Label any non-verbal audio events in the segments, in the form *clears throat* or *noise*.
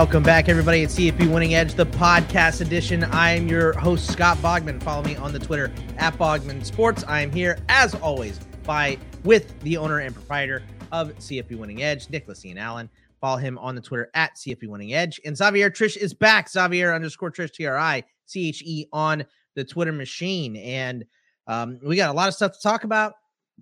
Welcome back, everybody, at CFP Winning Edge, the podcast edition. I am your host, Scott Bogman. Follow me on the Twitter at Bogman Sports. I am here, as always, by with the owner and proprietor of CFP Winning Edge, Nicholas Ian Allen. Follow him on the Twitter at CFP Winning Edge. And Xavier Triche is back. Xavier underscore Trish T R I C H E on the Twitter machine. And um, we got a lot of stuff to talk about.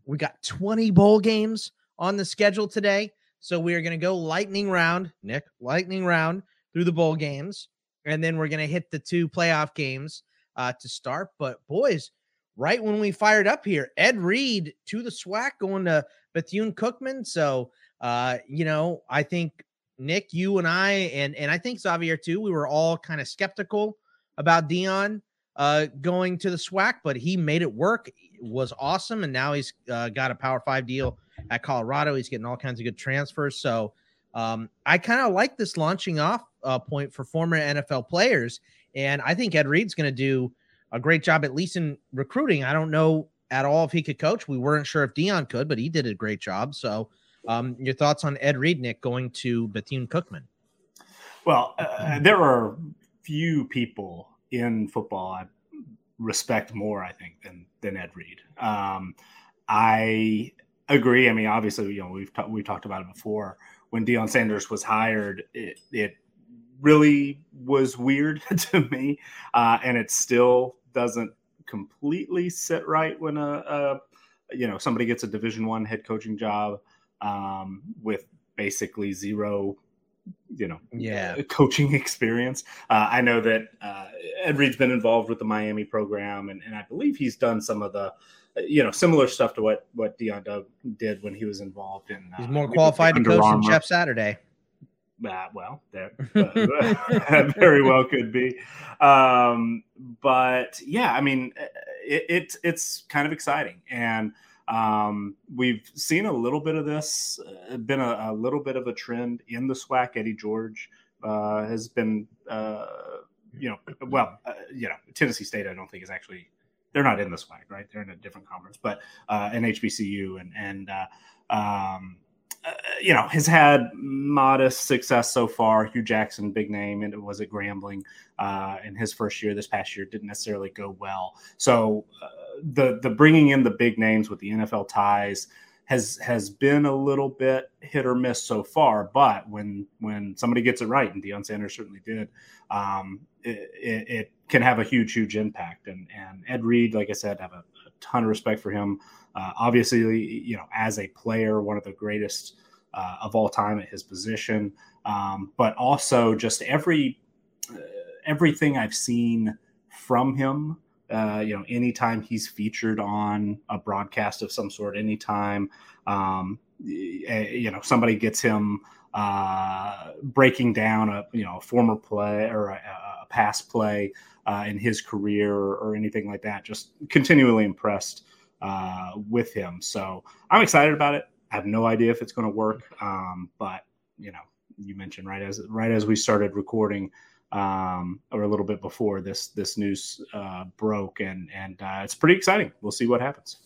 We got 20 bowl games on the schedule today. So we are going to go lightning round, Nick, lightning round through the bowl games. And then we're going to hit the two playoff games uh, to start. But boys, right when we fired up here, Ed Reed to the SWAC going to Bethune Cookman. So, uh, you know, I think Nick, you and I, and and I think Xavier too, we were all kind of skeptical about Deion uh, going to the SWAC, but he made it work. It was awesome, and now he's uh, got a Power Five deal at Colorado. He's getting all kinds of good transfers. So um, I kind of like this launching off uh, point for former NFL players, and I think Ed Reed's going to do a great job, at least in recruiting. I don't know at all if he could coach. We weren't sure if Deion could, but he did a great job. So, um, your thoughts on Ed Reed, Nick, going to Bethune Cookman? Well, uh, there are few people in football I respect more, I think, than than Ed Reed. Um, I agree. I mean, obviously, you know, we've ta- we talked about it before. When Deion Sanders was hired, it, it really was weird *laughs* to me, uh, and it still doesn't completely sit right when a, a you know somebody gets a Division One head coaching job um, with basically zero you know, yeah, *laughs* coaching experience. Uh, I know that uh, Ed Reed's been involved with the Miami program, and, and I believe he's done some of the, you know, similar stuff to what what Deion Doug did when he was involved in. he's uh, more qualified to coach than Jeff Saturday. *laughs* Uh, well, that, that very well could be, um, but yeah, I mean, it, it, it's kind of exciting, and um, we've seen a little bit of this, uh, been a, a, little bit of a trend in the SWAC. Eddie George uh, has been, uh, you know, well, uh, you know, Tennessee State, I don't think is actually, they're not in the SWAC, right? They're in a different conference, but uh, in HBCU and, and, uh, um, you know, has had modest success so far. Hue Jackson, big name, and it was at Grambling in his first year. This past year didn't necessarily go well. So, the the bringing in the big names with the NFL ties has has been a little bit hit or miss so far. But when when somebody gets it right, and Deion Sanders certainly did, um, it, it, it, can have a huge huge impact. And and Ed Reed, like I said, have a, a ton of respect for him. Uh, obviously, you know, as a player, one of the greatest uh, of all time at his position, um, but also just every uh, everything I've seen from him uh, you know, anytime he's featured on a broadcast of some sort, anytime, um, you know, somebody gets him uh, breaking down a, you know, a former play or a, a past play uh, in his career or, or, anything like that, just continually impressed uh, with him. So I'm excited about it. I have no idea if it's going to work, um, but you know, you mentioned right as right as we started recording, um, or a little bit before this this news uh, broke, and and uh, it's pretty exciting. We'll see what happens.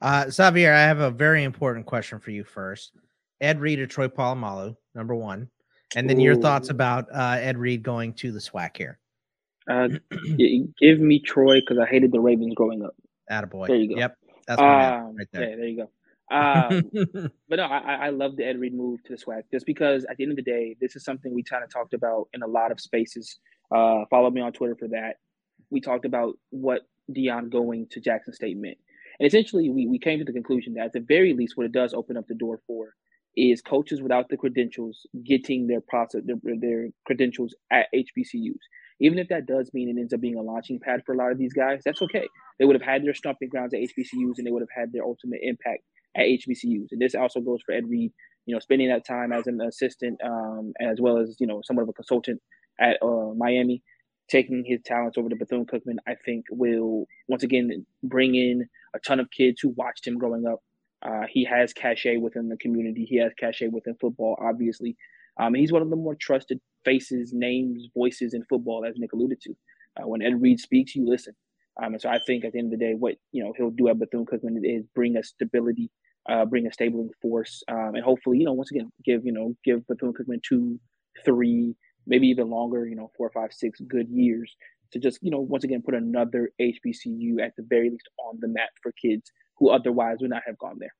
Uh, Xavier, I have a very important question for you first. Ed Reed or Troy Polamalu, number one, and then Ooh. your thoughts about uh, Ed Reed going to the SWAC here. Uh, *clears throat* give me Troy because I hated the Ravens growing up. Attaboy. There you go. Yep, that's my um, right there. Yeah, there you go. Um, *laughs* but no, I, I love the Ed Reed move to the SWAC just because at the end of the day, this is something we kind of talked about in a lot of spaces. Uh, follow me on Twitter for that. We talked about what Deion going to Jackson State meant. And essentially, we, we came to the conclusion that at the very least, what it does open up the door for is coaches without the credentials getting their process, their, their credentials at HBCUs. Even if that does mean it ends up being a launching pad for a lot of these guys, that's okay. They would have had their stomping grounds at HBCUs and they would have had their ultimate impact at HBCUs. And this also goes for Ed Reed, you know, spending that time as an assistant um, as well as, you know, somewhat of a consultant at uh, Miami, taking his talents over to Bethune Cookman, I think will once again bring in a ton of kids who watched him growing up. Uh, he has cachet within the community. He has cachet within football, obviously. Um, he's one of the more trusted faces, names, voices in football, as Nick alluded to. Uh, when Ed Reed speaks, you listen. Um, and so I think at the end of the day, what you know he'll do at Bethune Cookman is bring a stability uh, bring a stabling force, um, and hopefully, you know, once again, give you know, give Bethune Cookman two, three, maybe even longer, you know, four, five, six good years to just, you know, once again put another HBCU at the very least on the map for kids who otherwise would not have gone there.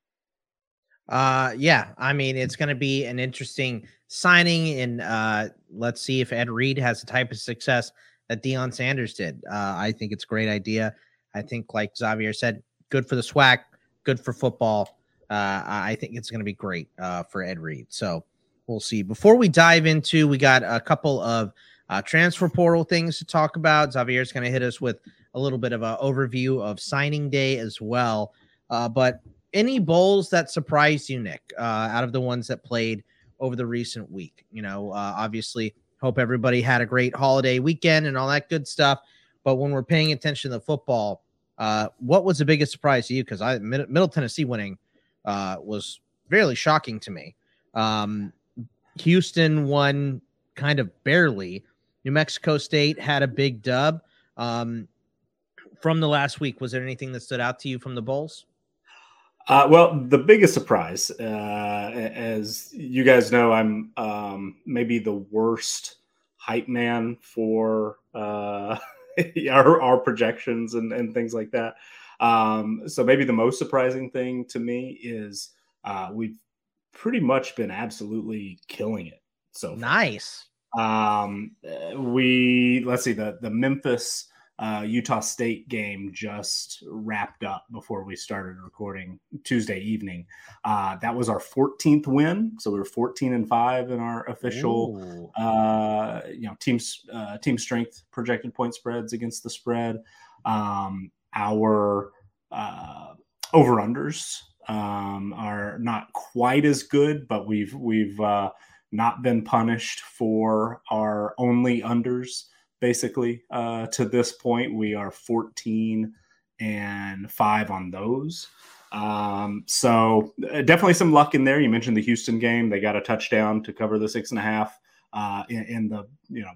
Uh yeah, I mean it's going to be an interesting signing and uh let's see if Ed Reed has the type of success that Deion Sanders did. Uh I think it's a great idea. I think like Xavier said, good for the SWAC, good for football. Uh I think it's going to be great uh for Ed Reed. So we'll see. Before we dive into, we got a couple of uh, transfer portal things to talk about. Xavier's going to hit us with a little bit of an overview of signing day as well. Uh, but any bowls that surprised you, Nick, uh, out of the ones that played over the recent week? You know, uh, obviously, hope everybody had a great holiday weekend and all that good stuff. But when we're paying attention to the football, uh, what was the biggest surprise to you? Because I Middle Tennessee winning uh, was fairly shocking to me. Um, Houston won kind of barely. New Mexico State had a big dub. Um, from the last week, was there anything that stood out to you from the bowls? Uh, well, the biggest surprise, uh, as you guys know, I'm um, maybe the worst hype man for uh, *laughs* our, our, projections and, and, things like that. Um, so maybe the most surprising thing to me is uh, we've pretty much been absolutely killing it. So far. nice. Um, we let's see the the Memphis uh, Utah State game just wrapped up before we started recording Tuesday evening. Uh, that was our 14th win, so we were 14 and five in our official, uh, you know, teams uh, team strength projected point spreads against the spread. Um, our uh, over unders um, are not quite as good, but we've we've uh, not been punished for our only unders basically uh, to this point. We are 14 and five on those. Um, so uh, definitely some luck in there. You mentioned the Houston game; they got a touchdown to cover the six and a half uh, in, in the you know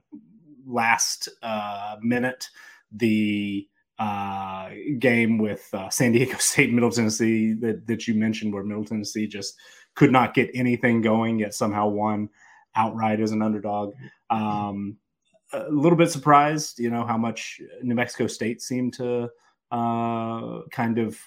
last uh, minute. The uh, game with uh, San Diego *laughs* State, Middle Tennessee that, that you mentioned, where Middle Tennessee just could not get anything going, yet somehow won outright as an underdog. Um, a little bit surprised, you know, how much New Mexico State seemed to uh, kind of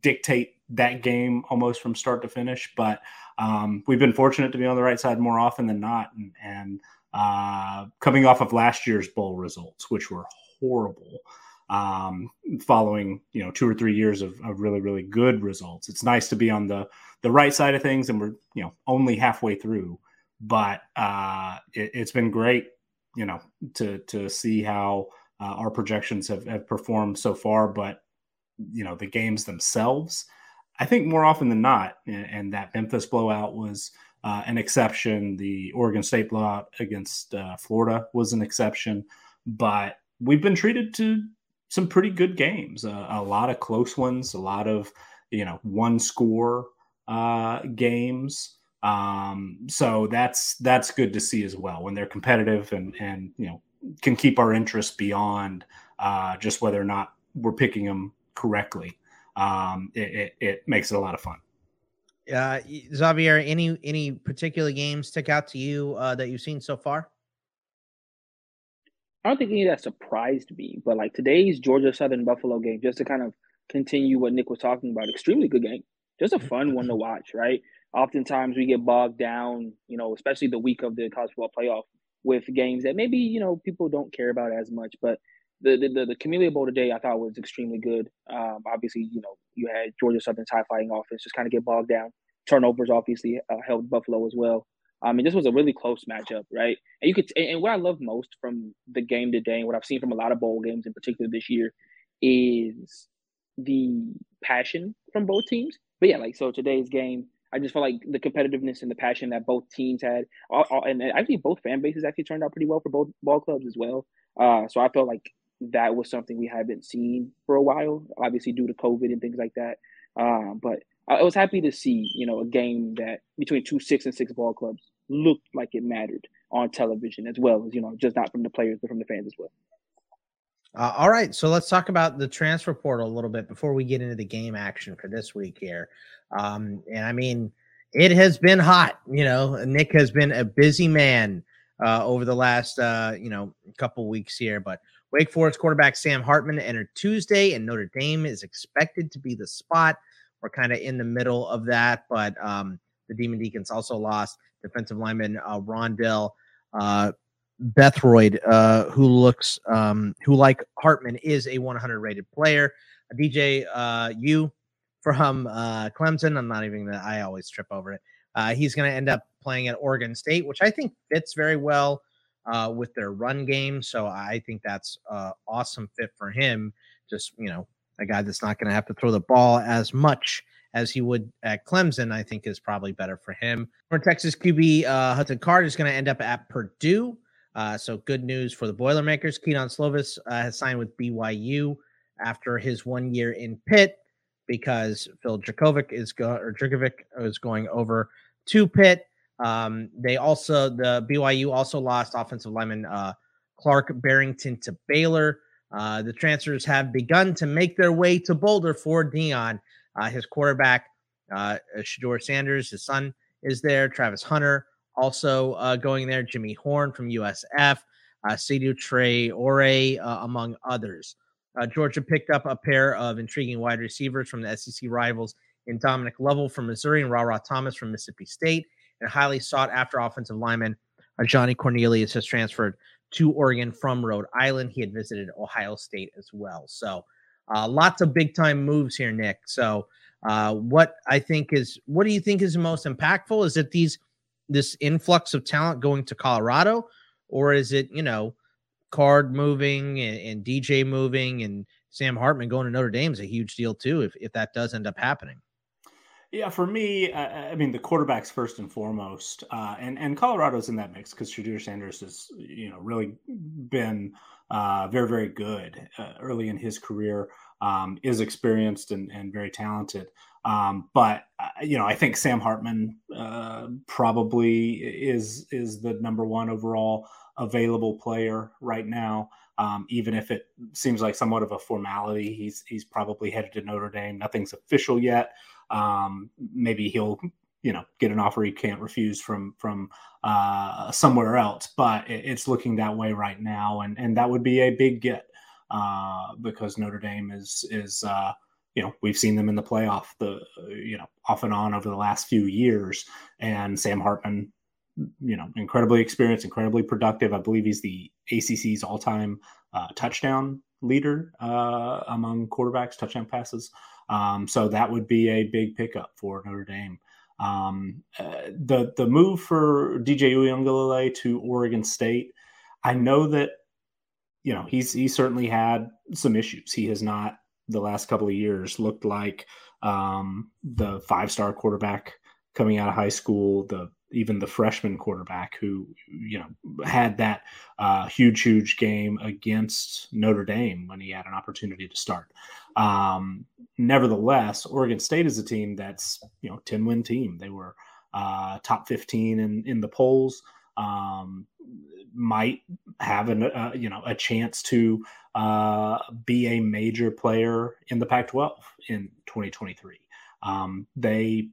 dictate that game almost from start to finish. But um, we've been fortunate to be on the right side more often than not. And, and uh, coming off of last year's bowl results, which were horrible um, following you know two or three years of, of really really good results. It's nice to be on the the right side of things, and we're you know only halfway through, but uh, it, has been great you know to to see how uh, our projections have, have performed so far. But you know the games themselves, I think more often than not, and, and that Memphis blowout was. Uh, an exception. The Oregon State blowout against uh, Florida was an exception, but we've been treated to some pretty good games, uh, a lot of close ones, a lot of you know one score uh, games. Um, so that's that's good to see as well when they're competitive and and you know can keep our interest beyond uh, just whether or not we're picking them correctly. Um, it, it, it makes it a lot of fun. Uh, Xavier, any any particular games stick out to you uh, that you've seen so far? I don't think any of that surprised me, but like today's Georgia Southern Buffalo game, just to kind of continue what Nick was talking about, extremely good game. Just a fun one to watch, right? Oftentimes we get bogged down, you know, especially the week of the college football playoff with games that maybe, you know, people don't care about as much. But the the, the Camellia Bowl today I thought was extremely good. Um, obviously, you know, you had Georgia Southern tie fighting offense just kind of get bogged down. Turnovers obviously uh, helped Buffalo as well. I mean, this was a really close matchup, right? And you could, and what I love most from the game today, and what I've seen from a lot of bowl games in particular this year, is the passion from both teams. But yeah, like so today's game, I just felt like the competitiveness and the passion that both teams had, all, all, and actually both fan bases actually turned out pretty well for both ball clubs as well. Uh, so I felt like that was something we haven't seen for a while, obviously due to COVID and things like that. Uh, but I was happy to see, you know, a game that between two six and six ball clubs looked like it mattered on television as well as, you know, just not from the players, but from the fans as well. Uh, all right, so let's talk about the transfer portal a little bit before we get into the game action for this week here. Um, and I mean, it has been hot. You know, Nick has been a busy man uh, over the last uh, you know couple weeks here. But Wake Forest quarterback Sam Hartman entered Tuesday, and Notre Dame is expected to be the spot. We're kind of in the middle of that, but um, the Demon Deacons also lost defensive lineman uh, Rondell uh, Bothroyd, uh, who looks um, who like Hartman is a 100 rated player. DJ uh, U from uh, Clemson. I'm not even gonna. I always trip over it. Uh, he's going to end up playing at Oregon State, which I think fits very well uh, with their run game. So I think that's an awesome fit for him. Just you know, a guy that's not going to have to throw the ball as much as he would at Clemson. I think is probably better for him. For Texas QB uh, Hudson Card is going to end up at Purdue. Uh, so good news for the Boilermakers. Kedon Slovis uh, has signed with BYU after his one year in Pitt because Phil Jurkovec is go or Jurkovec is going over to Pitt. Um, they also the BYU also lost offensive lineman uh, Clark Barrington to Baylor. Uh, the transfers have begun to make their way to Boulder for Deion. Uh, his quarterback, uh, Shedeur Sanders, his son is there. Travis Hunter also uh, going there. Jimmy Horn from USF. Uh, Traore, uh, among others. Uh, Georgia picked up a pair of intriguing wide receivers from the SEC rivals in Dominic Lovett from Missouri and Rara Thomas from Mississippi State, and highly sought after offensive lineman uh, Ajani Cornelius has transferred to Oregon from Rhode Island. He had visited Ohio State as well. So, uh, lots of big time moves here, Nick. So, uh, what I think is, what do you think is the most impactful? Is it these this influx of talent going to Colorado, or is it you know Card moving and, and DJ moving and Sam Hartman going to Notre Dame is a huge deal too. If if that does end up happening. Yeah, for me, uh, I mean the quarterbacks first and foremost, uh, and and Colorado's in that mix because Shedeur Sanders has you know really been uh, very very good uh, early in his career, um, is experienced and and very talented. Um, but uh, you know, I think Sam Hartman uh, probably is is the number one overall available player right now. Um, even if it seems like somewhat of a formality, he's he's probably headed to Notre Dame. Nothing's official yet. Um, maybe he'll you know get an offer he can't refuse from from uh, somewhere else, but it, it's looking that way right now, and and that would be a big get uh, because Notre Dame is is uh, you know we've seen them in the playoff the you know off and on over the last few years, and Sam Hartman you know, incredibly experienced, incredibly productive. I believe he's the ACC's all-time uh, touchdown leader uh, among quarterbacks, touchdown passes. Um, so that would be a big pickup for Notre Dame. Um, uh, the the move for DJ Uiagalelei to Oregon State, I know that you know he's he certainly had some issues. He has not the last couple of years looked like um, the five star quarterback coming out of high school, the even the freshman quarterback who you know had that uh, huge huge game against Notre Dame when he had an opportunity to start. Um, nevertheless, Oregon State is a team that's you know 10 win team. They were uh, top 15 in in the polls. Um, might have an uh, you know a chance to uh, be a major player in the Pac-12 in 2023. Um, they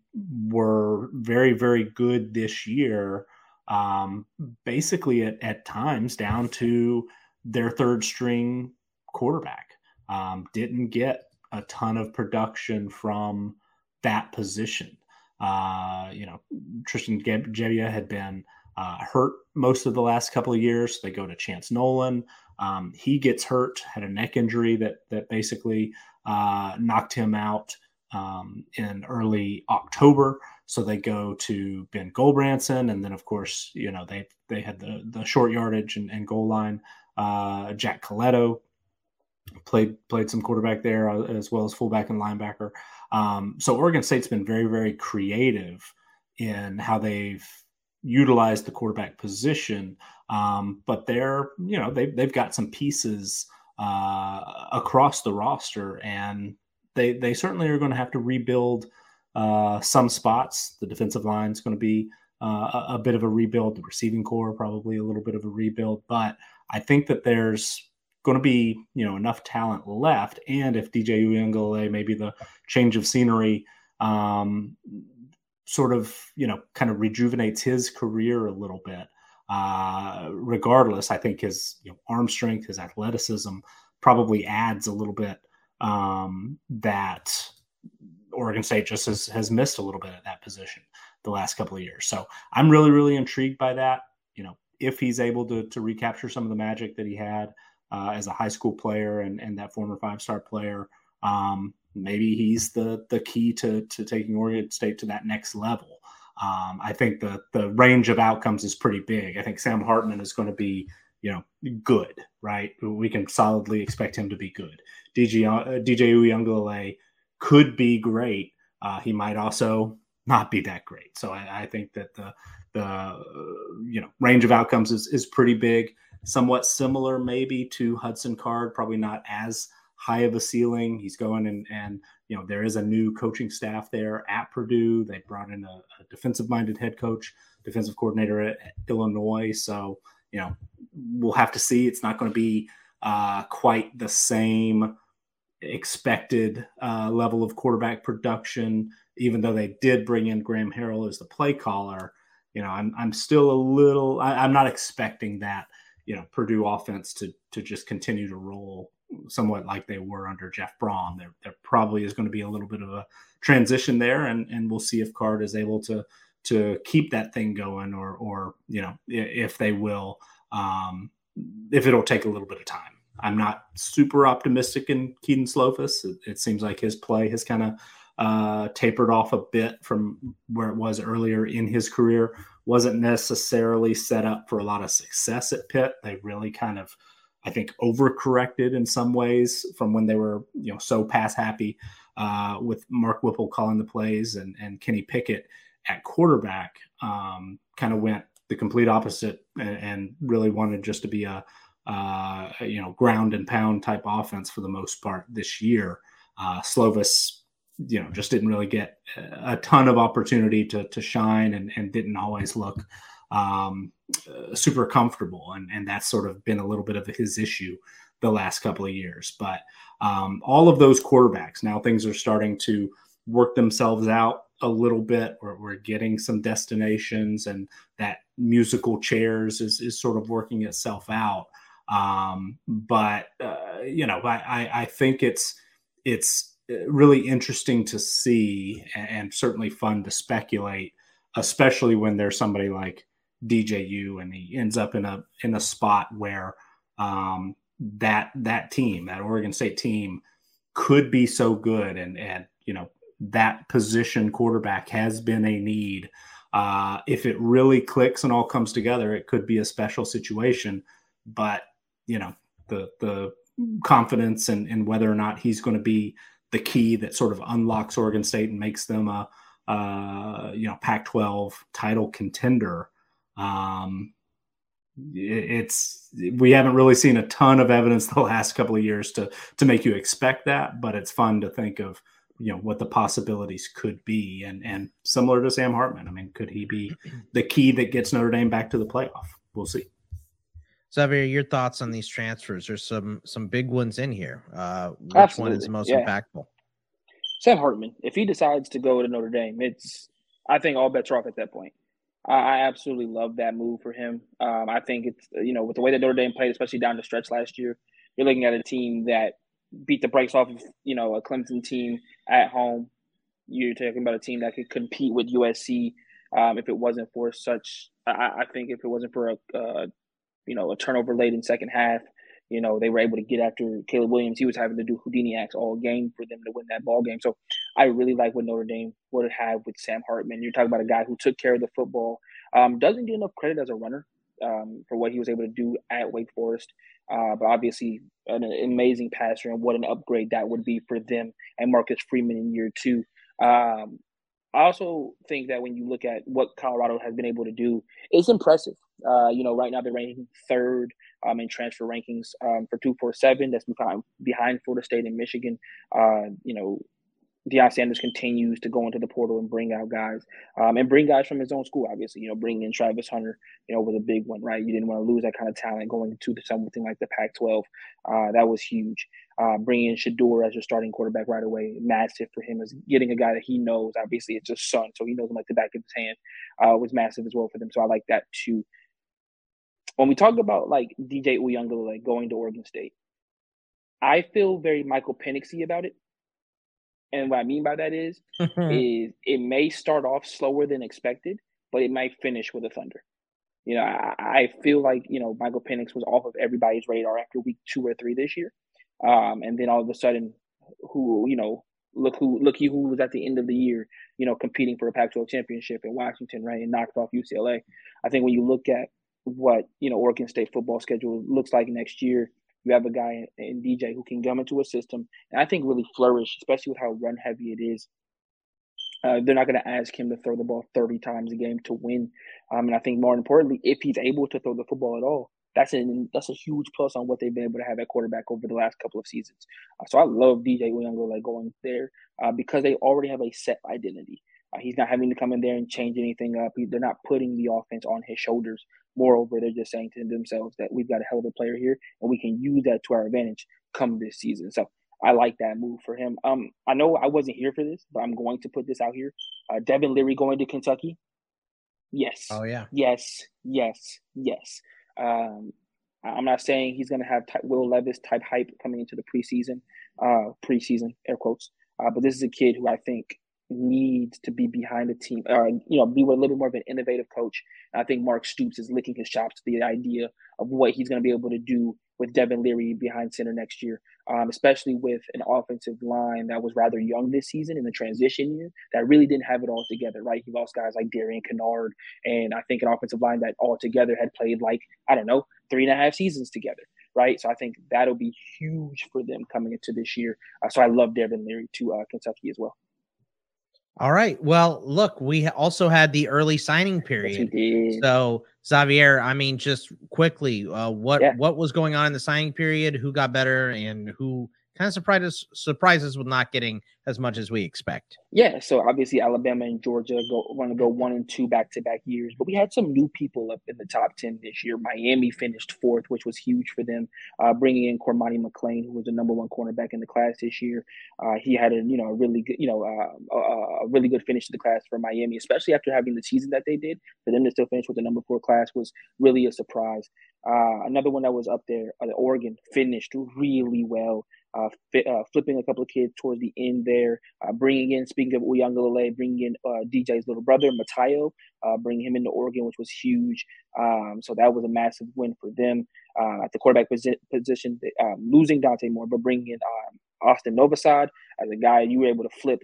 were very, very good this year, um, basically at, at times down to their third string quarterback. Um, didn't get a ton of production from that position. Uh, you know, Tristan Gebbia had been uh, hurt most of the last couple of years. They go to Chance Nolan. Um, he gets hurt, had a neck injury that that basically uh, knocked him out um, in early October. So they go to Ben Gulbranson, and then of course, you know they they had the the short yardage and, and goal line. Uh, Jack Coletto played played some quarterback there uh, as well as fullback and linebacker. Um, so Oregon State's been very very creative in how they've utilized the quarterback position, um, but they're you know they they've got some pieces uh, across the roster and they they certainly are going to have to rebuild uh, some spots. The defensive line is going to be uh, a, a, bit of a rebuild. The receiving corps probably a little bit of a rebuild, but I think that there's going to be you know enough talent left. And if DJ Uiagalelei, maybe the change of scenery, um, sort of you know kind of rejuvenates his career a little bit. uh, regardless, I think his you know, arm strength, his athleticism probably adds a little bit um, that Oregon State just has, has missed a little bit at that position the last couple of years. So I'm really, really intrigued by that. You know, if he's able to, to recapture some of the magic that he had uh, as a high school player and, and that former five star player, um, maybe he's the the key to to taking Oregon State to that next level. Um, I think the the range of outcomes is pretty big. I think Sam Hartman is going to be you know good, right? We can solidly expect him to be good. DJ uh, DJ Uiagalelei could be great. Uh, he might also not be that great. So I, I think that the the uh, you know range of outcomes is is pretty big. Somewhat similar maybe to Hudson Card, probably not as high of a ceiling. He's going and and you know there is a new coaching staff there at Purdue. They brought in a, a defensive minded head coach, defensive coordinator at Illinois. So you know we'll have to see. It's not going to be uh, quite the same expected uh, level of quarterback production, even though they did bring in Graham Harrell as the play caller. You know, I'm I'm still a little. I, I'm not expecting that. You know, Purdue offense to to just continue to roll somewhat like they were under Jeff Brohm. There, there probably is going to be a little bit of a transition there, and and we'll see if Card is able to to keep that thing going, or or you know if they will, um, if it'll take a little bit of time. I'm not super optimistic in Kedon Slovis. It, it seems like his play has kind of uh, tapered off a bit from where it was earlier in his career. Wasn't necessarily set up for a lot of success at Pitt. They really kind of I think overcorrected in some ways from when they were you know so pass happy uh, with Mark Whipple calling the plays and and Kenny Pickett at quarterback um, kind of went the complete opposite and, and, really wanted just to be a you know ground and pound type offense for the most part this year. Uh, Slovis you know just didn't really get a ton of opportunity to to shine and, and didn't always look um, uh, super comfortable, and and that's sort of been a little bit of his issue the last couple of years. But um, all of those quarterbacks now things are starting to work themselves out a little bit. We're, we're getting some destinations, and that musical chairs is is sort of working itself out. Um, but uh, you know, I, I I think it's it's uh, really interesting to see and certainly fun to speculate, especially when there's somebody like DJU, and he ends up in a in a spot where um, that that team, that Oregon State team, could be so good, and and you know that position quarterback has been a need. Uh, if it really clicks and all comes together, it could be a special situation. But you know the the confidence and and whether or not he's going to be the key that sort of unlocks Oregon State and makes them a you know Pac-12 title contender um, it's we haven't really seen a ton of evidence the last couple of years to to make you expect that, but it's fun to think of you know what the possibilities could be and and similar to Sam Hartman. I mean, could he be *clears throat* the key that gets Notre Dame back to the playoff? We'll see. Xavier, your thoughts on these transfers? There's some some big ones in here. Uh, which Absolutely. one is the most yeah. impactful? Sam Hartman. If he decides to go to Notre Dame, it's I think all bets are off at that point. I absolutely love that move for him. Um, I think it's you know with the way that Notre Dame played, especially down the stretch last year, you're looking at a team that beat the brakes off of you know a Clemson team at home. You're talking about a team that could compete with USC um, if it wasn't for such. I, I, think if it wasn't for a uh, you know a turnover late in second half, you know, they were able to get after Caleb Williams. He was having to do Houdini acts all game for them to win that ball game. So I really like what Notre Dame would have with Sam Hartman. You're talking about a guy who took care of the football, um, doesn't get enough credit as a runner um, for what he was able to do at Wake Forest. Uh, but obviously, an amazing passer, and what an upgrade that would be for them and Marcus Freeman in year two. Um, I also think that when you look at what Colorado has been able to do, it's impressive. Uh, you know, right now they're ranking third um, in transfer rankings um, for 247. That's behind, behind Florida State and Michigan. Uh, you know, Deion Sanders continues to go into the portal and bring out guys, um, and bring guys from his own school. Obviously, you know, bringing in Travis Hunter, you know, was a big one, right? You didn't want to lose that kind of talent going into something like the Pac-12. Uh, that was huge. Uh, bringing in Shedeur as your starting quarterback right away, massive for him. Is getting a guy that he knows. Obviously, it's his son, so he knows him like the back of his hand. Uh, was massive as well for them. So I like that too. when we talk about like DJ Uiagalelei going to Oregon State, I feel very Michael Penixy about it. And what I mean by that is, is it may start off slower than expected, but it might finish with a thunder. You know, I, I feel like you know Michael Penix was off of everybody's radar after week two or three this year, um, and then all of a sudden, who you know, look who look who was at the end of the year, you know, competing for a Pac-12 championship in Washington, right, and knocked off UCLA. I think when you look at what you know Oregon State football schedule looks like next year, you have a guy in, DJ who can come into a system and I think really flourish, especially with how run heavy it is. Uh, they're not going to ask him to throw the ball 30 times a game to win. Um, and I think more importantly, if he's able to throw the football at all, that's an that's a huge plus on what they've been able to have at quarterback over the last couple of seasons. Uh, so I love DJ Uiagalelei going there uh, because they already have a set identity. Uh, he's not having to come in there and change anything up. He, they're not putting the offense on his shoulders. Moreover, they're just saying to themselves that we've got a hell of a player here, and we can use that to our advantage come this season. So I like that move for him. Um, I know I wasn't here for this, but I'm going to put this out here. Uh, Devin Leary going to Kentucky. Yes. Oh yeah. Yes. Yes. Yes. Um, I'm not saying he's going to have type, Will Levis type hype coming into the preseason, uh, preseason air quotes. Uh, but this is a kid who I think needs to be behind the team, or you know, be a little bit more of an innovative coach. I think Mark Stoops is licking his chops to the idea of what he's going to be able to do with Devin Leary behind center next year, um, especially with an offensive line that was rather young this season in the transition year that really didn't have it all together. Right, he lost guys like Darian Kinnard, and I think an offensive line that all together had played like I don't know three and a half seasons together right? So I think that'll be huge for them coming into this year. Uh, so I love Devin Leary to uh, Kentucky as well. All right. Well, look, we also had the early signing period. Yes, so Xavier, I mean, just quickly, uh, what yeah. what was going on in the signing period? Who got better, and who kind of surprised us, surprises with not getting as much as we expect. Yeah, so obviously Alabama and Georgia go want to go one and two back to back years, but we had some new people up in the top ten this year. Miami finished fourth, which was huge for them, uh, bringing in Cormani McClain, who was the number one cornerback in the class this year. Uh, he had a you know a really good you know uh, a, a really good finish to the class for Miami, especially after having the season that they did. For them to still finish with the number four class was really a surprise. Uh, another one that was up there, uh, Oregon finished really well uh, uh, flipping a couple of kids towards the end there, uh, bringing in, speaking of Uiagalelei, bringing in uh, DJ's little brother, Matayo, uh, bringing him into Oregon, which was huge. Um, so that was a massive win for them. Uh, at the quarterback posi- position, um, losing Dante Moore, but bringing in um, Austin Novosad as a guy you were able to flip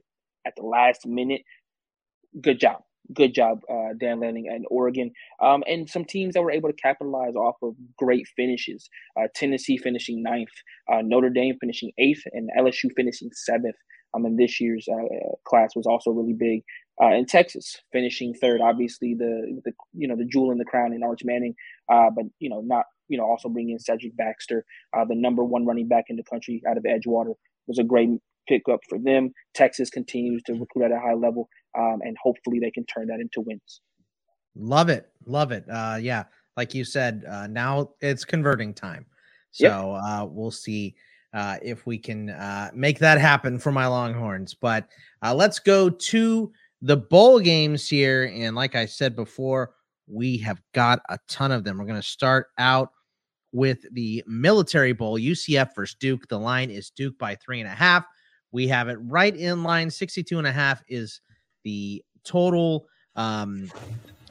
at the last minute. Good job good job, uh, Dan Lanning and Oregon, um, and some teams that were able to capitalize off of great finishes. Uh, Tennessee finishing ninth, uh, Notre Dame finishing eighth, and LSU finishing seventh. Um, in this year's uh, class was also really big. Uh, in Texas, finishing third, obviously the the you know the jewel in the crown in Arch Manning, uh, but you know not you know also bringing in Cedric Baxter, the number one running back in the country out of Edgewater was a great pickup for them. Texas continues to recruit at a high level um, and hopefully they can turn that into wins. Love it, love it. Uh, yeah, like you said, uh, now it's converting time, so yep. uh, we'll see uh, if we can uh, make that happen for my Longhorns. But uh, let's go to the bowl games here, and like I said before, we have got a ton of them. We're going to start out with the Military Bowl, UCF versus Duke. The line is Duke by three and a half. We have it right in line. 62 and a half is the total um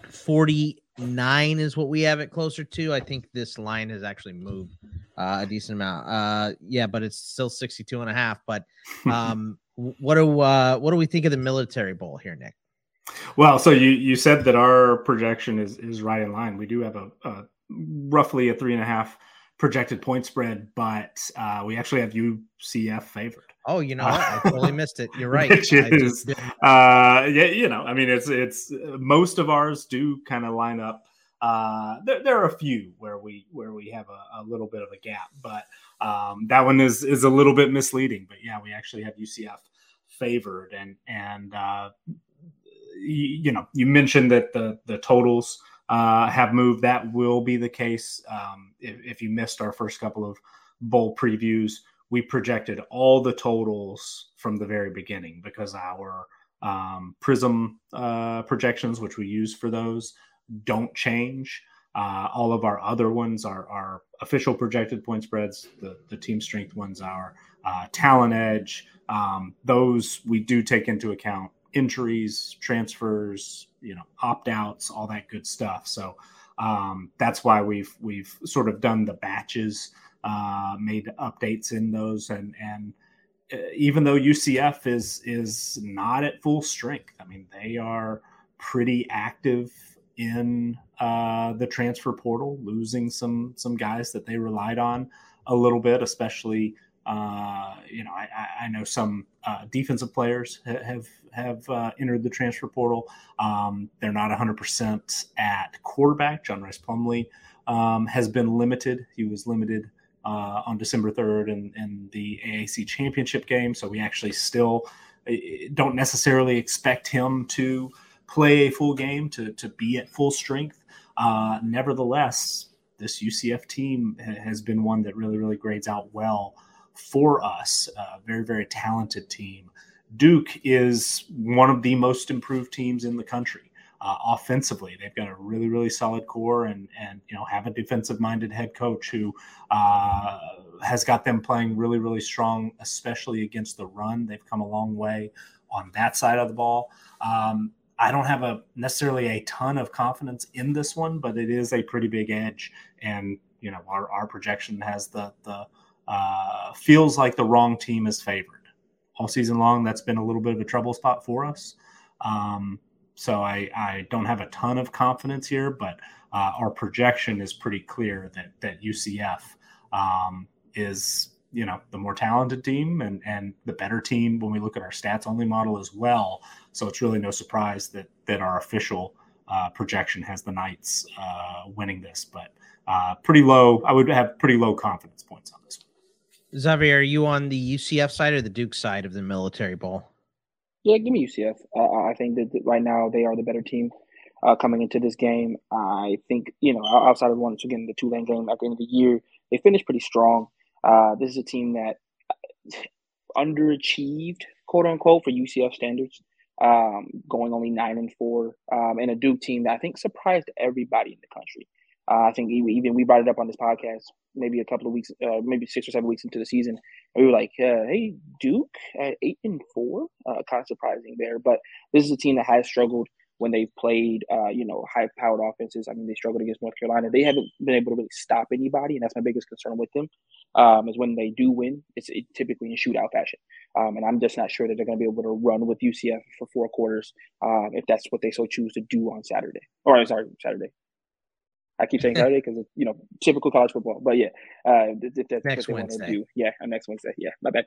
49 is what we have it closer to. I think this line has actually moved uh, a decent amount. Uh yeah, but it's still 62 and a half. But *laughs* um what do uh what do we think of the military bowl here, Nick? Well, so you you said that our projection is is right in line. We do have a, a roughly a three and a half projected point spread, but uh, we actually have UCF favored. Oh, you know, I *laughs* totally missed it. You're right. Which is, uh, yeah, you know, I mean, it's it's most of ours do kind of line up. Uh, there, there, are a few where we where we have a, a little bit of a gap, but um, that one is is a little bit misleading. But yeah, we actually have UCF favored, and and uh, you, you know, you mentioned that the the totals uh, have moved. That will be the case um, if, if you missed our first couple of bowl previews we projected all the totals from the very beginning because our um, prism uh, projections, which we use for those, don't change. Uh, all of our other ones are our official projected point spreads. The the team strength ones are uh, talent edge. Um, those we do take into account injuries, transfers, you know, opt outs, all that good stuff. So um, that's why we've we've sort of done the batches, uh, made updates in those, and and uh, even though UCF is is not at full strength, I mean they are pretty active in uh, the transfer portal, losing some some guys that they relied on a little bit, especially. Uh, you know, I, I know some uh, defensive players have have uh, entered the transfer portal. Um, they're not 100% at quarterback. John Rhys Plumlee um, has been limited. He was limited uh, on December 3rd in, in the AAC championship game. So we actually still uh, don't necessarily expect him to play a full game, to, to be at full strength. Uh, nevertheless, this UCF team has been one that really, really grades out well for us. A very, very talented team. Duke is one of the most improved teams in the country. Uh, offensively, they've got a really, really solid core, and and you know have a defensive-minded head coach who uh, has got them playing really, really strong, especially against the run. They've come a long way on that side of the ball. Um, I don't have a necessarily a ton of confidence in this one, but it is a pretty big edge, and you know our, our projection has the the uh, feels like the wrong team is favored all season long. That's been a little bit of a trouble spot for us. Um, so I, I don't have a ton of confidence here, but uh, our projection is pretty clear that that UCF um, is you know the more talented team and and the better team when we look at our stats only model as well. So it's really no surprise that that our official uh, projection has the Knights uh, winning this, but uh, pretty low. I would have pretty low confidence points on this. Xavier, are you on the UCF side or the Duke side of the Military Bowl? Yeah, give me UCF. Uh, I think that right now they are the better team uh, coming into this game. I think you know outside of once again the Tulane game at the end of the year, they finished pretty strong. Uh, this is a team that underachieved, quote unquote, for UCF standards, um, going only nine and four, um, and a Duke team that I think surprised everybody in the country. Uh, I think even we brought it up on this podcast maybe a couple of weeks, uh, maybe six or seven weeks into the season. we were like, uh, "Hey, Duke at eight and four, uh, kind of surprising there." But this is a team that has struggled when they've played, uh, you know, high-powered offenses. I mean, they struggled against North Carolina. They haven't been able to really stop anybody, and that's my biggest concern with them. Um, is when they do win, it's it, typically in shootout fashion. Um, and I'm just not sure that they're going to be able to run with UCF for four quarters um, if that's what they so choose to do on Saturday. Or sorry, Saturday, I keep saying *laughs* Saturday because it's you know typical college football. But yeah, uh, if that's next what Wednesday. Do, yeah, next Wednesday. Yeah, my bad.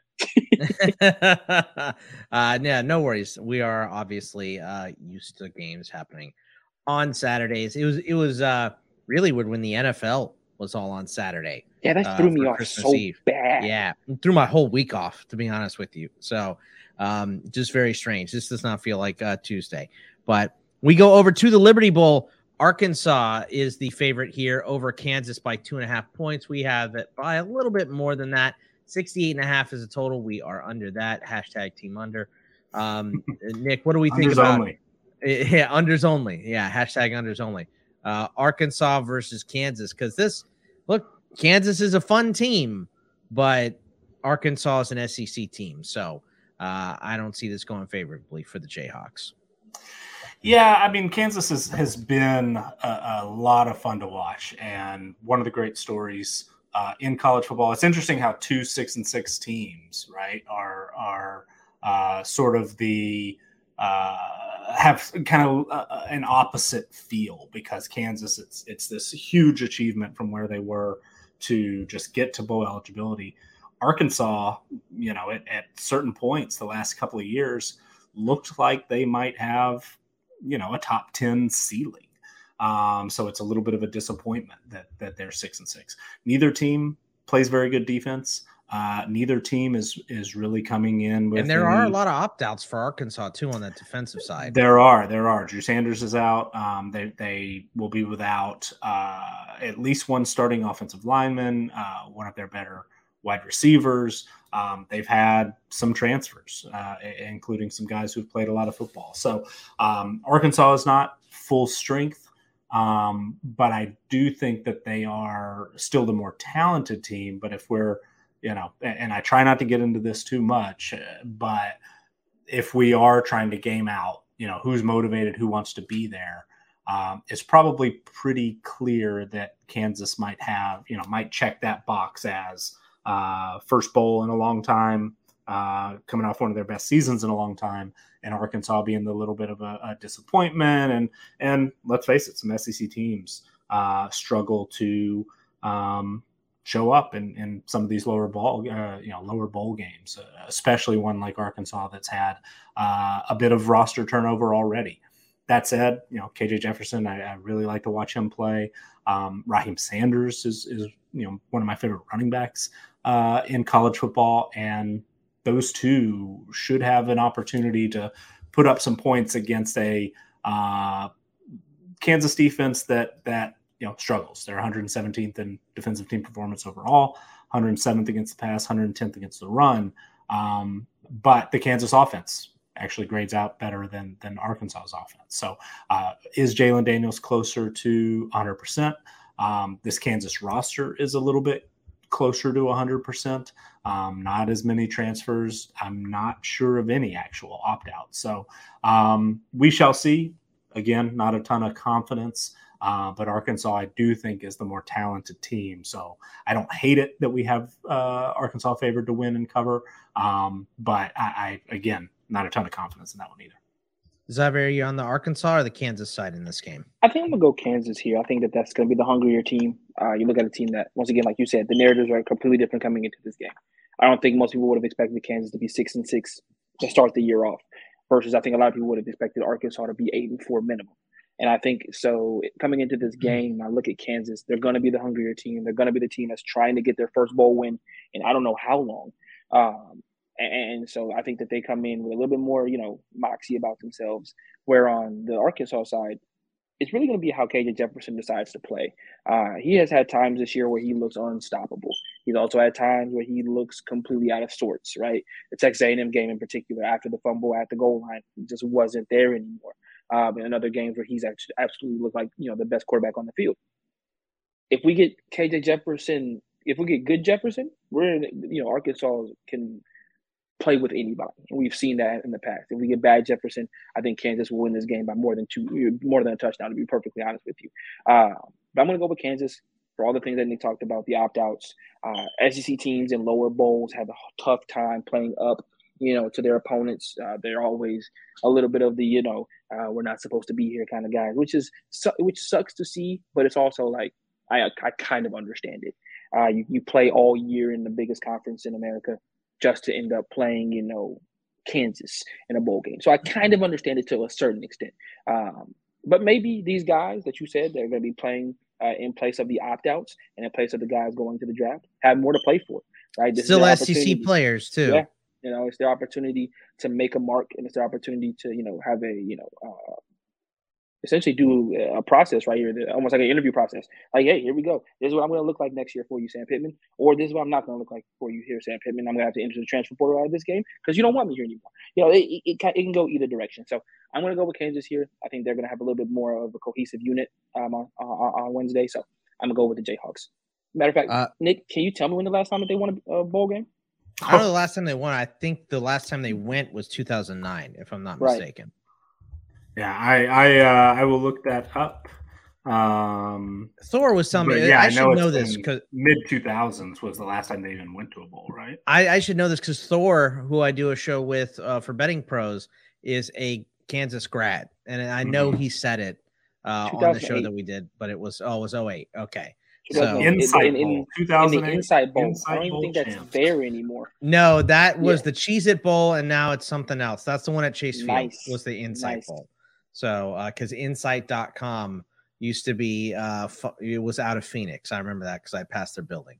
*laughs* uh, yeah, no worries. We are obviously uh, used to games happening on Saturdays. It was it was uh, really weird when the NFL was all on Saturday. Yeah, that uh, threw me off Christmas so Eve. bad. Yeah, threw my whole week off to be honest with you. So um, just very strange. This does not feel like uh, Tuesday, but we go over to the Liberty Bowl Arkansas is the favorite here over Kansas by two and a half points. We have it by a little bit more than that. 68 and a half is a total. We are under that. Hashtag team under. Um, *laughs* Nick, what do we think unders about only. *laughs* Yeah, unders only. Yeah, hashtag unders only. Uh, Arkansas versus Kansas. Because this, look, Kansas is a fun team, but Arkansas is an SEC team. So uh, I don't see this going favorably for the Jayhawks. Yeah, I mean, Kansas has, has been a, a, lot of fun to watch, and one of the great stories uh, in college football. It's interesting how two six and six teams, right, are are uh, sort of the uh, have kind of uh, uh, an opposite feel because Kansas, it's it's this huge achievement from where they were to just get to bowl eligibility. Arkansas, you know, at, at certain points the last couple of years looked like they might have you know a top 10 ceiling. Um, so it's a little bit of a disappointment that that they're six and six. Neither team plays very good defense. Uh, neither team is is really coming in with and there any, are a lot of opt-outs for arkansas too on that defensive side. There are there are. Drew sanders is out. Um, they they will be without uh, at least one starting offensive lineman uh, one of their better wide receivers. Um, they've had some transfers, uh, including some guys who've played a lot of football. So um, Arkansas is not full strength, Um, but I do think that they are still the more talented team. But if we're, you know, and I try not to get into this too much, uh, but if we are trying to game out, you know, who's motivated, who wants to be there, um, it's probably pretty clear that Kansas might have, you know, might check that box as uh, first bowl in a long time, uh, coming off one of their best seasons in a long time, and Arkansas being the little bit of a, a disappointment. And and let's face it, some SEC teams uh, struggle to um, show up in, in some of these lower ball, uh, you know, lower bowl games, especially one like Arkansas that's had uh, a bit of roster turnover already that said, you know, KJ Jefferson, I, I really like to watch him play. Um, Raheim Sanders is, is, you know, one of my favorite running backs uh, in college football. And those two should have an opportunity to put up some points against a uh, Kansas defense that, that, you know, struggles. They're 117th in defensive team performance overall, 107th against the pass, 110th against the run. Um, but the Kansas offense actually grades out better than than Arkansas's offense. So uh, is Jalon Daniels closer to 100 percent? Um, this Kansas roster is a little bit closer to 100%. Um, not as many transfers. I'm not sure of any actual opt out. So um, we shall see. Again, not a ton of confidence. Uh, but Arkansas, I do think, is the more talented team. So I don't hate it that we have uh, Arkansas favored to win and cover. Um, but I, I, again, not a ton of confidence in that one either. Xavier, you on the Arkansas or the Kansas side in this game? I think I'm gonna go Kansas here. I think that that's gonna be the hungrier team. Uh, you look at a team that, once again, like you said, the narratives are completely different coming into this game. I don't think most people would have expected Kansas to be six and six to start the year off, versus I think a lot of people would have expected Arkansas to be eight and four minimum. And I think so coming into this mm-hmm. game, I look at Kansas, they're going to be the hungrier team. They're going to be the team that's trying to get their first bowl win and I don't know how long. Um, and so I think that they come in with a little bit more, you know, moxie about themselves. Where on the Arkansas side, it's really going to be how KJ Jefferson decides to play. Uh, he has had times this year where he looks unstoppable. He's also had times where he looks completely out of sorts. Right, the Texas A&M game in particular, after the fumble at the goal line, he just wasn't there anymore. Um, and other games where he's actually absolutely looked like you know the best quarterback on the field. If we get KJ Jefferson, if we get good Jefferson, we're in, you know Arkansas can play with anybody. And we've seen that in the past. If we get bad Jefferson, I think Kansas will win this game by more than two, more than a touchdown, to be perfectly honest with you. Uh, but I'm going to go with Kansas for all the things that Nick talked about, the opt outs. Uh, SEC teams in lower bowls have a tough time playing up. You know, to their opponents, uh, they're always a little bit of the, you know, uh, we're not supposed to be here kind of guys, which is which sucks to see, but it's also like I I kind of understand it. Uh, you you play all year in the biggest conference in America just to end up playing, you know, Kansas in a bowl game. So I kind of understand it to a certain extent. Um, but maybe these guys that you said they're going to be playing uh, in place of the opt outs and in place of the guys going to the draft have more to play for, right? This Still SEC players too. Yeah, you know, it's their opportunity to make a mark and it's their opportunity to, you know, have a, you know, uh, essentially do a process right here, almost like an interview process. Like, hey, here we go. This is what I'm going to look like next year for you, Sam Pittman, or this is what I'm not going to look like for you here, Sam Pittman. I'm going to have to enter the transfer portal out of this game because you don't want me here anymore. You know, it, it, it, can, it can go either direction. So I'm going to go with Kansas here. I think they're going to have a little bit more of a cohesive unit um, on, on, on Wednesday. So I'm going to go with the Jayhawks. Matter of fact, uh, Nick, can you tell me when the last time that they won a, bowl game? I don't know the last time they won. I think the last time they went was 2009, if I'm not right. mistaken. Yeah, I I uh, I will look that up. Um, Thor was something. Yeah, I, I know should know this because mid two thousands was the last time they even went to a bowl, right? I, I should know this because Thor, who I do a show with uh, for betting pros, is a Kansas grad, and I know mm-hmm. he said it uh, on the show that we did, but it was oh, it was 08. Okay. So Insight in, in, in, in the Insight Bowl. Insight I don't even think champs. that's there anymore. No, that was yeah. the Cheez It Bowl, and now it's something else. That's the one at Chase Field. Nice. Was the Insight nice. Bowl. So, because uh, insight.com used to be, uh, it was out of Phoenix. I remember that because I passed their building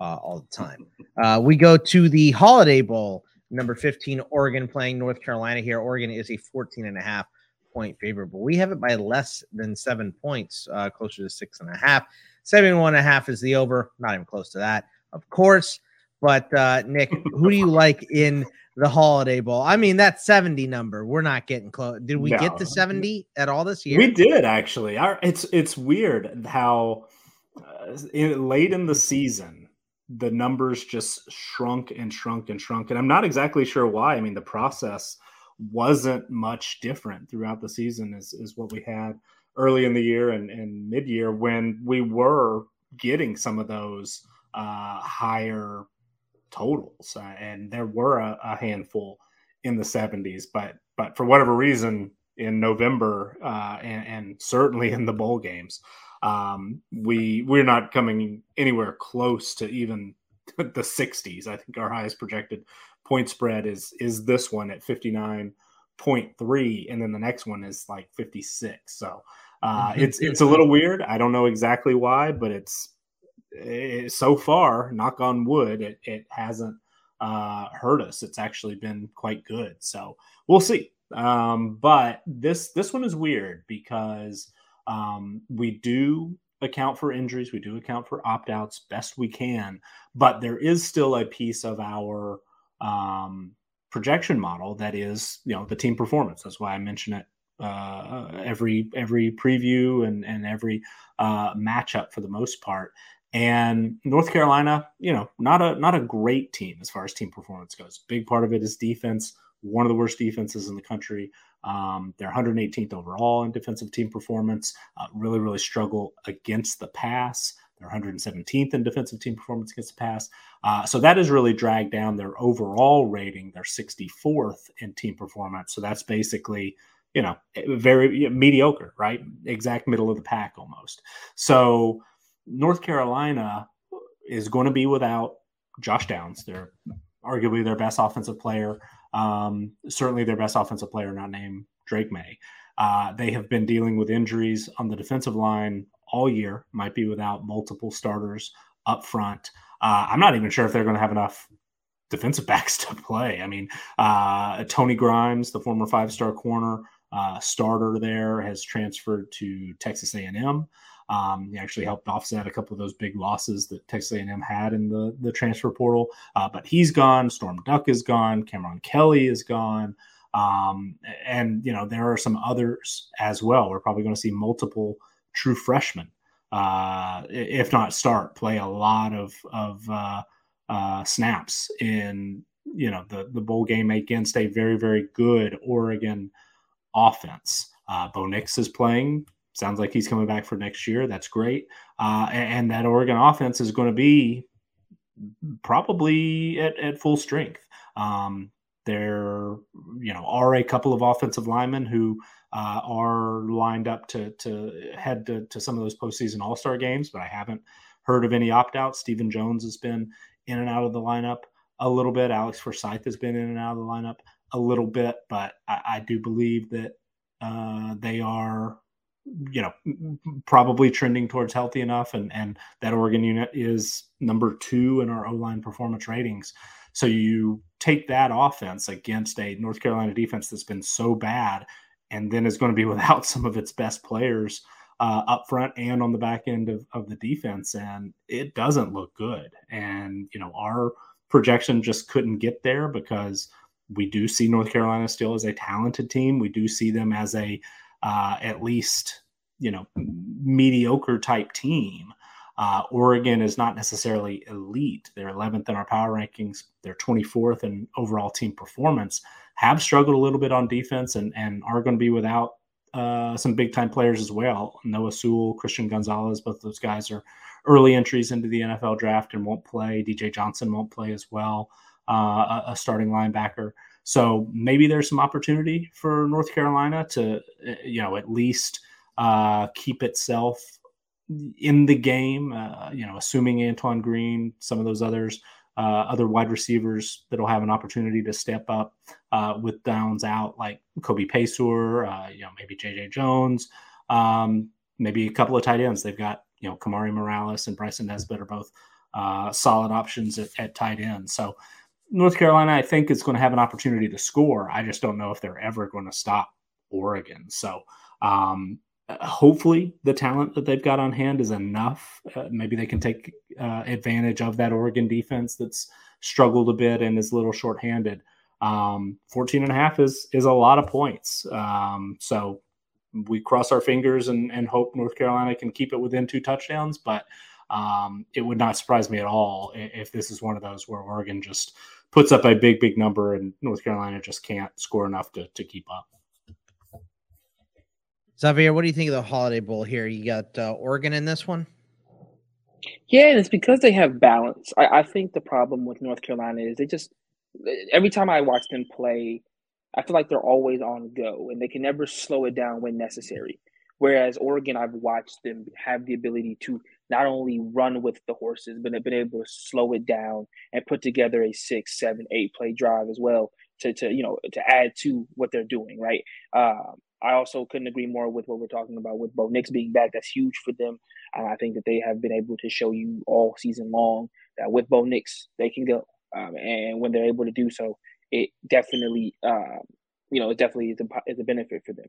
uh, all the time. Uh, we go to the Holiday Bowl, number 15, Oregon playing North Carolina here. Oregon is a 14 and a half point favorite, but we have it by less than seven points, uh, closer to six and a half. Seven one and a half is the over, not even close to that, of course. But uh, Nick, who do you like in the Holiday Bowl. I mean, that 70 number, we're not getting close. Did we No. get to 70 at all this year? We did actually. Our, it's it's weird how uh, in, late in the season the numbers just shrunk and shrunk and shrunk, and I'm not exactly sure why. I mean, the process wasn't much different throughout the season is as what we had early in the year and, and mid year when we were getting some of those uh, higher totals, uh, and there were a, a handful in the 70s, but but for whatever reason in November uh, and, and certainly in the bowl games, um, we we're not coming anywhere close to even *laughs* the 60s. I think our highest projected point spread is is this one at 59.3, and then the next one is like 56. So uh, it's it's a little weird. I don't know exactly why, but it's it, so far, knock on wood, it, it hasn't uh, hurt us. It's actually been quite good. So we'll see. Um, but this this one is weird because um, we do account for injuries, we do account for opt outs best we can, but there is still a piece of our um, projection model that is you know the team performance. That's why I mention it uh, every every preview and and every uh, matchup for the most part. And North Carolina, you know, not a not a great team as far as team performance goes. Big part of it is defense. One of the worst defenses in the country. Um, they're 118th overall in defensive team performance. Uh, really, really struggle against the pass. They're 117th in defensive team performance against the pass. Uh, so that has really dragged down their overall rating. They're 64th in team performance. So that's basically, you know, very mediocre, right? Exact middle of the pack almost. So North Carolina is going to be without Josh Downs. They're arguably their best offensive player. Um, certainly their best offensive player, not named Drake Maye. Uh, they have been dealing with injuries on the defensive line all year, might be without multiple starters up front. Uh, I'm not even sure if they're going to have enough defensive *laughs* backs to play. I mean, uh, Tony Grimes, the former five-star corner uh, starter there, has transferred to Texas A&M. Um, he actually helped offset a couple of those big losses that Texas A&M had in the the transfer portal. Uh, but he's gone. Storm Duck is gone. Cameron Kelly is gone. Um, and you know there are some others as well. We're probably going to see multiple true freshmen, uh, if not start, play a lot of of uh, uh, snaps in you know the the bowl game against a very very good Oregon offense. Uh, Bo Nix is playing sounds like he's coming back for next year. That's great. Uh, and, and, that Oregon offense is going to be probably at, at full strength. Um, there, you know, are a couple of offensive linemen who uh, are lined up to to head to, to some of those postseason All Star games, but I haven't heard of any opt outs. Stephen Jones has been in and out of the lineup a little bit. Alex Forsyth has been in and out of the lineup a little bit, but I, I do believe that uh, they are you know, probably trending towards healthy enough, and and that Oregon unit is number two in our O line performance ratings. So you take that offense against a North Carolina defense that's been so bad, and then is going to be *laughs* without some of its best players uh, up front and on the back end of, of the defense, and it doesn't look good. And you know, our projection just couldn't get there because we do see North Carolina still as a talented team. We do see them as a uh, at least you know mediocre type team. Uh, Oregon is not necessarily elite. They're 11th in our power rankings. They're 24th in overall team performance. Have struggled a little bit on defense and and are going to be without uh, some big time players as well. Noah Sewell, Christian Gonzalez, both those guys are early entries into the NFL draft and won't play. DJ Johnson won't play as well, uh, a, a starting linebacker. So maybe there's some opportunity for North Carolina to, uh, you know, at least uh, keep itself in the game. Uh, you know, assuming Antoine Green, some of those others, uh, other wide receivers that'll have an opportunity to step up uh, with downs out, like Kobe Paysour, uh, you know, maybe JJ Jones, um, maybe a couple of tight ends. They've got you know Kamari Morales and Bryson Nesbitt are both solid options at, at tight end. So North Carolina, I think, is going to have an opportunity to score. I just don't know if they're ever going to stop Oregon. So, um, hopefully, the talent that they've got on hand is enough. Uh, maybe they can take uh, advantage of that Oregon defense that's struggled a bit and is a little shorthanded. um, 14 and a half is is a lot of points. Um, so we cross our fingers and, and hope North Carolina can keep it within two touchdowns. But um, it would not surprise me at all if this is one of those where Oregon just puts up a big, big number and North Carolina just can't score enough to, to keep up. Xavier, what do you think of the Holiday Bowl here? You got uh, Oregon in this one? Yeah, and it's because they have balance. I, I think the problem with North Carolina is they just every time I watch them play, I feel like they're always on go and they can never slow it down when necessary. Whereas Oregon, I've watched them have the ability to not only run with the horses, but have been able to slow it down and put together a six, seven, eight play drive as well to, to you know to add to what they're doing. Right. Um, I also couldn't agree more with what we're talking about with Bo Nix being back. That's huge for them. Uh, I think that they have been able to show you all season long that with Bo Nix they can go, um, and when they're able to do so, it definitely, uh, you know, it definitely is a, is a benefit for them.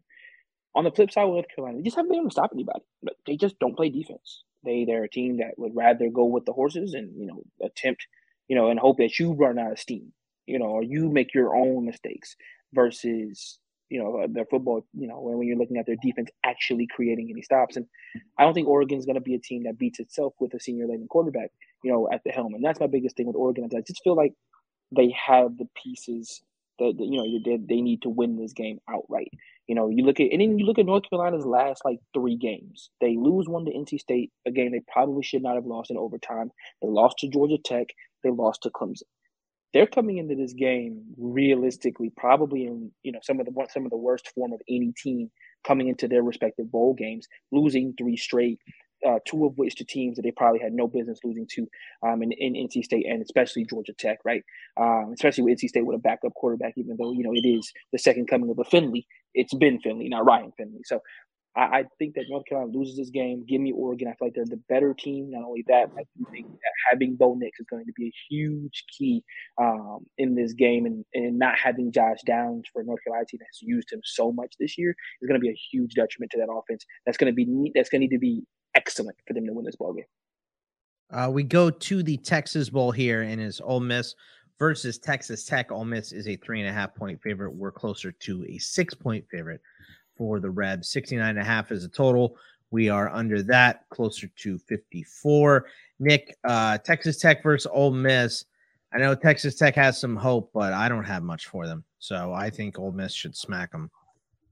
On the flip side, with Carolina, they just haven't been able to stop anybody. They just don't play defense. They they're a team that would rather go with the horses and you know attempt, you know, and hope that you run out of steam, you know, or you make your own mistakes versus you know their football. You know, when, when you're looking at their defense actually creating any stops, and I don't think Oregon's going to be a team that beats itself with a senior leading quarterback, you know, at the helm. And that's my biggest thing with Oregon. I just feel like they have the pieces that, that you know they, they need to win this game outright. You know, you look at and then you look at North Carolina's last like three games. They lose one to NC State, a game they probably should not have lost in overtime. They lost to Georgia Tech. They lost to Clemson. They're coming into this game realistically, probably in you know some of the some of the worst form of any team coming into their respective bowl games, losing three straight, uh, two of which to teams that they probably had no business losing to um, in, in NC State and especially Georgia Tech, right? Um, especially with NC State with a backup quarterback, even though, you know, it is the second coming of a Finley. It's Ben Finley, not Ryan Finley. So I, I think that North Carolina loses this game. Give me Oregon. I feel like they're the better team. Not only that, I think that having Bo Nix is going to be a huge key um, in this game and, and not having Josh Downs for North Carolina team that's used him so much this year is going to be a huge detriment to that offense. That's going to be that's going to need to be excellent for them to win this ball game. Uh, we go to the Texas Bowl here, and it's Ole Miss versus Texas Tech. Ole Miss is a three and a half point favorite. We're closer to a six point favorite for the Rebs. 69 and a half is a total. We are under that, closer to 54. Nick, uh, Texas Tech versus Ole Miss. I know Texas Tech has some hope, but I don't have much for them. So I think Ole Miss should smack them.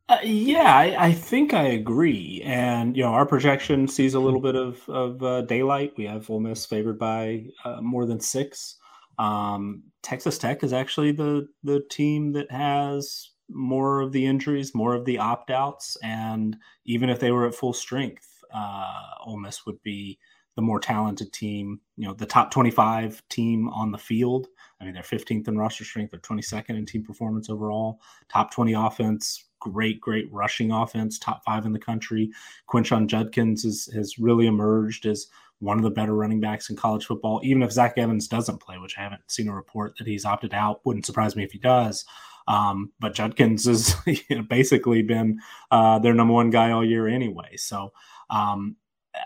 Uh, yeah, I, I, think I agree. And you know, our projection sees a little bit of of uh, daylight. We have Ole Miss favored by uh, more than six. Um, Texas Tech is actually the the team that has more of the injuries, more of the opt outs, and even if they were at full strength, uh, Ole Miss would be the more talented team. You know, the top twenty five team on the field. I mean, they're 15th in roster strength. They're 22nd in team performance overall. Top 20 offense, great, great rushing offense, top five in the country. Quinshon Judkins is, has really emerged as one of the better running backs in college football, even if Zach Evans doesn't play, which I haven't seen a report that he's opted out. Wouldn't surprise me if he does. Um, but Judkins has you *laughs* know, basically been uh, their number one guy all year anyway. So, um,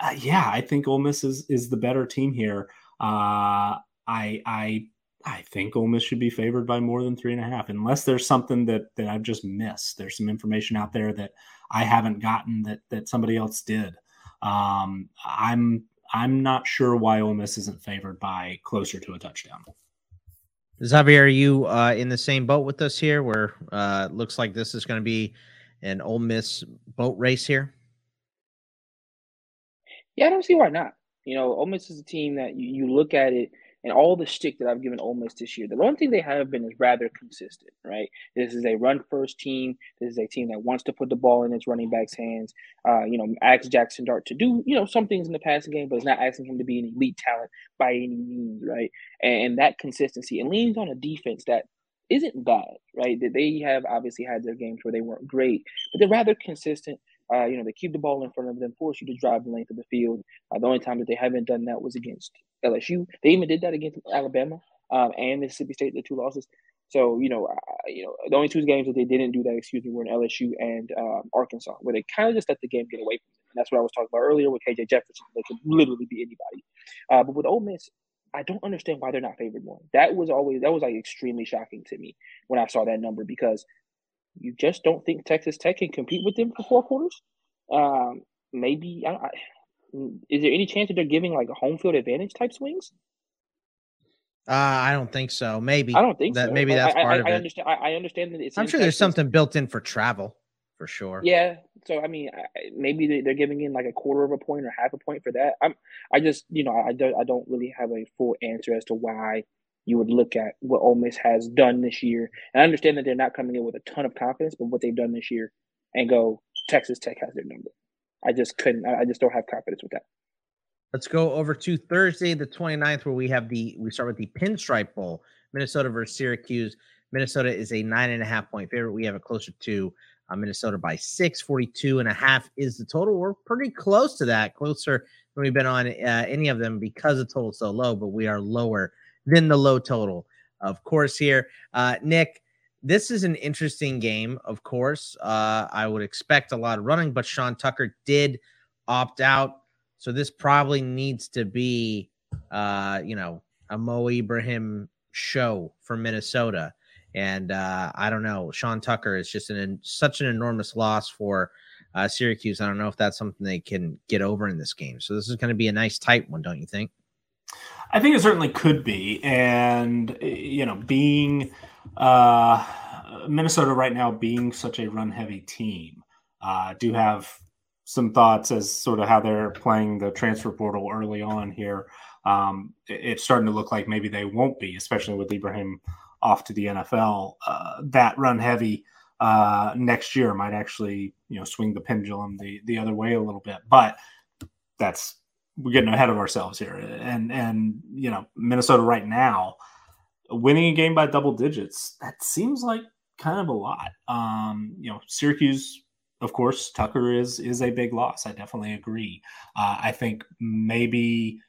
uh, yeah, I think Ole Miss is, is the better team here. Uh, I, I I think Ole Miss should be favored by more than three and a half, unless there's something that that I've just missed. There's some information out there that I haven't gotten that that somebody else did. Um, I'm I'm not sure why Ole Miss isn't favored by closer to a touchdown. Xavier, are you uh, in the same boat with us here? Where uh, looks like this is going to be an Ole Miss boat race here. Yeah, I don't see why not. You know, Ole Miss is a team that you, you look at it and all the stick that I've given Ole Miss this year, the one thing they have been is rather consistent, right? This is a run first team. This is a team that wants to put the ball in its running back's hands. Uh, you know, asks Jaxson Dart to do, you know, some things in the passing game, but it's not asking him to be an elite talent by any means, right? And, and that consistency and leans on a defense that isn't bad, right? That they have obviously had their games where they weren't great, but they're rather consistent. Uh, you know, they keep the ball in front of them, force you to drive the length of the field. Uh, the only time that they haven't done that was against LSU. They even did that against Alabama um, and Mississippi State, the two losses. So you know, uh, you know, the only two games that they didn't do that, excuse me, were in LSU and um, Arkansas, where they kind of just let the game get away from them. And that's what I was talking about earlier with KJ Jefferson. They could literally be anybody. Uh, but with Ole Miss, I don't understand why they're not favored more. That was always that was like extremely shocking to me when I saw that number because you just don't think Texas Tech can compete with them for four quarters. Um, maybe I, I, is there any chance that they're giving like a home field advantage type swings? Uh, I don't think so. Maybe I don't think that. So. Maybe that's I, part I, of it. I. Understand, I, I understand that it's. I'm sure there's something built in for travel, for sure. Yeah. So I mean, maybe they're giving in like a quarter of a point or half a point for that. I'm. I just you know I don't I don't really have a full answer as to why you would look at what Ole Miss has done this year. And I understand that they're not coming in with a ton of confidence, but what they've done this year, and go Texas Tech has their number. I just couldn't. I just don't have confidence with that. Let's go over to Thursday, the 29th, where we have the we start with the Pinstripe Bowl, Minnesota versus Syracuse. Minnesota is a nine and a half point favorite. We have it closer to uh, Minnesota by six, 42 and a half is the total. We're pretty close to that, closer than we've been on uh, any of them because the total so low, but we are lower than the low total, of course. Here, uh, Nick, this is an interesting game, of course. Uh, I would expect a lot of running, but Sean Tucker did opt out. So this probably needs to be, uh, you know, a Mo Ibrahim show for Minnesota. And uh, I don't know, Sean Tucker is just an such an enormous loss for uh, Syracuse. I don't know if that's something they can get over in this game. So this is going to be a nice tight one, don't you think? I think it certainly could be, and you know, being uh, Minnesota right now being such a run-heavy team, uh, do have some thoughts as sort of how they're playing the transfer portal early on here. Um, it's starting to look like maybe they won't be, especially with Ibrahim off to the NFL. Uh, that run heavy uh, next year might actually, you know, swing the pendulum the the other way a little bit. But that's we're getting ahead of ourselves here. And and you know, Minnesota right now winning a game by double digits, that seems like kind of a lot. Um, you know, Syracuse of course, Tucker is is a big loss. I definitely agree. Uh, I think maybe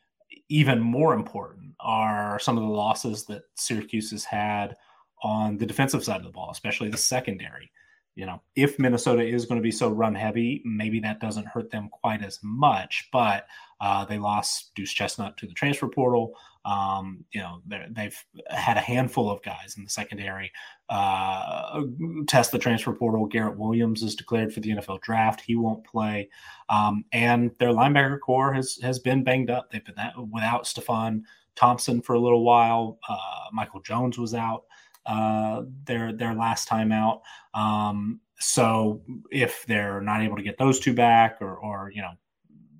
even more important are some of the losses that Syracuse has had on the defensive side of the ball, especially the secondary. You know, if Minnesota is going to be so run heavy, maybe that doesn't hurt them quite as much. But uh, they lost Deuce Chestnut to the transfer portal. Um, you know, they've had a handful of guys in the secondary uh, test the transfer portal. Garrett Williams is declared for the NFL draft. He won't play. Um, and their linebacker corps has has been banged up. They've been that, without Stefon Thompson for a little while. Uh, Michael Jones was out uh, their their last time out. Um, so if they're not able to get those two back, or or you know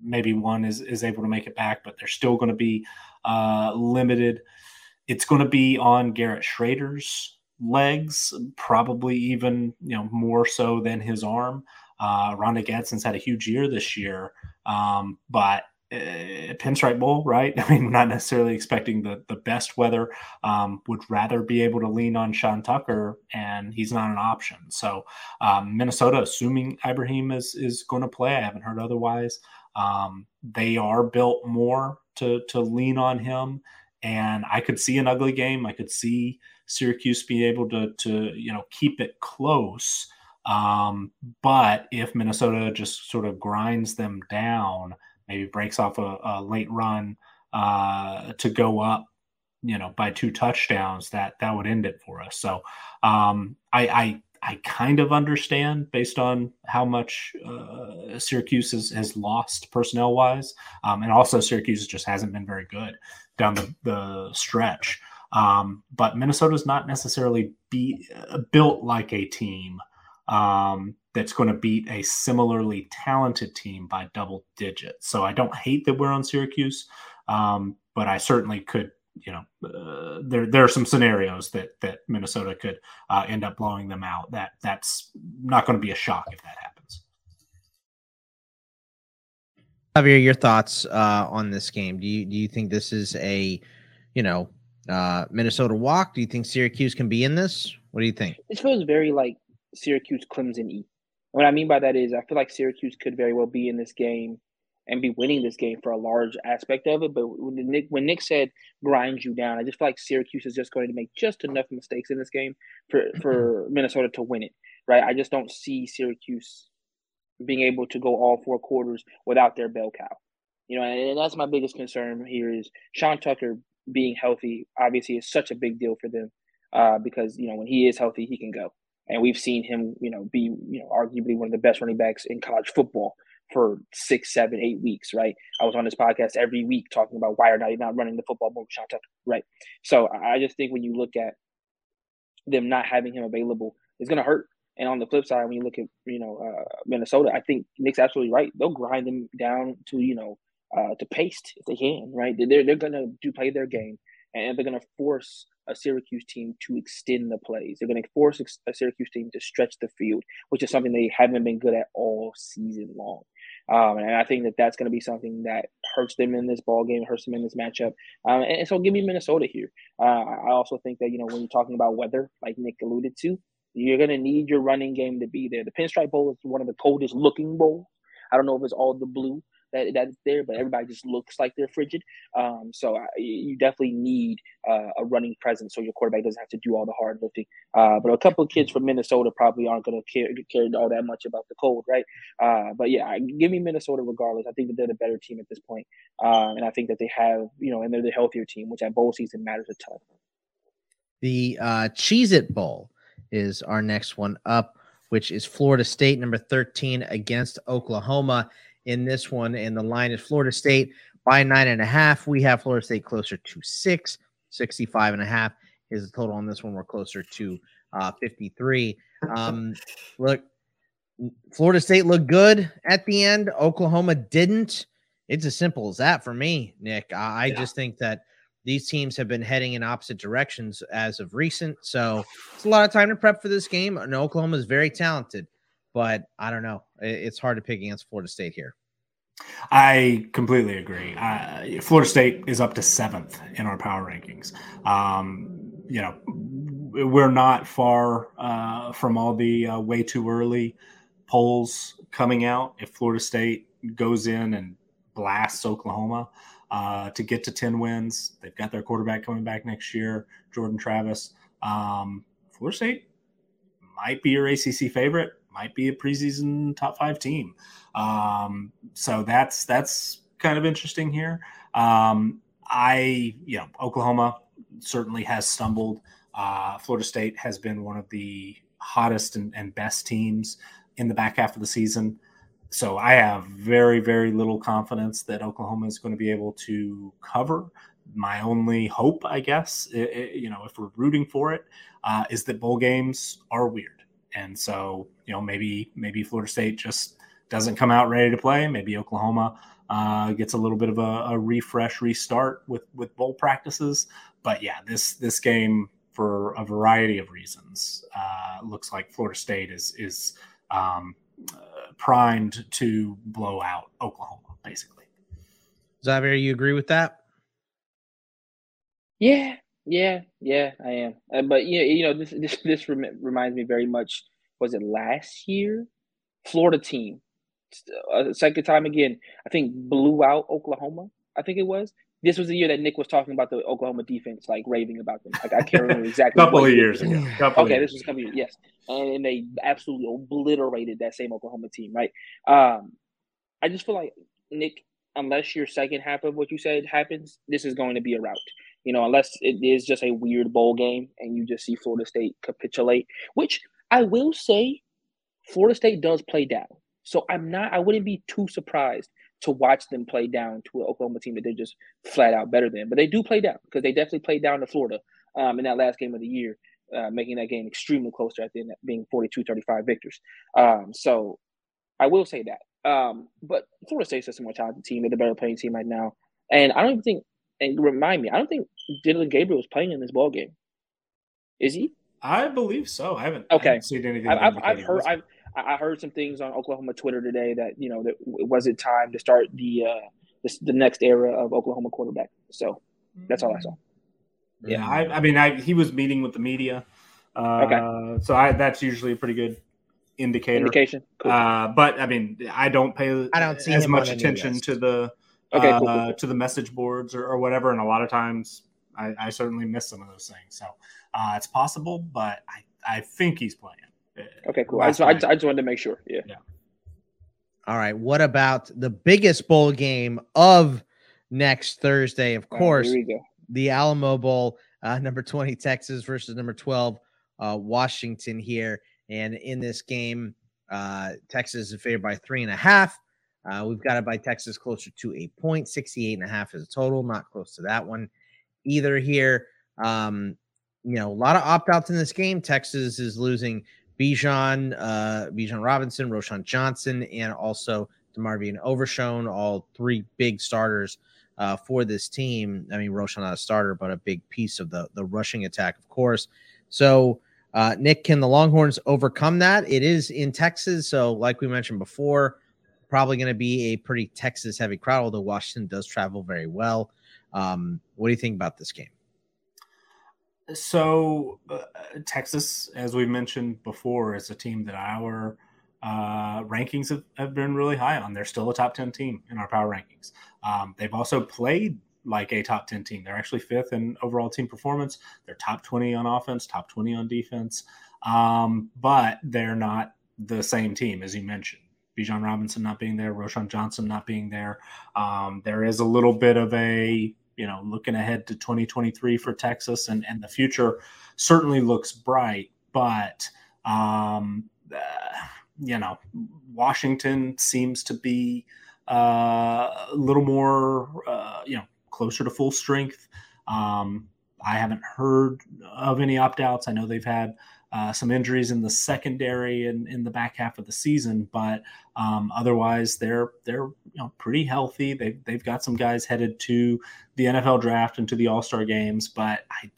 maybe one is is able to make it back, but they're still going to be uh, limited. It's going to be on Garrett Shrader's legs, probably even you know more so than his arm. Uh, Ronda Gadsden's had a huge year this year, um, but uh, Pinstripe Bowl, right? *laughs* I mean, not necessarily expecting the the best weather. Um, would rather be able to lean on Sean Tucker, and he's not an option. So um, Minnesota, assuming Ibrahim is is going to play, I haven't heard otherwise. Um, they are built more to to lean on him, and I could see an ugly game. I could see Syracuse be able to to you know keep it close. Um, but if Minnesota just sort of grinds them down, maybe breaks off a, a late run uh, to go up, you know, by two touchdowns, that that would end it for us. So um, I, I I kind of understand based on how much uh, Syracuse has, has lost personnel wise. Um, and also, Syracuse just hasn't been very good down the, the stretch. Um, but Minnesota's not necessarily be, uh, built like a team um, that's going to beat a similarly talented team by double digits. So I don't hate that we're on Syracuse, um, but I certainly could you know, uh, there there are some scenarios that that Minnesota could uh, end up blowing them out. That that's not going to be a shock if that happens. Xavier, your thoughts uh, on this game? Do you do you think this is a, you know, uh, Minnesota walk? Do you think Syracuse can be in this? What do you think? This feels very like Syracuse Clemson E. What I mean by that is I feel like Syracuse could very well be in this game and be winning this game for a large aspect of it. But when Nick when Nick said grind you down, I just feel like Syracuse is just going to make just enough mistakes in this game for for *clears throat* Minnesota to win it. Right? I just don't see Syracuse being able to go all four quarters without their bell cow. You know, and that's my biggest concern here is Sean Tucker being healthy obviously is such a big deal for them uh, because you know when he is healthy, he can go, and we've seen him you know be you know arguably one of the best running backs in college football for six, seven, eight weeks, right? I was on this podcast every week talking about why are not not running the football more right? So I just think when you look at them not having him available, it's going to hurt. And on the flip side, when you look at you know uh, Minnesota, I think Nick's absolutely right. They'll grind them down to you know uh, to paste if they can, right? They're they're going to do play their game, and they're going to force a Syracuse team to extend the plays. They're going to force a Syracuse team to stretch the field, which is something they haven't been good at all season long. Um, and I think that that's going to be something that hurts them in this ball game, hurts them in this matchup. Um, and, and, so give me Minnesota here. Uh, I also think that, you know, when you're talking about weather, like Nick alluded to, you're going to need your running game to be there. The Pinstripe Bowl is one of the coldest looking bowls. I don't know if it's all the blue, that that's there, but everybody just looks like they're frigid. Um, so I, you definitely need uh, a running presence so your quarterback doesn't have to do all the hard lifting. Uh, but a couple of kids from Minnesota probably aren't going to care, care all that much about the cold, right? Uh, but yeah, give me Minnesota regardless. I think that they're the better team at this point. Uh, and I think that they have, you know, and they're the healthier team, which at bowl season matters a ton. The uh, Cheez It Bowl is our next one up, which is Florida State, number 13, against Oklahoma in this one, and the line is Florida State by nine and a half. We have Florida State closer to six, 65 and a half is the total on this one. We're closer to uh, 53. Um, look, Florida State looked good at the end. Oklahoma didn't. It's as simple as that for me, Nick. I, yeah. just think that these teams have been heading in opposite directions as of recent. So it's a lot of time to prep for this game. And Oklahoma is very talented but I don't know. It's hard to pick against Florida State here. I completely agree. Uh, Florida State is up to seventh in our power rankings. Um, you know, we're not far uh, from all the uh, way too early polls coming out. If Florida State goes in and blasts Oklahoma uh, to get to 10 wins, they've got their quarterback coming back next year, Jordan Travis. Um, Florida State might be your ACC favorite might be a preseason top five team. Um, so that's that's kind of interesting here. Um, I, you know, Oklahoma certainly has stumbled. Uh, Florida State has been one of the hottest and, and best teams in the back half of the season. So I have very, very little confidence that Oklahoma is going to be able to cover. My only hope, I guess, it, it, you know, if we're rooting for it, uh, is that bowl games are weird. And so, you know, maybe maybe Florida State just doesn't come out ready to play. Maybe Oklahoma uh, gets a little bit of a, a, refresh, restart with with bowl practices. But yeah, this this game for a variety of reasons uh, looks like Florida State is is um, uh, primed to blow out Oklahoma, basically. Xavier, you agree with that? Yeah, yeah, yeah, I am. Uh, but yeah, you know, this this this rem- reminds me very much. Was it last year? Florida team, uh, second time again. I think blew out Oklahoma. I think it was. This was the year that Nick was talking about the Oklahoma defense, like raving about them. Like I can't remember exactly. *laughs* couple of years ago. Couple okay, this was a couple years. Yes, and they absolutely obliterated that same Oklahoma team. Right. Um, I just feel like Nick, unless your second half of what you said happens, this is going to be a route you know, unless it is just a weird bowl game and you just see Florida State capitulate, which I will say Florida State does play down. So I'm not, I wouldn't be too surprised to watch them play down to an Oklahoma team that they're just flat out better than. But they do play down because they definitely played down to Florida um, in that last game of the year, uh, making that game extremely closer at the end, being 42 35 victors. Um, so I will say that. Um, but Florida State's just a more talented team. They're the better playing team right now. And I don't even think and remind me, I don't think Dillon Gabriel was playing in this ball game. Is he? I believe so. I haven't. Okay. I haven't seen anything. I've, I've heard. I've, I heard some things on Oklahoma Twitter today that you know that was it time to start the uh, the, the next era of Oklahoma quarterback. So that's all I saw. Yeah, I, I mean, I, he was meeting with the media. Uh, okay. So I, that's usually a pretty good indicator. Indication. Cool. Uh, but I mean, I don't pay. I don't see as much attention to the okay, cool, cool, uh, cool. to the message boards or, or, whatever. And a lot of times I, I certainly miss some of those things. So uh, it's possible, but I, I think he's playing. Uh, okay, cool. I just, I, just, I just, wanted to make sure. Yeah. yeah. All right. What about the biggest bowl game of next Thursday? Of course, the Alamo Bowl, uh, number 20 Texas versus number 12 uh, Washington here. And in this game, uh, Texas is favored by three and a half. Uh, we've got it by Texas closer to a point, 68 and a half is a total, not close to that one either here. Um, you know, a lot of opt outs in this game. Texas is losing Bijan, uh, Bijan Robinson, Roschon Johnson, and also DeMarvion Overshown, all three big starters uh, for this team. I mean, Roschon not a starter, but a big piece of the the rushing attack, of course. So, uh, Nick, can the Longhorns overcome that? It is in Texas, so like we mentioned before, probably going to be a pretty Texas heavy crowd. Although Washington does travel very well. Um, what do you think about this game? So, uh, Texas, as we mentioned before, is a team that our uh, rankings have, have, been really high on. They're still a top 10 team in our power rankings. Um, they've also played like a top 10 team. They're actually fifth in overall team performance. They're top 20 on offense, top 20 on defense. Um, but they're not the same team, as you mentioned. Bijan Robinson not being there, Roschon Johnson not being there. Um, there is a little bit of a, you know, looking ahead to 2023 for Texas, and, and the future certainly looks bright. But, um, uh, you know, Washington seems to be uh, a little more, uh, you know, closer to full strength. Um, I haven't heard of any opt outs. I know they've had uh, some injuries in the secondary and in the back half of the season, but um, otherwise they're they're you know pretty healthy. They they've got some guys headed to the NFL draft and to the All Star games, but I,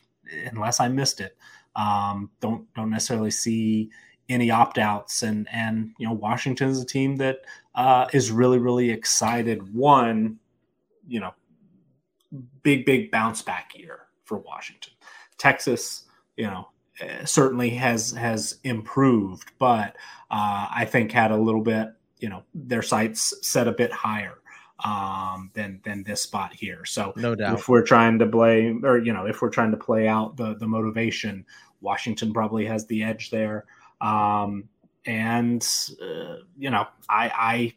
unless I missed it, um, don't don't necessarily see any opt outs. And and you know Washington is a team that uh, is really really excited. One, you know, big big bounce back year for Washington. Texas, you know, certainly has has improved, but uh, I think had a little bit, you know, their sights set a bit higher um, than than this spot here. So no doubt, if we're trying to blame, or you know, if we're trying to play out the the motivation, Washington probably has the edge there. Um, and uh, you know, I,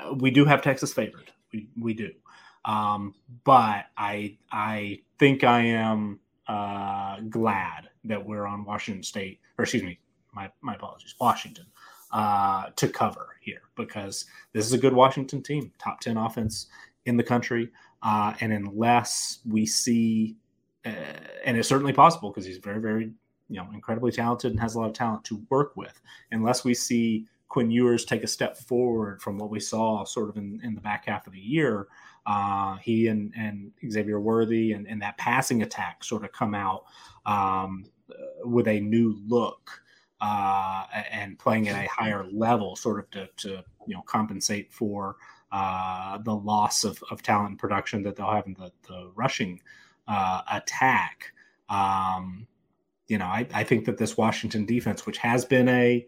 I we do have Texas favored. We we do, um, but I I think I am uh, glad that we're on Washington State, or excuse me, my, my apologies, Washington, uh, to cover here because this is a good Washington team, top 10 offense in the country. Uh, and unless we see, uh, and it's certainly possible because he's very, very, you know, incredibly talented and has a lot of talent to work with, unless we see Quinn Ewers take a step forward from what we saw sort of in, in the back half of the year, uh, he and, and Xavier Worthy and, and that passing attack sort of come out um, with a new look uh, and playing at a higher level, sort of to, to you know compensate for uh, the loss of, of talent and production that they'll have in the, the rushing uh, attack. Um, you know, I, I, think that this Washington defense, which has been a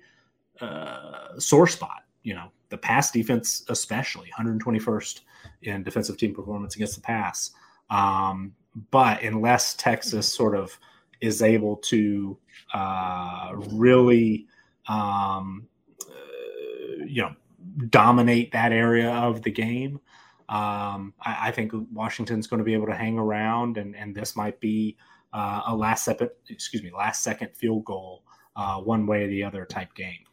uh, sore spot, you know, the pass defense, especially 121st in defensive team performance against the pass. Um, but unless Texas sort of is able to uh, really, um, uh, you know, dominate that area of the game, um, I, I, think Washington's going to be able to hang around, and, and this might be uh, a last second, excuse me, last second field goal, uh, one way or the other type game.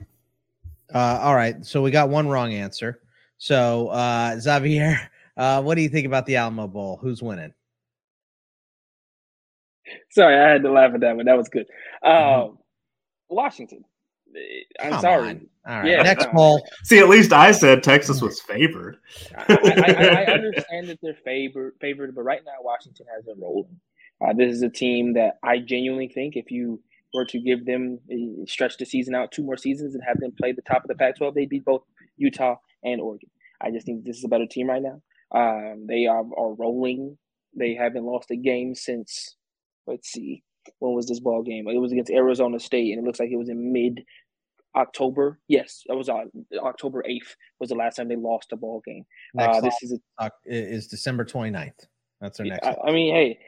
Uh, all right, so we got one wrong answer. So uh, Xavier, *laughs* uh, what do you think about the Alamo Bowl? Who's winning? Sorry, I had to laugh at that one. That was good. Mm-hmm. Um, Washington. I'm Come sorry. On. All right. Yeah, next bowl. See, at least I said Texas was favored. I, I, I, *laughs* understand that they're favored, favored, but right now Washington has been rolling. Uh, this is a team that I genuinely think if you were to give them uh, stretch the season out two more seasons and have them play the top of the Pac-12, they'd beat both Utah and Oregon. I just think this is a better team right now. Um, they are, are rolling. They haven't lost a game since let's see, when was this ball game? It was against Arizona State, and it looks like it was in mid October. Yes, it was on uh, October eighth was the last time they lost a ball game. Uh, this is a, is December 29th. That's our next. I, I mean, hey,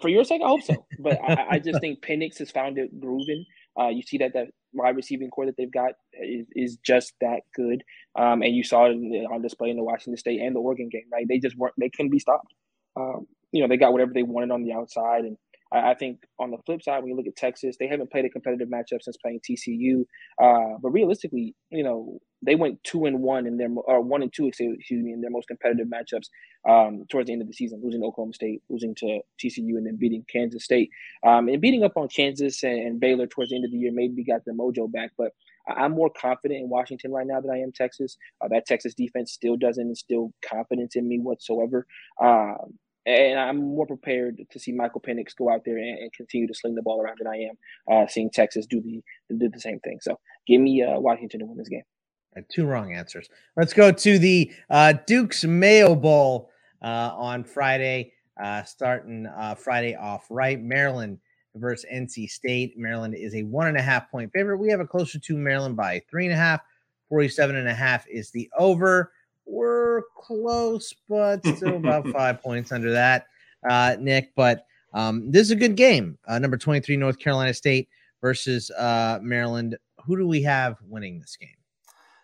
for your sake, I hope so. But I, I, just think Penix has found it grooving. Uh, you see that that wide receiving corps that they've got is, is just that good. Um, and you saw it on display in the Washington State and the Oregon game, right? They just weren't, they couldn't be stopped. Um, you know, they got whatever they wanted on the outside. And I, I, think on the flip side, when you look at Texas, they haven't played a competitive matchup since playing TCU. Uh, but realistically, you know, they went two and one in their or one and two, excuse me, in their most competitive matchups um, towards the end of the season, losing Oklahoma State, losing to TCU, and then beating Kansas State. Um, and beating up on Kansas and, and Baylor towards the end of the year maybe got the mojo back, but I'm more confident in Washington right now than I am Texas. Uh, that Texas defense still doesn't instill confidence in me whatsoever. Um, and I'm more prepared to see Michael Penix go out there and, and, continue to sling the ball around than I am uh, seeing Texas do the do the same thing. So give me uh, Washington to win this game. Two wrong answers. Let's go to the uh, Duke's Mayo Bowl uh, on Friday, uh, starting uh, Friday off right. Maryland versus NC State. Maryland is a one and a half point favorite. We have a closer to Maryland by three and a half. 47 and a half is the over. We're close, but *laughs* still about five points under that, uh, Nick. But um, this is a good game. Uh, number 23, North Carolina State versus uh, Maryland. Who do we have winning this game?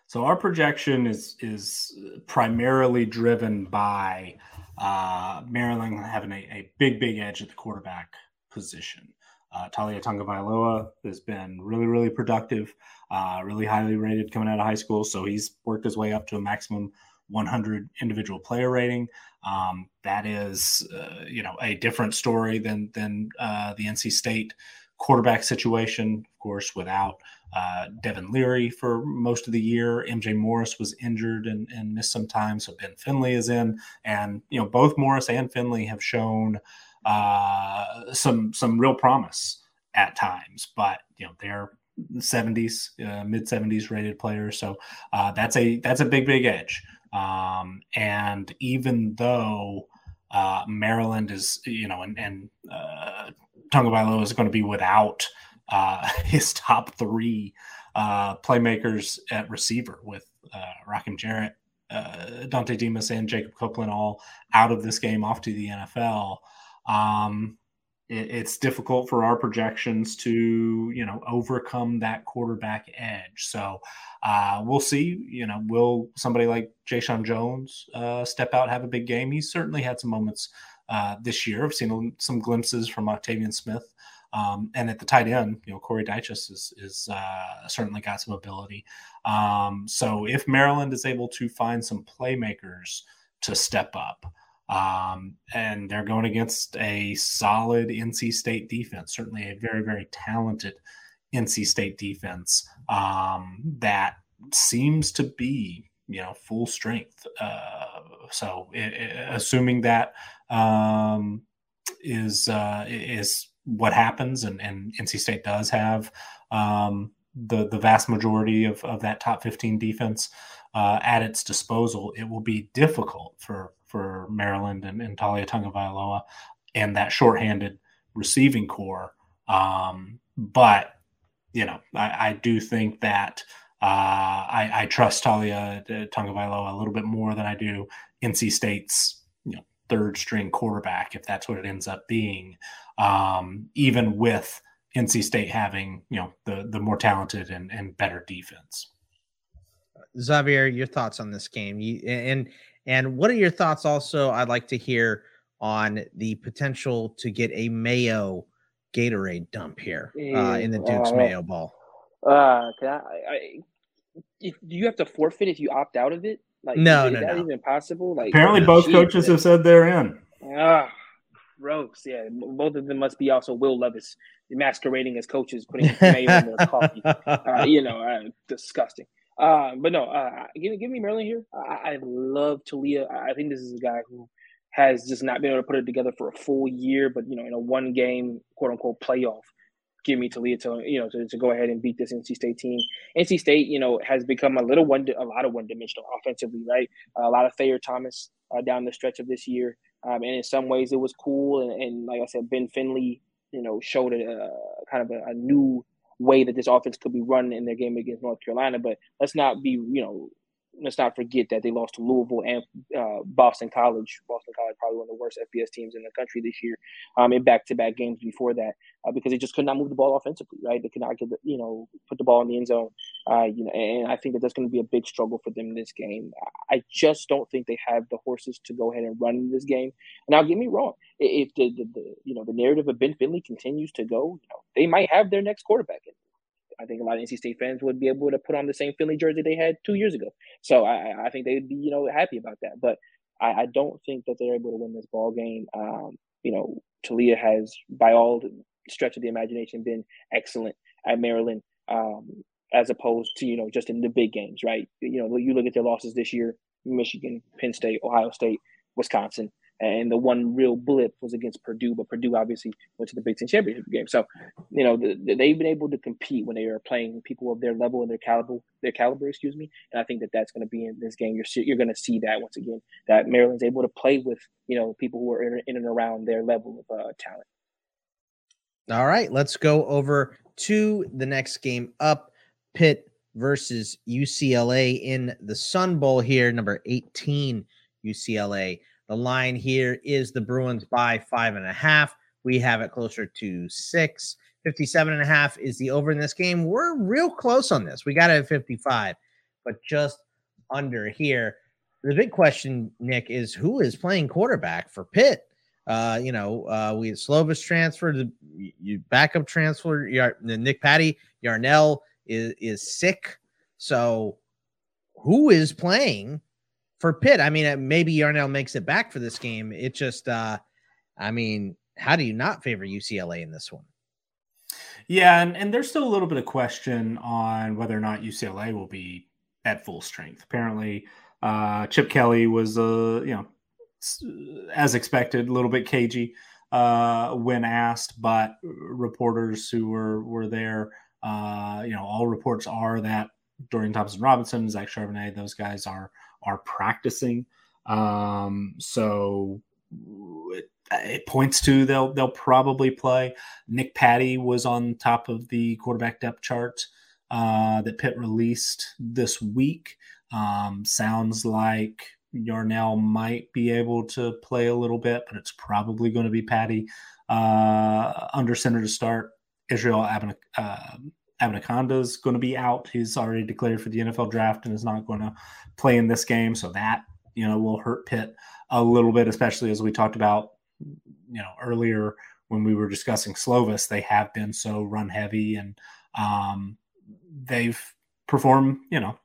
So our projection is is primarily driven by uh, Maryland having a, a big, big edge at the quarterback position. Uh, Taulia Tagovailoa has been really, really productive, uh, really highly rated coming out of high school. So he's worked his way up to a maximum 100 individual player rating. Um, that is, uh, you know, a different story than than uh, the NC State quarterback situation. Of course, without uh, Devin Leary for most of the year, MJ Morris was injured and, and missed some time, so Ben Finley is in, and you know both Morris and Finley have shown uh, some some real promise at times, but you know they're 70s, uh, mid 70s rated players, so uh, that's a that's a big big edge. Um, and even though uh, Maryland is, you know, and, and uh, Tagovailoa is going to be without uh, *laughs* his top three uh, playmakers at receiver with uh, Rakim Jarrett, uh, Dontay Demus, and Jacob Copeland all out of this game off to the NFL. Um, it, it's difficult for our projections to you know overcome that quarterback edge. So uh, we'll see. You know, will somebody like Jeshaun Jones uh, step out, have a big game? He's certainly had some moments uh, this year. I've seen some glimpses from Octavian Smith. Um, and at the tight end, you know, Corey Dyches is, is uh, certainly got some ability. Um, so if Maryland is able to find some playmakers to step up, um, and they're going against a solid NC State defense, certainly a very, very talented NC State defense um, that seems to be, you know, full strength. Uh, so, it, it, assuming that um, is uh, is what happens, and, and NC State does have um, the the vast majority of, of that top 15 defense uh, at its disposal, it will be difficult for for Maryland and, and Taulia Tagovailoa and that shorthanded receiving corps. Um, but you know, I, I, do think that uh, I, I, trust Talia uh, Tagovailoa a little bit more than I do NC State's you know third string quarterback, if that's what it ends up being. Um, even with NC State having you know the the more talented and, and better defense. Xavier, your thoughts on this game? You, and and what are your thoughts also? I'd like to hear on the potential to get a Mayo Gatorade dump here uh, in the Duke's uh, Mayo Bowl. Uh, can I, I, do you have to forfeit if you opt out of it? Like, no, is, no, is that no. even possible? Like, apparently, both coaches have said they're in. Ah, gross. Yeah, both of them must be also Will Levis masquerading as coaches, putting mayo in their coffee. *laughs* Uh, you know, uh, disgusting. Uh, but no, uh, give, give me Maryland here. I, I love Taulia. I think this is a guy who has just not been able to put it together for a full year, but you know, in a one game quote unquote playoff, give me Taulia to you know to, to go ahead and beat this NC State team. NC State, you know, has become a little one, a lot of one dimensional offensively, right? A lot of Thayer Thomas uh, down the stretch of this year, um, and in some ways it was cool. And, and, like I said, Ben Finley, you know, showed a, kind of a, a new way that this offense could be run in their game against North Carolina. But let's not be, you know, let's not forget that they lost to Louisville and uh, Boston College. Boston College probably one of the worst FBS teams in the country this year, um, in back-to-back games before that, uh, because they just could not move the ball offensively. Right, they could not get the, you know put the ball in the end zone. Uh, you know, and I think that that's going to be a big struggle for them in this game. I just don't think they have the horses to go ahead and run in this game. Now, get me wrong, if the, the, the you know the narrative of Ben Finley continues to go, you know, they might have their next quarterback in I think a lot of NC State fans would be able to put on the same Finley jersey they had two years ago. So I, I think they'd be, you know, happy about that. But I, I don't think that they're able to win this ball game. Um, you know, Taulia has, by all stretch of the imagination, been excellent at Maryland, um, as opposed to you know just in the big games, right? You know, you look at their losses this year: Michigan, Penn State, Ohio State, Wisconsin and the one real blip was against Purdue, but Purdue obviously went to the Big Ten championship game. So, you know, the, the, they've been able to compete when they are playing people of their level and their caliber, their caliber, excuse me. And I think that that's going to be in this game. You're you're going to see that once again that Maryland's able to play with you know people who are in, in and around their level of uh, talent. All right, let's go over to the next game up. Pitt versus UCLA in the Sun Bowl here, number 18 UCLA the line here is the Bruins by five and a half. We have it closer to six. 57 and a half is the over in this game. We're real close on this. We got it at 55, but just under here. The big question, Nick, is who is playing quarterback for Pitt? Uh, you know, uh, we had Slovis transferred, you backup transfer, Nick Patti, Yarnell is, is sick. So who is playing for Pitt, I mean, maybe Yarnell makes it back for this game. It just, uh, I mean, how do you not favor UCLA in this one? Yeah, and, and there's still a little bit of question on whether or not UCLA will be at full strength. Apparently, uh, Chip Kelly was, uh, you know, as expected, a little bit cagey uh, when asked, but reporters who were were there, uh, you know, all reports are that Dorian Thompson Robinson, Zach Charbonnet, those guys are are practicing. Um, so it, it, points to they'll they'll probably play. Nick Patti was on top of the quarterback depth chart uh, that Pitt released this week. Um, sounds like Yarnell might be able to play a little bit, but it's probably going to be Patti uh, under center to start. Israel Abin- uh, Abanikanda is going to be out. He's already declared for the NFL draft and is not going to play in this game. So that, you know, will hurt Pitt a little bit, especially as we talked about, you know, earlier when we were discussing Slovis. They have been so run heavy and um, they've performed, you know,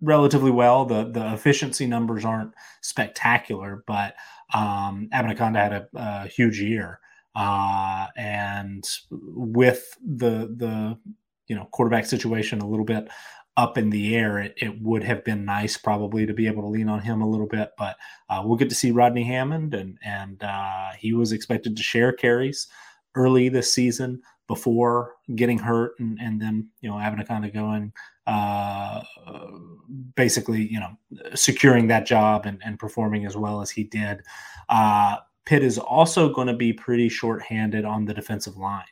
relatively well. The the efficiency numbers aren't spectacular, but um, Abanikanda had a, a huge year. Uh, and with the the you know quarterback situation a little bit up in the air, it, it would have been nice probably to be able to lean on him a little bit. But uh, we'll get to see Rodney Hammond, and and uh, he was expected to share carries early this season before getting hurt, and and then you know having to kind of go and uh, basically you know securing that job and, and performing as well as he did. Uh, Pitt is also going to be pretty short-handed on the defensive line.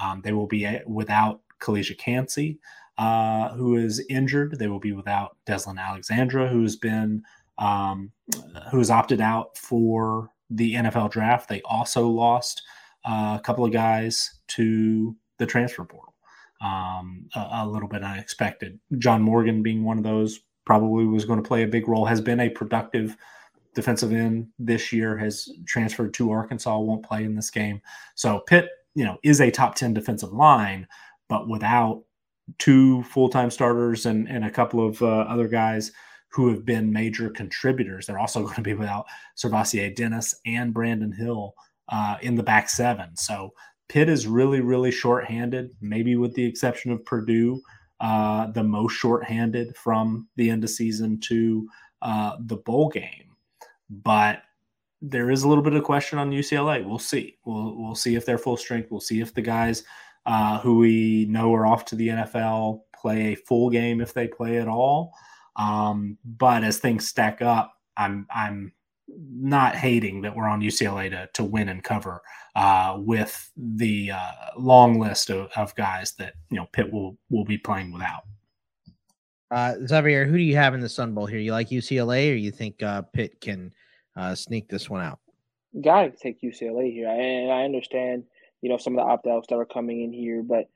Um, they will be without Calijah Kancey, uh, who is injured. They will be without Deslin Alexandre, who's been um, who has opted out for the NFL draft. They also lost uh, a couple of guys to the transfer portal. Um, a, a, little bit unexpected. John Morgan being one of those probably was going to play a big role. Has been a productive defensive end this year. Has transferred to Arkansas. Won't play in this game. So Pitt, you know, is a top ten defensive line, but without two full-time starters and, and a couple of uh, other guys who have been major contributors. They're also *laughs* going to be without SirVocea Dennis and Brandon Hill uh, in the back seven. So Pitt is really, really shorthanded, maybe with the exception of Purdue, uh, the most shorthanded from the end of season to uh, the bowl game. But there is a little bit of question on UCLA. We'll see. We'll we'll see if they're full strength. We'll see if the guys uh, who we know are off to the NFL play a full game if they play at all. Um, but as things stack up, I'm I'm not hating that we're on UCLA to to win and cover uh, with the uh, long list of, of guys that you know Pitt will will be playing without. Uh, Xavier, who do you have in the Sun Bowl here? You like UCLA, or you think uh, Pitt can uh, sneak this one out? Gotta take UCLA here, and I understand you know some of the opt outs that are coming in here, but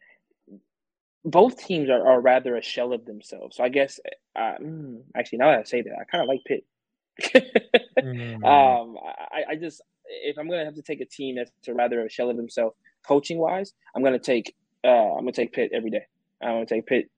both teams are, are rather a shell of themselves. So I guess uh, mm, actually now that I say that, I kind of like Pitt. mm-hmm. *laughs* um, I, I just if I'm gonna have to take a team that's a rather a shell of himself, coaching wise, I'm gonna take uh, I'm gonna take Pitt every day. I'm gonna take Pitt,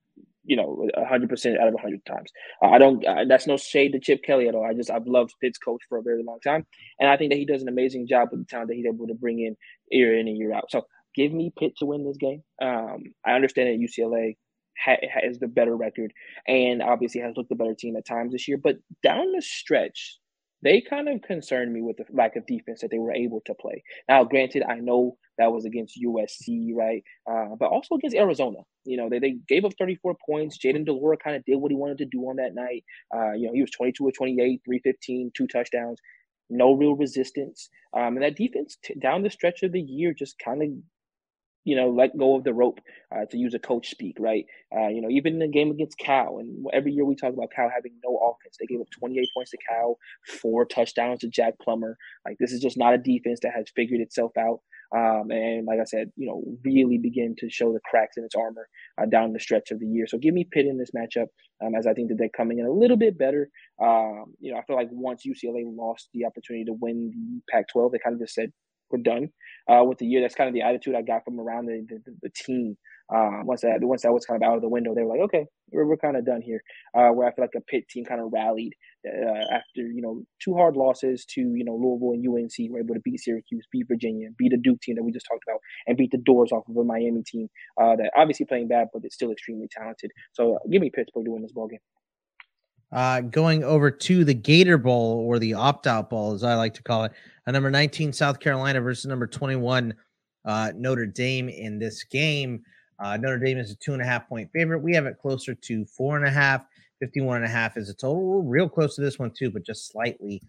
you know, 100 percent out of 100 times. I don't. Uh, that's no shade to Chip Kelly at all. I just I've loved Pitt's coach for a very long time, and I think that he does an amazing job with the talent that he's able to bring in year in and year out. So give me Pitt to win this game. Um, I understand that UCLA ha- has the better record and obviously has looked the better team at times this year, but down the stretch, they kind of concerned me with the lack of defense that they were able to play. Now, granted, I know that was against USC, right? Uh, but also against Arizona. You know, they, they gave up 34 points. Jayden de Laura kind of did what he wanted to do on that night. Uh, you know, he was 22 or 28, 315, two touchdowns, no real resistance. Um, and that defense t- down the stretch of the year just kind of you know, let go of the rope, uh, to use a coach speak, right? Uh, you know, even in the game against Cal, and every year we talk about Cal having no offense. They gave up 28 points to Cal, four touchdowns to Jack Plummer. Like this is just not a defense that has figured itself out. Um, and like I said, you know, really begin to show the cracks in its armor uh, down the stretch of the year. So give me Pitt in this matchup, um, as I think that they're coming in a little bit better. Um, you know, I feel like once UCLA lost the opportunity to win the Pac-12, they kind of just said, we're done uh, with the year. That's kind of the attitude I got from around the, the, the team. Uh, once that once that was kind of out of the window, they were like, okay, we're, we're kind of done here. Uh, where I feel like a Pitt team kind of rallied uh, after you know two hard losses to you know Louisville and UNC, were able to beat Syracuse, beat Virginia, beat the Duke team that we just talked about, and beat the doors off of a Miami team uh, that obviously playing bad, but it's still extremely talented. So uh, give me Pittsburgh to win this ball game. Uh, going over to the Gator Bowl or the opt out bowl, as I like to call it, number 19 South Carolina versus number 21 uh, Notre Dame in this game. Uh, Notre Dame is a two and a half point favorite. We have it closer to four and a half. 51 and a half is a total. We're real close to this one, too, but just slightly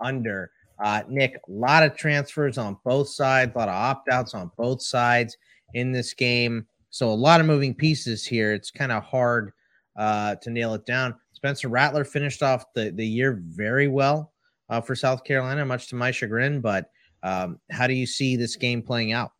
under. Uh, Nick, a lot of transfers on both sides, a lot of opt outs on both sides in this game. So, a lot of moving pieces here. It's kind of hard uh, to nail it down. Spencer Rattler finished off the, the year very well uh, for South Carolina, much to my chagrin. But um, how do you see this game playing out?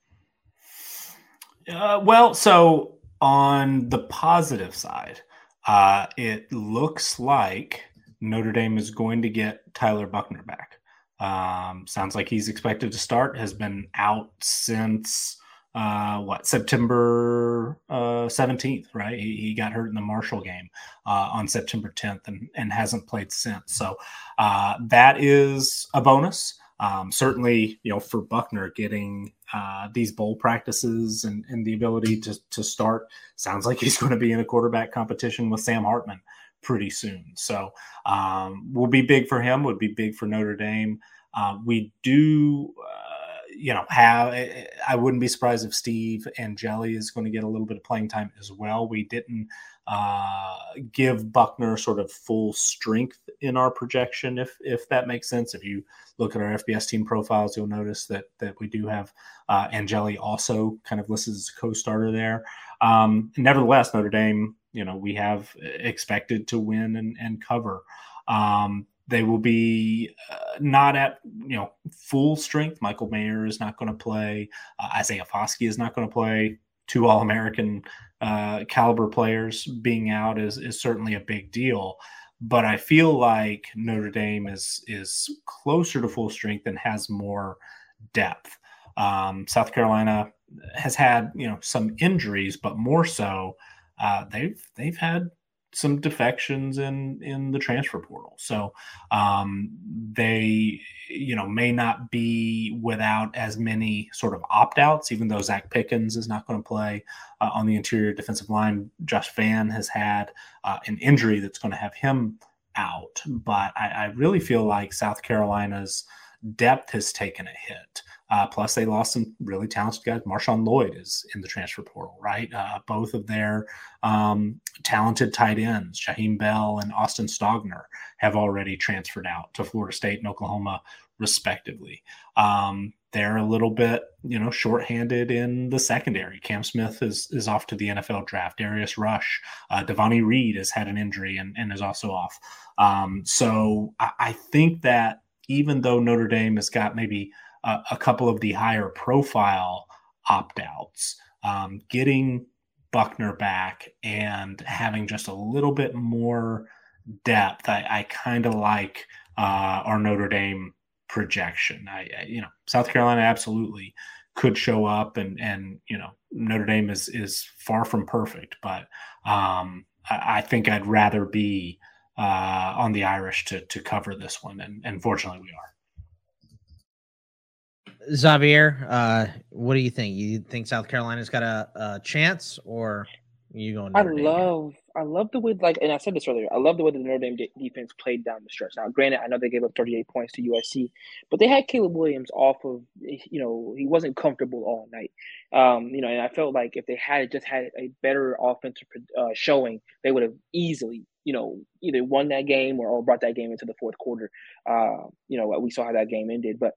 Uh, well, so on the positive side, uh, it looks like Notre Dame is going to get Tyler Buchner back. Um, sounds like he's expected to start, has been out since uh, what September uh, 17th, right? He, he, got hurt in the Marshall game uh, on September 10th and, and hasn't played since. So uh, that is a bonus. Um, certainly, you know, for Buchner getting uh, these bowl practices and, and the ability to, to start, sounds like he's *laughs* going to be in a quarterback competition with Sam Hartman pretty soon. So um, will be big for him, would be big for Notre Dame. Uh, we do you know, have I wouldn't be surprised if Steve and Angeli is going to get a little bit of playing time as well. We didn't uh, give Buchner sort of full strength in our projection, if if that makes sense. If you look at our FBS team profiles, you'll notice that that we do have uh, Angeli also kind of listed as a co-starter there. Um, nevertheless, Notre Dame, you know, we have expected to win and, and cover. Um, they will be uh, not at you know full strength. Michael Mayer is not going to play. Uh, Isaiah Foskey is not going to play. Two All American uh, caliber players being out is is certainly a big deal. But I feel like Notre Dame is is closer to full strength and has more depth. Um, South Carolina has had you know some injuries, but more so uh, they've they've had some defections in in the transfer portal. So um, they, you know, may not be without as many sort of opt outs. Even though Zacch Pickens is not going to play uh, on the interior defensive line, Josh Vann has had uh, an injury that's going to have him out. But I, I really feel like South Carolina's depth has taken a hit. Uh, plus, they lost some really talented guys. Marshawn Lloyd is in the transfer portal, right? Uh, both of their um, talented tight ends, Jaheim Bell and Austin Stogner, have already transferred out to Florida State and Oklahoma, respectively. Um, they're a little bit, you know, shorthanded in the secondary. Cam Smith is is off to the NFL draft. Darius Rush, uh, Devonni Reed has had an injury and, and is also off. Um, so I, I, think that even though Notre Dame has got maybe a, couple of the higher profile opt outs, um, getting Buchner back and having just a little bit more depth, I, I kind of like uh, our Notre Dame projection. I, I, you know, South Carolina absolutely could show up, and and you know, Notre Dame is is far from perfect, but um, I, I think I'd rather be uh, on the Irish to to cover this one, and, and fortunately, we are. Xavier, uh, what do you think? You think South Carolina's got a, a chance, or you going? I love, I love the way, like, and I said this earlier. I love the way the Notre Dame de- defense played down the stretch. Now, granted, I know they gave up 38 points to USC, but they had Caleb Williams off of, you know, he wasn't comfortable all night. Um, you know, and I felt like if they had just had a better offensive uh, showing, they would have easily, you know, either won that game or, or brought that game into the fourth quarter. Uh, you know, we saw how that game ended, but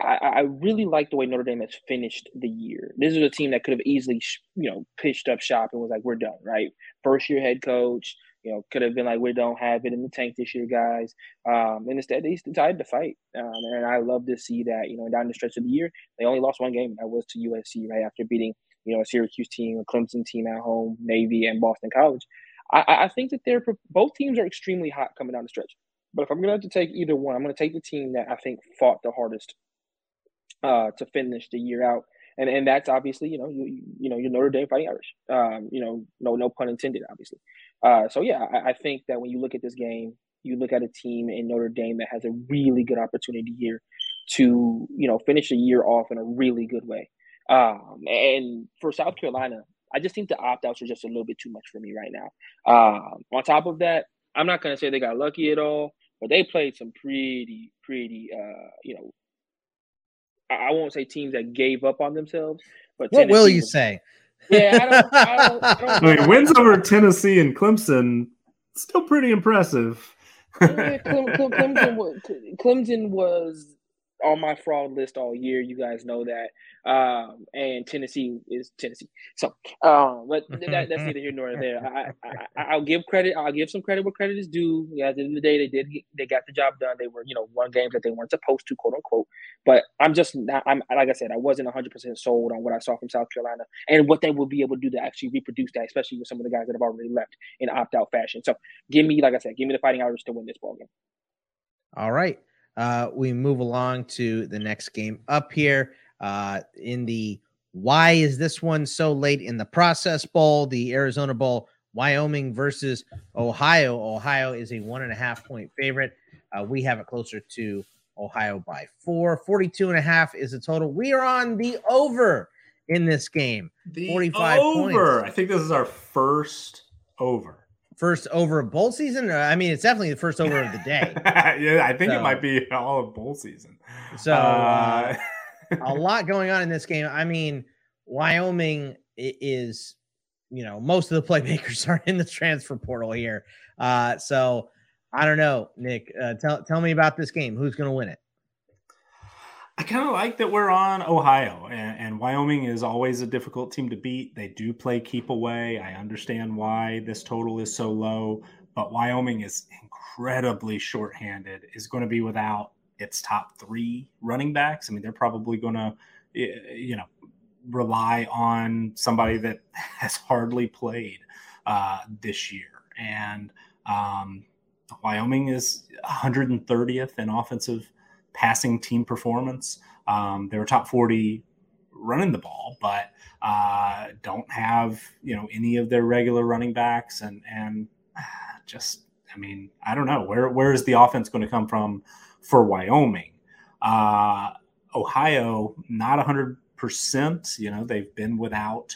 I, I really like the way Notre Dame has finished the year. This is a team that could have easily, you know, pitched up shop and was like, "We're done." Right, first year head coach, you know, could have been like, "We don't have it in the tank this year, guys." Um, and instead, they decided to fight, um, and I love to see that. You know, down the stretch of the year, they only lost one game. That was to USC, right after beating, you know, a Syracuse team, a Clemson team at home, Navy, and Boston College. I, I think that they're both teams are extremely hot coming down the stretch. But if I'm going to have to take either one, I'm going to take the team that I think fought the hardest uh, to finish the year out. And and that's obviously you know you you know your Notre Dame Fighting Irish. Um, you know no no pun intended obviously. Uh, so yeah, I, I think that when you look at this game, you look at a team in Notre Dame that has a really good opportunity here to you know finish the year off in a really good way. Um, and for South Carolina, I just think the opt outs are just a little bit too much for me right now. Um, on top of that, I'm not to say they got lucky at all, but they played some pretty, pretty, uh, you know, I won't say teams that gave up on themselves, but what Tennessee will you was, say? Yeah, I don't. I, don't, I, don't *laughs* I mean, wins over Tennessee and Clemson still pretty impressive. yeah, Clemson was, Clemson was on my fraud list all year. You guys know that. Um, and Tennessee is Tennessee. So, um, but that, that's neither here nor there. I, will give credit. I'll give some credit where credit is due. Yeah, at the end of the day, they did. They got the job done. They were, you know, won games that they weren't supposed to, quote unquote. But I'm just, not, I'm like I said, I wasn't 100 percent sold on what I saw from South Carolina and what they will be able to do to actually reproduce that, especially with some of the guys that have already left in opt out fashion. So, give me, like I said, give me the Fighting Irish to win this ball game. All right. Uh, we move along to the next game up here uh, in the why is this one so late in the process bowl, the Arizona Bowl, Wyoming versus Ohio. Ohio is a one and a half point favorite. Uh, we have it closer to Ohio by four. 42 and a half is the total. We are on the over in this game. The 45 over. Points. I think this is our first over. First over of bowl season? I mean, it's definitely the first over of the day. *laughs* yeah, I think so, it might be all of bowl season. So, uh, uh a *laughs* lot going on in this game. I mean, Wyoming is, you know, most of the playmakers *laughs* are in the transfer portal here. Uh, so I don't know, Nick. Uh, tell tell me about this game. Who's going to win it? I kind of like that we're on Ohio, and, and, Wyoming is always a difficult team to beat. They do play keep away. I understand why this total is so low, but Wyoming is incredibly shorthanded. Is going to be without its top three running backs. I mean, they're probably going to, you know, rely on somebody that *laughs* has hardly played uh, this year. And um, Wyoming is 130th in offensive passing team performance. Um, they were top 40 running the ball, but uh, don't have you know any of their regular running backs, and and just I mean I don't know where where is the offense going to come from for Wyoming. Uh, Ohio, not 100%. You know, they've been without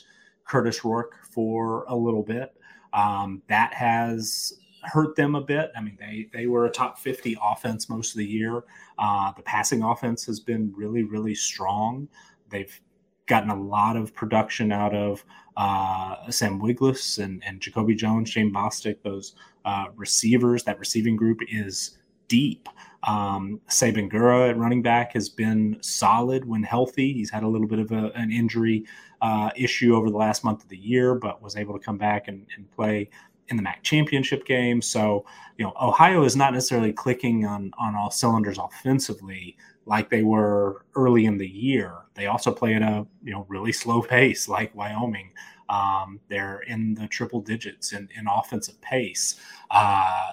Kurtis Rourke for a little bit. Um, that has hurt them a bit. I mean, they they were a top 50 offense most of the year. Uh, the passing offense has been really, really strong. They've gotten a lot of production out of uh, Sam Wiglusz and, and Jacoby Jones, Shane Bostic, those uh, receivers. That receiving group is deep. Um, Sieh Bangura at running back has been solid when healthy. He's had a little bit of a, an injury uh, issue over the last month of the year, but was able to come back and, and play in the MAC championship game. So, you know, Ohio is not necessarily clicking on on all cylinders offensively like they were early in the year. They also play at a you know really slow *laughs* pace like Wyoming. Um, they're in the triple digits in, in offensive pace, uh,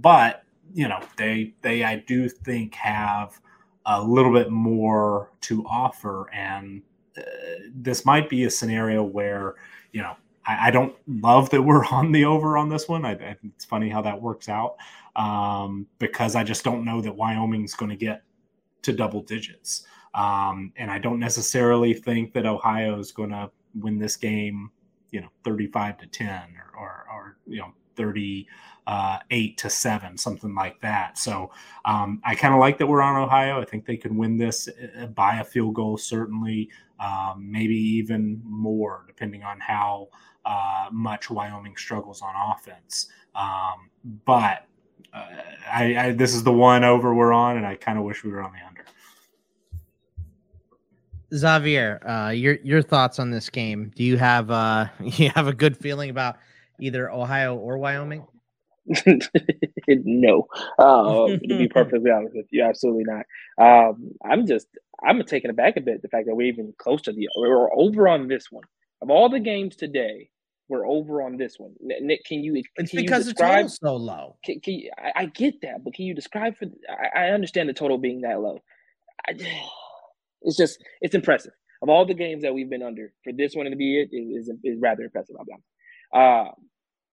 but you know they they I do think have a little bit more to offer, and uh, this might be a scenario where you know I, I, don't love that we're *laughs* on the over on this one. I, I it's funny how that works out um, because I just don't know that Wyoming's going to get to double digits. Um, and I don't necessarily think that Ohio is going to win this game, you know, 35 to 10 or, or, or you know, 38 uh, to 7, something like that. So um, I kind of like that we're on Ohio. I think they can win this uh, by a field goal, certainly, um, maybe even more, depending on how uh, much Wyoming struggles on offense. Um, but uh, I, I, this is the one over we're on, and I kind of wish we were on the under. Xavier, uh, your your thoughts on this game? Do you have uh, *laughs* you have a good feeling about either Ohio or Wyoming? *laughs* no, uh, to be perfectly honest with you, absolutely not. Um, I'm just I'm taken aback a bit the fact that we're even close to the we're over on this one. Of all the games today, we're over on this one. Nick, can you? It's can because you describe, the total's so low. Can, can you, I, I, get that, but can you describe for? I, I understand the total being that low. I, *sighs* it's just it's impressive. Of all the games that we've been under, for this one to be it is is, is rather impressive. I'll be honest. Uh,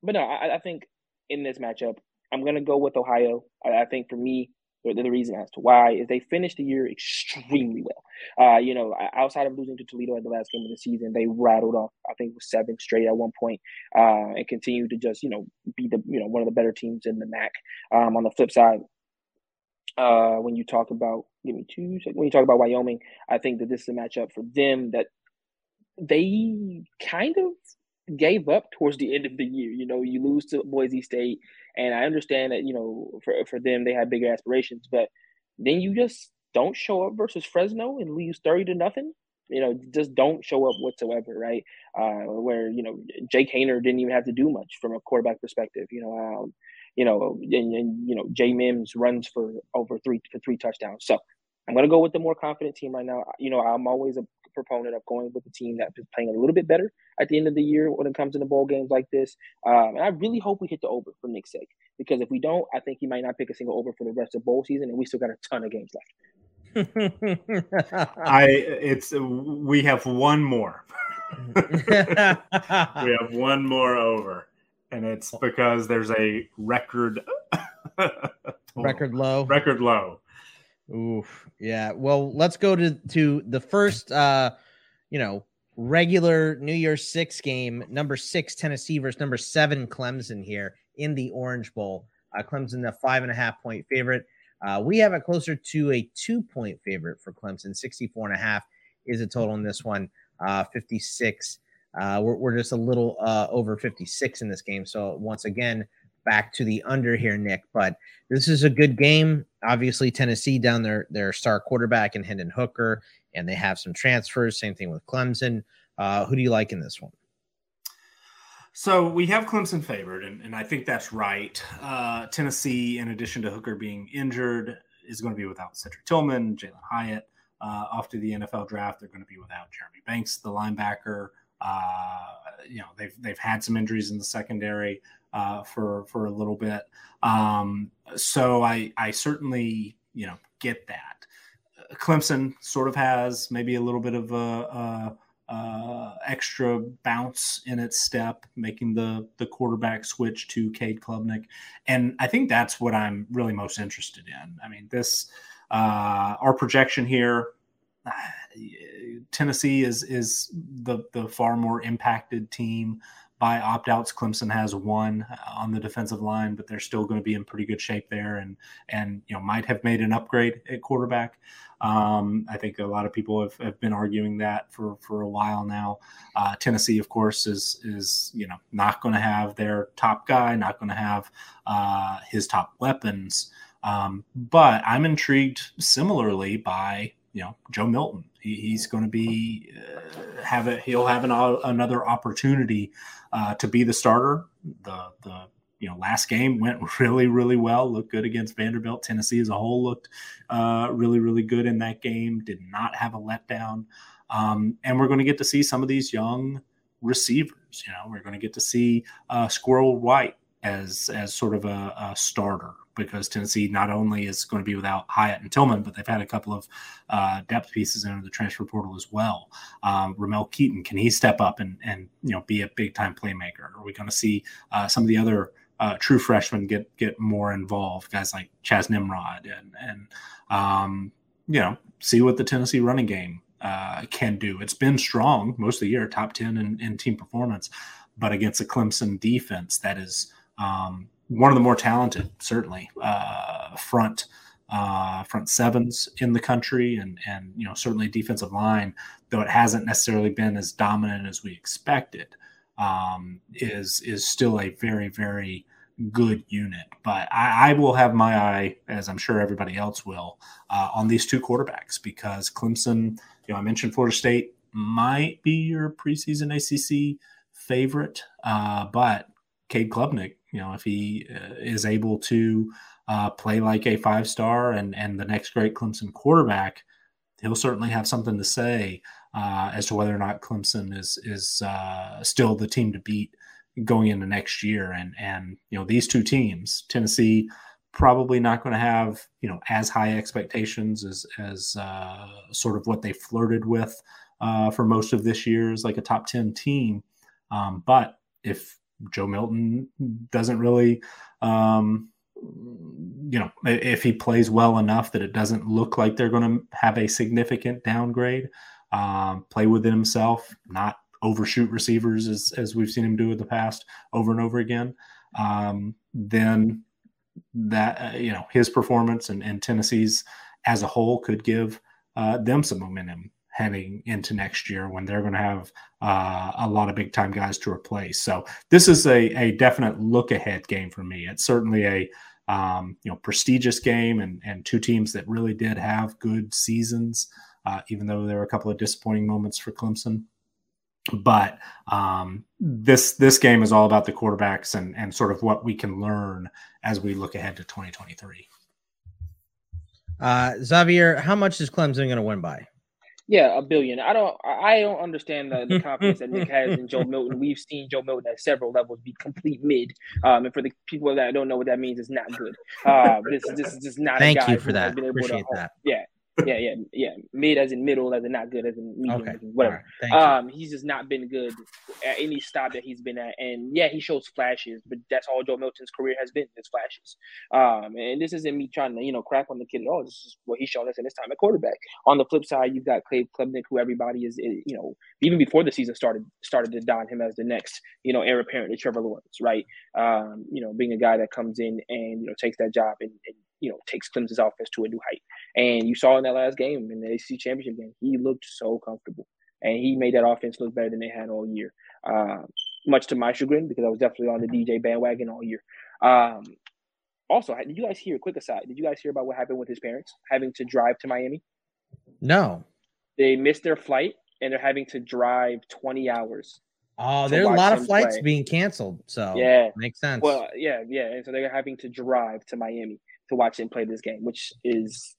but no, I, I, think in this matchup, I'm gonna go with Ohio. I, I think for me, the, the, reason as to why is they finished the year extremely well. Uh, you know, outside of losing to Toledo at the last game of the season, they rattled off I think it was seven straight at one point, uh, and continued to just you know be the you know one of the better teams in the MAC. Um, on the flip side, uh, when you talk about give me two. When you talk about Wyoming, I think that this is a matchup for them that they kind of gave up towards the end of the year. You know, you lose to Boise State, and I understand that you know for for them they had bigger aspirations, but then you just don't show up versus Fresno and lose thirty to nothing. You know, just don't show up whatsoever, right? Uh, where you know Jake Haener didn't even have to do much from a quarterback perspective. You know, um, you know, and, and you know Jay Mims runs for over three for three touchdowns. So I'm to go with the more confident team right now. You know, I'm always a proponent of going with the team that is playing a little bit better at the end of the year when it comes to the bowl games like this. Um, and I really hope we hit the over for Nick's sake because if we don't, I think he might not pick a single over for the rest of bowl season, and we still got a ton of games left. *laughs* I it's we have one more. *laughs* we have one more over, and it's because there's a record *laughs* record low record low Oof. Yeah. Well, let's go to to the first uh, you know, regular New Year's Six game, number six Tennessee versus number seven Clemson here in the Orange Bowl. Uh, Clemson, the five and a half point favorite. Uh, we have it closer to a two point favorite for Clemson. 64 and a half is a total in this one. Uh, 56. Uh, we're, we're just a little uh, over 56 in this game. So once again, back to the under here, Nick. But this is a good game. Obviously, Tennessee down their their star quarterback and Hendon Hooker, and they have some transfers. Same thing with Clemson. Uh, who do you like in this one? So we have Clemson favored, and, and I think that's right. Uh, Tennessee, in addition to Hooker being injured, is going to be without Cedric Tillman, Jalin Hyatt. Uh, off to the NFL draft, they're going to be without Jeremy Banks, the linebacker. Uh, you know, they've they've had some injuries in the secondary uh, for for a little bit. Um, so I I certainly you know get that. Clemson sort of has maybe a little bit of a, a, extra bounce in its step, making the the quarterback switch to Cade Klubnik, and I think that's what I'm really most interested in. I mean, this uh, our projection here. Tennessee is is the the far more impacted team by opt outs. Clemson has one uh, on the defensive line, but they're still going to be in pretty good shape there, and and you know might have made an upgrade at quarterback. Um, I think a lot of people have, have been arguing that for for a while now. Uh, Tennessee, of course, is is you know not going to have their top guy, not going to have uh, his top weapons. Um, but I'm intrigued similarly by you know Joe Milton. He, he's going to be uh, have it. He'll have an, another opportunity uh, to be the starter. The the you know last game went *laughs* really really well. Looked good against Vanderbilt. Tennessee as a whole looked uh, really really good in that game. Did not have a letdown. Um, and we're going to get to see some of these young receivers. You know, we're going to get to see uh, Squirrel White as as sort of a, a, starter because Tennessee not only is going to be without Hyatt and Tillman, but they've had a couple of uh, depth pieces into the transfer portal as well. Um, Ramel Keyton, can he step up and and you know be a big time playmaker? Are we going to see uh, some of the other uh, true freshmen get get more involved? Guys like Chas Nimrod and and um, you know see what the Tennessee running game uh, can do. It's been strong most of the year, top ten in, in team performance, but against a Clemson defense that is um, one of the more talented, certainly uh, front uh, front sevens in the country, and and you know certainly defensive line, though it hasn't necessarily been as dominant as we expected, um, is is still a very very good unit. But I, I, will have my eye, as I'm sure everybody else will, uh, on these two quarterbacks because Clemson. You know, I mentioned Florida State might be your preseason ACC favorite, uh, but Cade Klubnik you know, if he uh, is able to uh, play like a five star and and the next great Clemson quarterback, he'll certainly have something to say uh, as to whether or not Clemson is is uh, still the team to beat going into next year. And and you know these two teams, Tennessee, probably not going to have you know as high expectations as as uh, sort of what they flirted with uh, for most of this year as like a top ten team. Um, but if Joe Milton doesn't really, um, you know, if he plays well enough that it doesn't look like they're going to have a significant downgrade, um, play within himself, not overshoot receivers as, as we've seen him do in the past over and over again, um, then that, uh, you know, his performance and, and Tennessee's as a whole could give uh, them some momentum heading into next year when they're going to have uh, a lot of big time guys to replace. So this is a, a definite look ahead game for me. It's certainly a um, you know prestigious game and and two teams that really did have good seasons, uh, even though there were a couple of disappointing moments for Clemson. But um, this this game is all about the quarterbacks and and sort of what we can learn as we look ahead to 2023. Uh, Xavier, how much is Clemson going to win by? Yeah, a billion. I don't. I don't understand the, the *laughs* confidence that Nick has in Joe Milton. We've seen Joe Milton at several levels be complete mid. Um, and for the people that don't know what that means, it's not good. Uh, this this is just not. Thank you for that. Appreciate to, that. Yeah, yeah, yeah, yeah. Mid as in middle, as in not good, as in medium, okay. in whatever. Right. Um, he's just not been good at any stop that he's been at. And yeah, he shows flashes, but that's all Joe Milton's career has been, is flashes. Um, and this isn't me trying to, you know, crap on the kid at all. This is what he's shown us in his time at quarterback. On the flip side, you've got Clay Klubnik, who everybody is, you know, even before the season started, started to don him as the next, you know, heir apparent to Trevor Lawrence, right? Um, you know, being a guy that comes in and, you know, takes that job and, and you know, takes Clemson's offense to a new height. And you saw in that last game, in the ACC championship game, he looked so comfortable, and he made that offense look better than they had all year. Uh, much to my chagrin, because I was definitely on the DJ bandwagon all year. Um, also, did you guys hear? Quick aside, did you guys hear about what happened with his parents having to drive to Miami? No, they missed their flight and they're having to drive 20 hours Oh, there's a lot of flights play. being canceled. So yeah, makes sense. Well, yeah, yeah. And so they're having to drive to Miami to watch him play this game, which is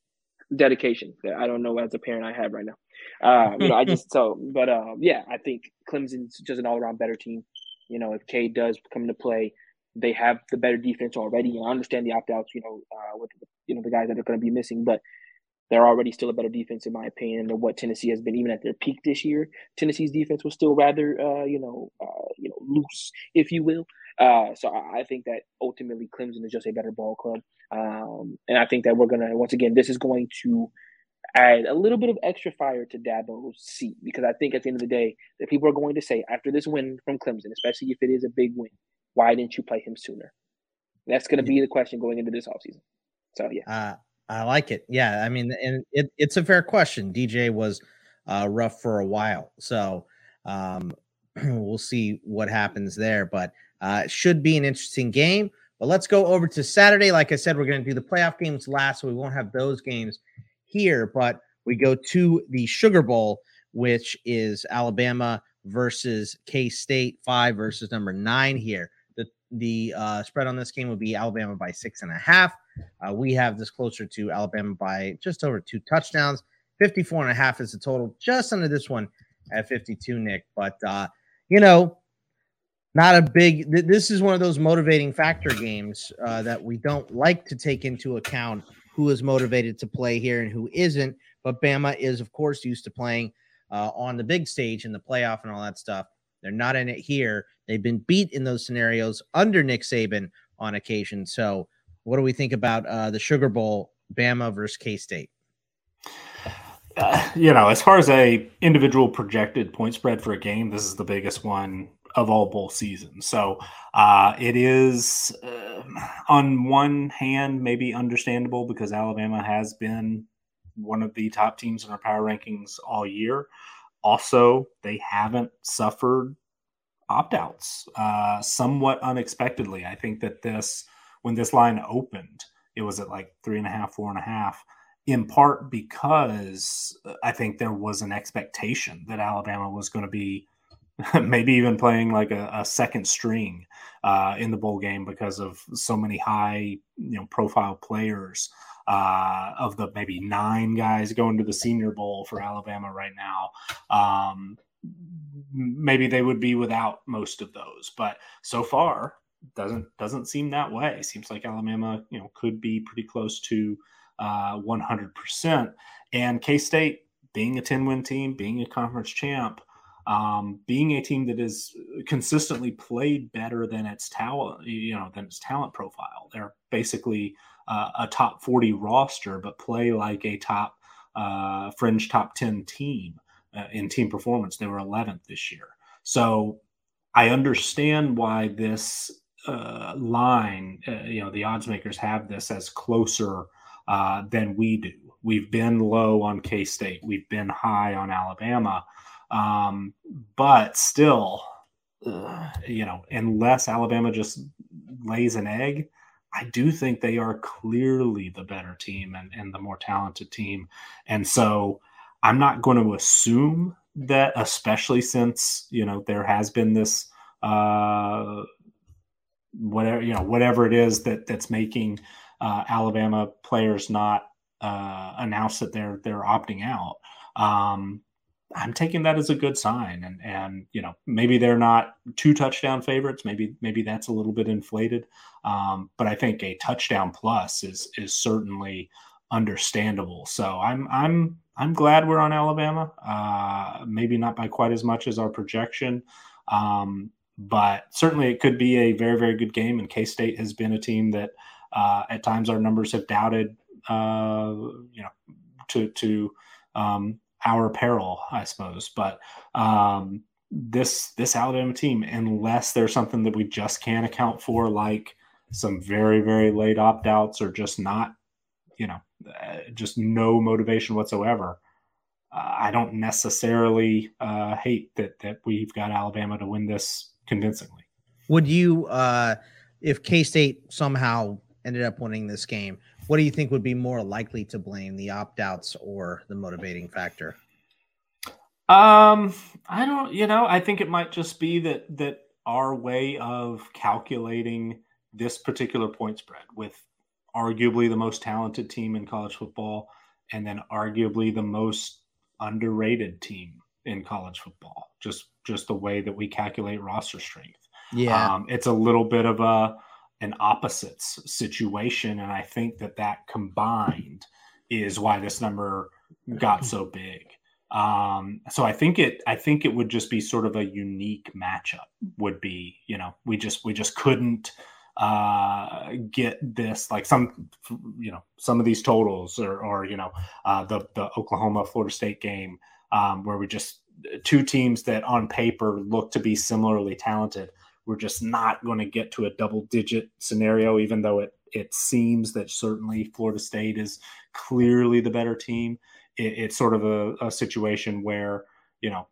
dedication that I don't know as a parent I have right now. Uh, you know, I just *laughs* so, but uh, yeah, I think Clemson's just an all around better team. You know, if Cade does come into play, they have the better defense already. And I understand the opt outs, you know, uh, with you know the guys that are going to be missing, but they're already still a better defense in my opinion than what Tennessee has been even at their peak this year. Tennessee's defense was still rather, uh, you know, uh, you know, loose, if you will. Uh, so I, I, think that ultimately Clemson is just a better ball club, um, and I think that we're gonna once again this is going to add a little bit of extra fire to Dabo's seat because I think at the end of the day that people are going to say after this win from Clemson, especially if it is a big win, why didn't you play him sooner? That's going to be the question going into this offseason. So yeah. Uh, I like it. Yeah, I mean, and it, it's a fair question. DJ was uh, rough for a while, so um, *clears throat* we'll see what happens there. But uh, it should be an interesting game. But let's go over to Saturday. Like I said, we're going to do the playoff games last, so we won't have those games here. But we go to the Sugar Bowl, which is Alabama versus K State, five versus number nine here. The the uh, spread on this game would be Alabama by six and a half. Uh, we have this closer to Alabama by just over two touchdowns. 54 and a half is the total, just under this one at 52, Nick. But, uh, you know, not a big, th- this is one of those motivating factor games uh, that we don't like to take into account who is motivated to play here and who isn't. But Bama is, of course, used to playing uh, on the big stage in the playoff and all that stuff. They're not in it here. They've been beat in those scenarios under Nick Saban on occasion. So, what do we think about uh, the Sugar Bowl, Bama versus K State? Uh, you know, as far as a individual projected point spread for a game, this is the biggest one of all bowl seasons. So uh, it is, uh, on one hand, maybe understandable because Alabama has been one of the top teams in our power rankings all year. Also, they haven't suffered opt outs uh, somewhat unexpectedly. I think that this, when this line opened, it was at like three and a half, four and a half in part because I think there was an expectation that Alabama was going to be *laughs* maybe even playing like a, a second string uh, in the bowl game because of so many high, you know, profile players. Uh, of the maybe nine guys going to the Senior Bowl for Alabama right now, um, maybe they would be without most of those. But so far, doesn't doesn't seem that way. Seems like Alabama, you know, could be pretty close to uh, 100%. And K State, being a 10 win team, being a conference champ, um, being a team that is consistently played better than its talent, you know, than its talent profile. They're basically uh, a top 40 roster, but play like a top uh, fringe top 10 team uh, in team performance. They were 11th this year. So I understand why this uh, line, uh, you know, the odds makers have this as closer uh, than we do. We've been low on K State, we've been high on Alabama, um, but still, uh, you know, unless Alabama just lays an egg, I do think they are clearly the better team and, and the more talented team. And so I'm not going to assume that, especially since, you know, there has been this uh whatever you know whatever it is that that's making uh, Alabama players not uh, announce that they're they're opting out. Um, I'm taking that as a good sign, and and you know maybe they're not two touchdown favorites. Maybe maybe that's a little bit inflated, um, but I think a touchdown plus is is certainly understandable. So I'm I'm I'm glad we're on Alabama. Uh, maybe not by quite as much as our projection, um, but certainly it could be a very very good game. And K State has been a team that uh, at times, our numbers have doubted, uh, you know, to to um, our peril, I suppose. But um, this this Alabama team, unless there's something that we just can't account for, like some very very late opt outs or just not, you know, uh, just no motivation whatsoever. Uh, I don't necessarily uh, hate that that we've got Alabama to win this convincingly. Would you, uh, if K State somehow ended up winning this game. What do you think would be more likely to blame, the opt outs or the motivating factor? Um, I don't, you know, I think it might just be that that our way of calculating this particular point spread with arguably the most talented team in college football and then arguably the most underrated team in college football. Just just the way that we calculate roster strength. Yeah. Um, it's a little bit of a an opposites situation. And I think that that combined is why this number got so *laughs* big. Um, so I think it, I think it would just be sort of a unique matchup would be, you know, we just, we just couldn't, uh, get this, like some, you know, some of these totals or, or, you know, uh, the, the Oklahoma Florida state game, um, where we just two teams that on paper look to be similarly talented we're just not going to get to a double digit scenario, even though it it seems that certainly Florida State is clearly the better team. It, it's sort of a, a situation where you know,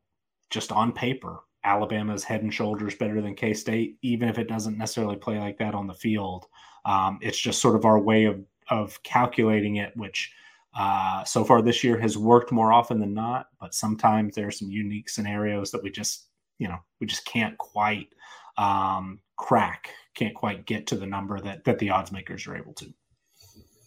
just on paper, Alabama's head and shoulders better than K State, even if it doesn't necessarily play like that on the field. Um, it's just sort of our way of of calculating it, which uh, so far this year has worked more often than not. But sometimes there are some unique scenarios that we just you know we just can't quite um, crack, can't quite get to the number that that the odds makers are able to.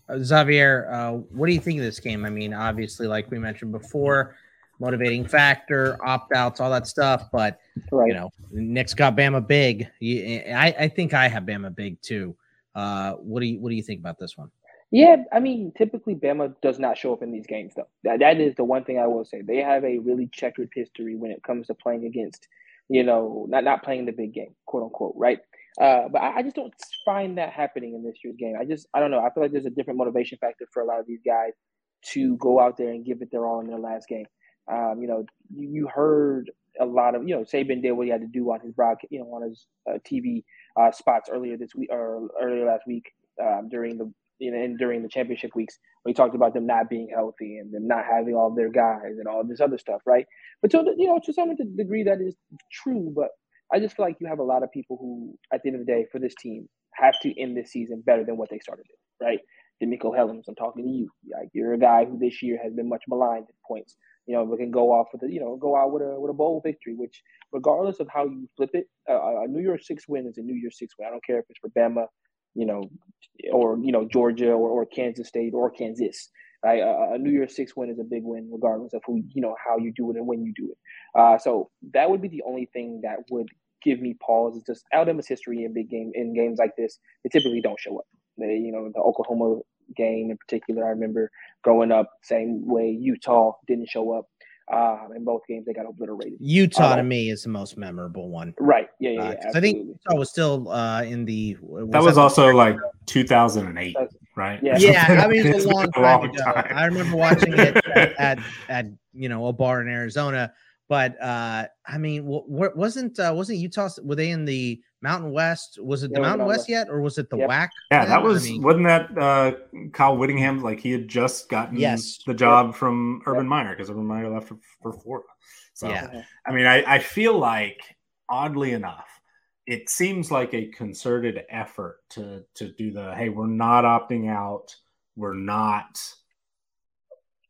Uh, Xavier, uh, what do you think of this game? I mean, obviously, like we mentioned before, motivating factor, opt outs, all that stuff. But right. you know, Nick's got Bama big. I, I think I have Bama big too. Uh, what do you what do you think about this one? Yeah, I mean, typically Bama does not show up in these games, though. That, that is the one thing I will say. They have a really checkered history when it comes to playing against, you know, not not playing the big game, quote unquote, right? Uh, but I, I, just don't find that happening in this year's game. I just, I don't know. I feel like there's a different motivation factor for a lot of these guys to go out there and give it their all in their last game. Um, you know, you, you, heard a lot of, you know, Saban did what he had to do on his broadcast, you know, on his uh, TV uh, spots earlier this week or earlier last week um, during the, you know, and during the championship weeks, we talked about them not being healthy and them not having all their guys and all this other stuff, right? But to you know, to some degree, that is true. But I just feel like you have a lot of people who, at the end of the day, for this team, have to end this season better than what they started it, right? DeMeco Helms, I'm talking to you. Like you're a guy who this year has been much maligned at points. You know, we can go off with a, you know, go out with a with a bold victory, which regardless of how you flip it, uh, a New Year's Six win is a New Year's Six win. I don't care if it's for Bama, you know, or you know Georgia or, or Kansas State or Kansas. Right? A, New Year's Six win is a big win, regardless of who you know how you do it and when you do it. Uh, so that would be the only thing that would give me pause. It's just Alabama's history in big game in games like this. They typically don't show up. They, you know, the Oklahoma game in particular, I remember growing up, same way Utah didn't show up. Uh, in both games, they got obliterated. Utah uh, to me is the most memorable one. Right. Yeah. Yeah. Uh, yeah I think Utah was still uh, in the. Was that was that also like 2008, right? Yeah. *laughs* Yeah. I mean, it's a long, time, long ago. time. I remember watching it *laughs* at, at, at, you know a bar in Arizona but uh, I mean, what wasn't uh, wasn't Utah? Were they in the Mountain West? Was it the Mountain West, West yet, or was it the yep. WAC? Yeah, that was. I mean, wasn't that uh, Kyle Whittingham? Like he had just gotten yes. the job yep. from Urban yep. Meyer because Urban Meyer left for, for Florida. So yeah. I mean, I, I feel like oddly enough, it seems like a concerted effort to to do the hey, we're not opting out, we're not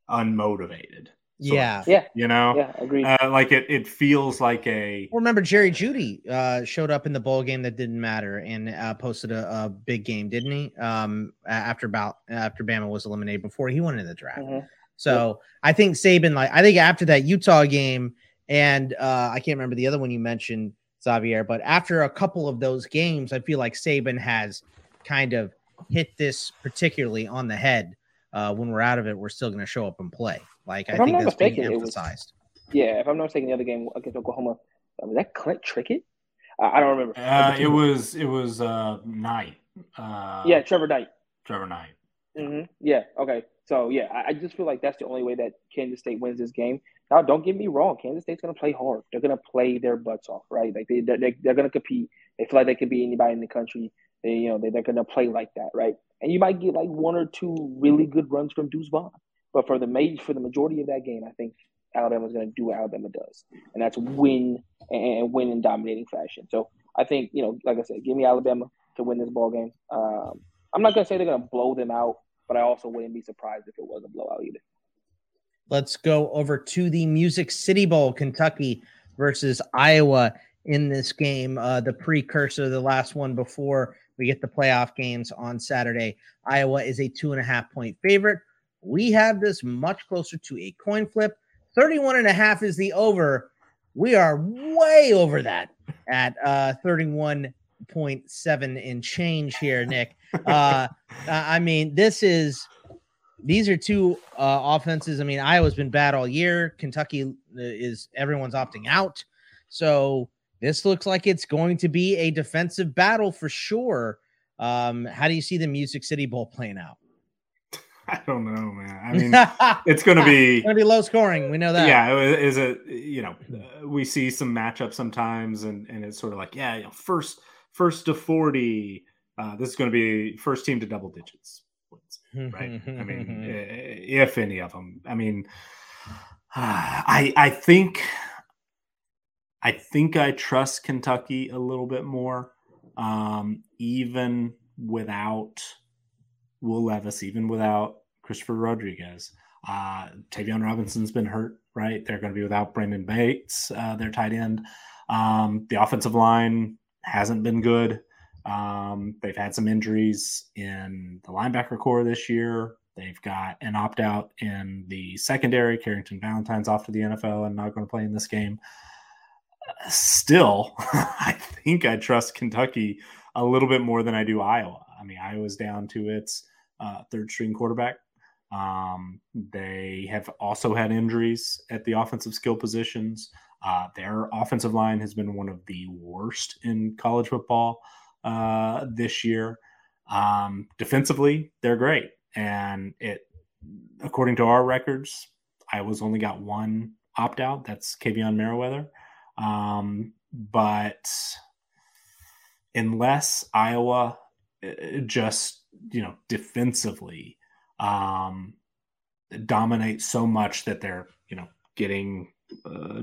unmotivated yeah, yeah, you know, yeah, agreed. Uh, like it, it feels like a. Well, remember Jerry Jeudy uh, showed up in the bowl game that didn't matter and uh, posted a, a, big game, didn't he? Um, after about after Bama was eliminated before he went into the draft. Mm-hmm. So I think Saban, like I think after that Utah game, and uh, I can't remember the other one you mentioned, Xavier, but after a couple of those games, I feel like Saban has kind of hit this particularly on the head. Uh, when we're out of it, we're still going to show up and play. Like if I think that's mistaken, being emphasized. Was, yeah, if I'm not mistaken, the other game against Oklahoma was that Clint Trickett? I don't remember. Uh, it was it was uh, Knight. Uh, yeah, Trevor Knight. Trevor Knight. Mm-hmm. Yeah. Okay. So yeah, I, I, just feel like that's the only way that Kansas State wins this game. Now, don't get me wrong. Kansas State's going to play hard. They're going to play their butts off, right? Like they they're, they're going to compete. They feel like they could be anybody in the country. They you know they, they're going to play like that, right? And you might get like one or two really good runs from Deuce Vaughn. But for the ma- for the majority of that game, I think Alabama's going to do what Alabama does, and that's win and win in dominating fashion. So I think you know, like I said, give me Alabama to win this ball game. Um, I'm not going to say they're going to blow them out, but I also wouldn't be surprised if it was a blowout either. Let's go over to the Music City Bowl, Kentucky versus Iowa in this game, uh, the precursor, the last one before we get the playoff games on Saturday. Iowa is a two and a half point favorite. We have this much closer to a coin flip. 31 and a half is the over. We are way over that at uh 31.7 in change here, Nick. *laughs* Uh I mean, this is these are two uh, offenses. I mean, Iowa's been bad all year. Kentucky uh, is everyone's opting out. So this looks like it's going to be a defensive battle for sure. Um, how do you see the Music City Bowl playing out? *laughs* I don't know, man. I mean, *laughs* it's going to be going to be low scoring. We know that. Yeah, is it? You know, uh, we see some matchups sometimes, and and it's sort of like, yeah, you know, first first to forty. Uh, this is going to be first team to double digits, right? I mean, *laughs* if any of them. I mean, *sighs* I I think I think I trust Kentucky a little bit more, um, even without Will Levis, even without Christopher Rodriguez. Uh, Tayvion Robinson's been hurt, right? They're going to be without Brenden Bates, uh, their tight end. Um, the offensive line hasn't been good. Um, they've had some injuries in the linebacker corps this year. They've got an opt out in the secondary. Carrington Valentine's off to the NFL and not going to play in this game. Still, *laughs* I think I trust Kentucky a little bit more than I do Iowa. I mean, Iowa's down to its uh, third string quarterback. Um, they have also had injuries at the offensive skill positions. Uh, their offensive line has been one of the worst in college football uh, this year. Um, defensively, they're great, and it, according to our records, Iowa's only got one opt out. That's Kaevon Merriweather. Um, but unless Iowa just you know defensively um, dominate so much that they're you know getting uh,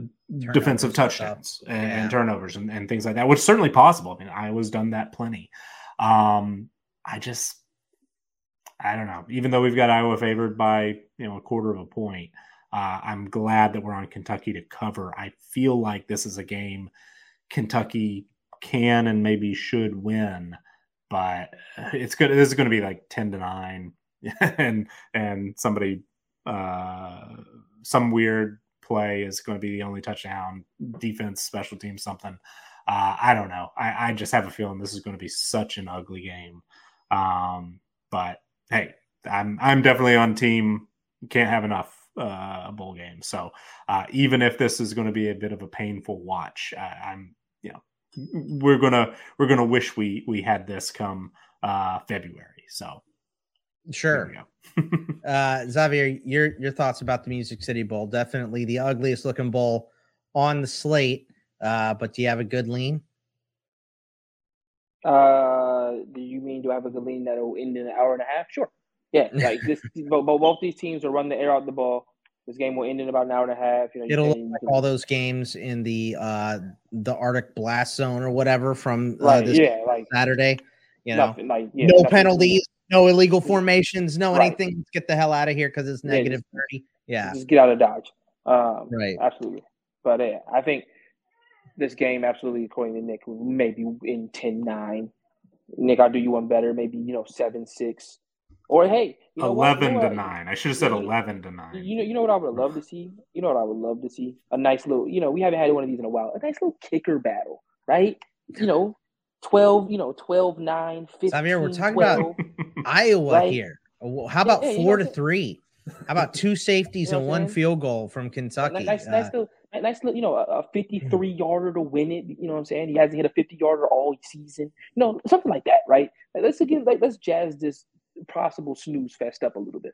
defensive touchdowns and, yeah. and turnovers and, and, things like that, which is certainly possible. I mean, Iowa's done that plenty. Um, I just, I don't know. Even though we've got Iowa favored by you know a quarter of a point, uh, I'm glad that we're on Kentucky to cover. I feel like this is a game Kentucky can and maybe should win, but it's good. This is going to be like ten to nine, *laughs* and and somebody uh, some weird play is going to be the only touchdown, defense, special team, something. Uh, I don't know. I, I, just have a feeling this is going to be such an ugly game. Um, but hey, I'm I'm definitely on team. Can't have enough uh, bowl game. So uh, even if this is going to be a bit of a painful watch, I, am you know we're gonna we're gonna wish we we had this come uh, February. So Sure. *laughs* uh, Xavier, your your thoughts about the Music City Bowl? Definitely the ugliest looking bowl on the slate. Uh, but do you have a good lean? Uh, do you mean do I have a good lean that'll end in an hour and a half? Sure. Yeah, like this. *laughs* both, both these teams will run the air out the ball. This game will end in about an hour and a half. You know, It'll look like all those games in the uh the Arctic blast zone or whatever from uh, right, yeah, like Saturday. You know, nothing, like, yeah, no penalties, no illegal formations, no right. anything. Let's get the hell out of here because it's negative yeah, just, 30. Yeah. Just get out of Dodge. Um, right. Absolutely. But yeah, I think this game, absolutely, according to Nick, maybe in 10 9. Nick, I'll do you one better, maybe, you know, 7 6. Or hey, you know 11 you know to 9. I should have said 11 to 9. You know, you know what I would love to see? You know what I would love to see? A nice little, you know, we haven't had one of these in a while. A nice little kicker battle, right? You know, 12, you know, 12, 9, 15. Xavier, we're talking 12, about *laughs* Iowa right? here. How about yeah, four to three? How about two safeties *laughs* you know and one field goal from Kentucky? Nice, uh, nice, little, nice little, you know, a 53 yarder to win it. You know what I'm saying? He hasn't hit a 50 yarder all season. You know, something like that, right? Like, let's again, like, let's jazz this possible snooze fest up a little bit.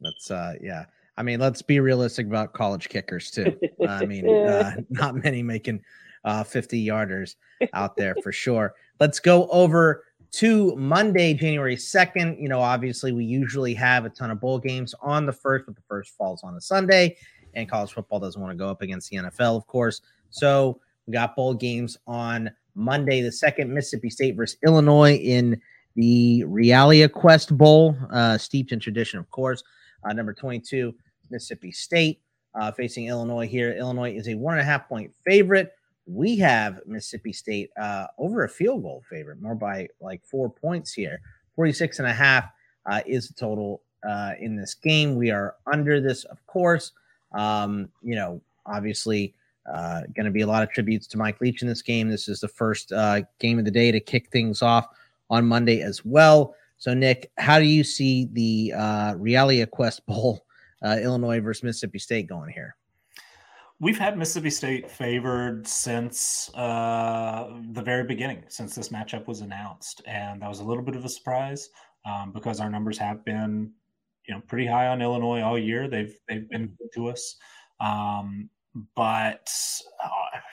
That's, uh, yeah. I mean, let's be realistic about college kickers too. *laughs* I mean, uh, *laughs* not many making uh, 50 yarders out there for *laughs* sure. Let's go over to Monday, January 2nd. You know, obviously, we usually have a ton of bowl games on the first, but the first falls on a Sunday, and college football doesn't want to go up against the NFL, of course. So we got bowl games on Monday, the second, Mississippi State versus Illinois in the ReliaQuest Bowl, uh, steeped in tradition, of course. Uh, number 22, Mississippi State uh, facing Illinois here. Illinois is a one and a half point favorite we have Mississippi State uh, over a field goal favorite, more by like four points here. 46 and a half uh, is the total uh, in this game. We are under this, of course. Um, you know, obviously, going to be a lot of tributes to Mike Leach in this game. This is the first game of the day to kick things off on Monday as well. So, Nick, how do you see the uh, ReliaQuest Bowl, uh, Illinois versus Mississippi State going here? We've had Mississippi State favored since uh, the very beginning, since this matchup was announced, and that was a little bit of a surprise um, because our numbers have been, you know, pretty high on Illinois all year. They've they've been good to us, um, but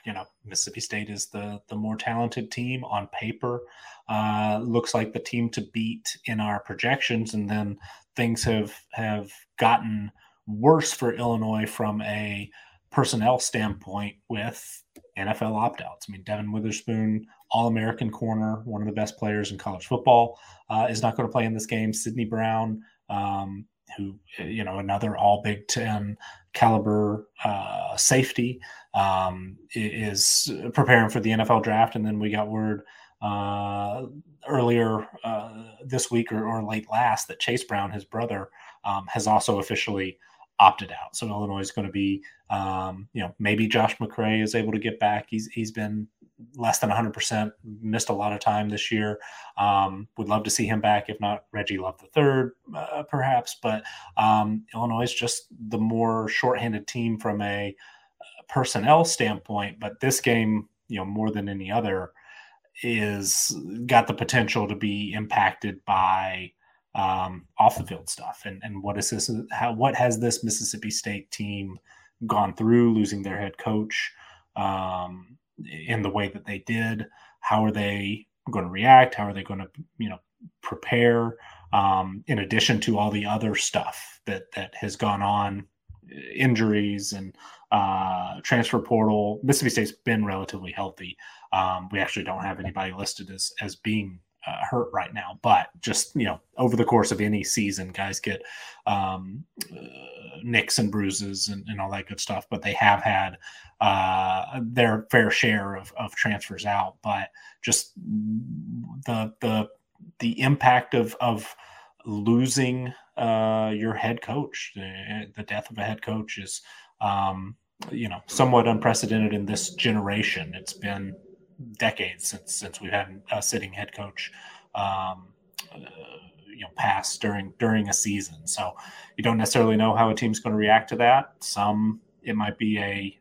you know, Mississippi State is the the more talented team on paper. Uh, looks like the team to beat in our projections, and then things have have gotten worse for Illinois from a personnel standpoint with NFL opt outs. I mean, Devon Witherspoon, All American corner, one of the best players in college football, uh, is not going to play in this game. Sydney Brown, um, who, you know, another All Big Ten caliber uh, safety, um, is preparing for the NFL draft. And then we got word uh, earlier uh, this week or, or, late last that Chase Brown, his brother, um, has also officially opted out. So Illinois is going to be, um, you know, maybe Josh McCray is able to get back. He's he's been less than 100%, missed a lot of time this year. Um, would love to see him back, if not Reggie Love the third, uh, perhaps. But um, Illinois is just the more shorthanded team from a personnel standpoint. But this game, you know, more than any other, is got the potential to be impacted by um, off the field stuff. And and what is this? How what has this Mississippi State team gone through, losing their head coach um, in the way that they did? How are they going to react? How are they going to you know prepare? Um, in addition to all the other stuff that that has gone on, injuries and uh, transfer portal. Mississippi State's been relatively healthy. Um, we actually don't have anybody listed as as being uh, hurt right now. But just you know, over the course of any season, guys get um, uh, nicks and bruises and, and, all that good stuff. But they have had uh, their fair share of, of transfers out. But just the the the impact of of losing uh, your head coach, the, the, death of a head coach is. Um, you know, somewhat unprecedented in this generation. It's been decades since since we've had a sitting head coach um, uh, you know pass during during a season. So you don't necessarily know how a team's going to react to that. Some it might be a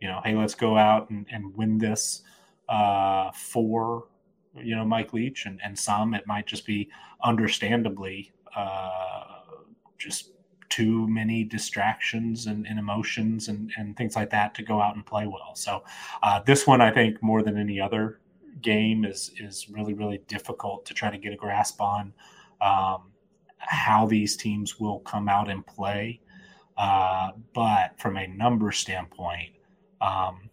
you know hey let's go out and, and win this uh, for you know Mike Leach, and and some it might just be understandably uh, just too many distractions and, and emotions and, and, things like that to go out and play well. So uh, this one, I think, more than any other game, is is really really difficult to try to get a grasp on um, how these teams will come out and play. Uh, but from a number standpoint, um,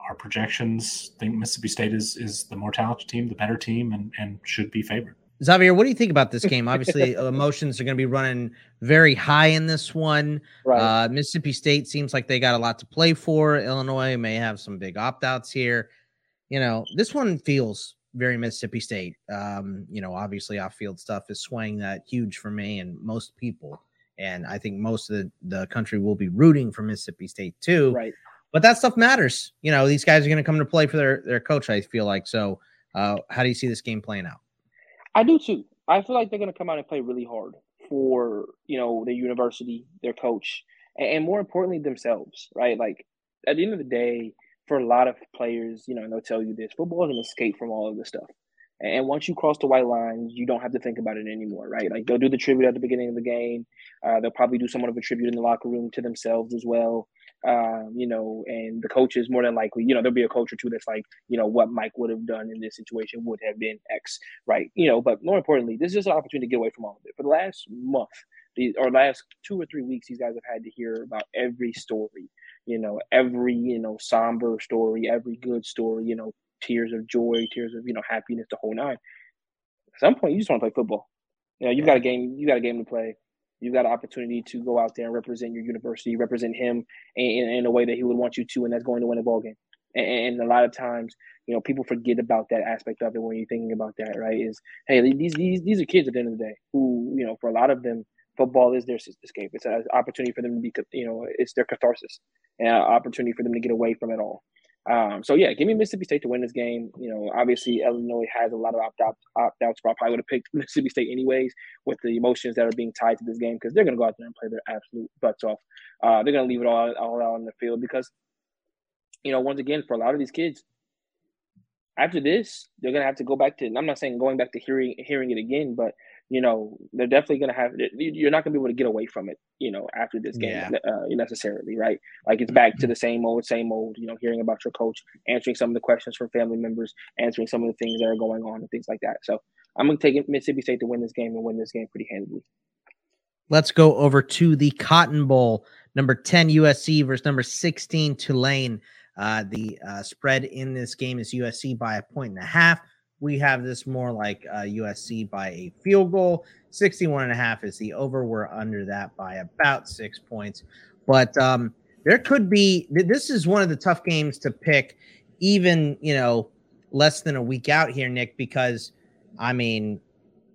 our projections think Mississippi State is is the more talented team, the better team, and and should be favored. Xavier, what do you think about this *laughs* game? Obviously, emotions are going to be running very high in this one. Right. Uh, Mississippi State seems like they got a lot to play for. Illinois may have some big opt outs here. You know, this one feels very Mississippi State. Um, you know, obviously, off field stuff is swaying that huge for me and most people. And I think most of the, the country will be rooting for Mississippi State too. Right. But that stuff matters. You know, these guys are going to come to play for their, their coach, I feel like. So, uh, how do you see this game playing out? I do too. I feel like they're going to come out and play really hard for you know the university, their coach, and, more importantly themselves. Right? Like at the end of the day, for a lot of players, you know, and they'll tell you this: football is an escape from all of this stuff. And once you cross the white line, you don't have to think about it anymore, right? Like they'll do the tribute at the beginning of the game. Uh, they'll probably do somewhat of a tribute in the locker room to themselves as well um, you know, and the coaches more than likely, you know, there'll be a coach or two that's like, you know, what Mike would have done in this situation would have been X, right? You know, but more importantly, this is just an opportunity to get away from all of it. For the last month, the, or last two or three weeks, these guys have had to hear about every story, you know, every, you know, somber story, every good story, you know, tears of joy, tears of, you know, happiness, the whole nine. At some point, you just want to play football. You know, you've got a game, you got a game to play You've got an opportunity to go out there and represent your university, represent him in, in a way that he would want you to, and that's going to win a ball game. And, and, a lot of times, you know, people forget about that aspect of it when you're thinking about that, right? Is hey, these these these are kids at the end of the day who, you know, for a lot of them, football is their escape. It's an opportunity for them to be, you know, it's their catharsis, and an opportunity for them to get away from it all. Um, so yeah, give me Mississippi State to win this game. You know, obviously Illinois has a lot of opt out opt outs. I probably would have picked *laughs* Mississippi State anyways with the emotions that are being tied to this game because they're going to go out there and play their absolute butts off. Uh, they're going to leave it all all out on the field because, you know, once again, for a lot of these kids, after this, they're going to have to go back to. I'm not saying going back to hearing hearing it again, but you know, they're definitely going to have, it. you're not going to be able to get away from it, you know, after this game yeah. uh, necessarily, right? Like it's back to the same old, same old, you know, hearing about your coach, answering some of the questions from family members, answering some of the things that are going on and things like that. So I'm going to take Mississippi State to win this game and win this game pretty handily. Let's go over to the Cotton Bowl, number 10 USC versus number 16 Tulane. Uh, the uh, spread in this game is USC by a point and a half. We have this more like uh, USC by a field goal. 61 and a half is the over. We're under that by about six points. But um, there could be, this is one of the tough games to pick, even, you know, less than a week out here, Nick, because I mean,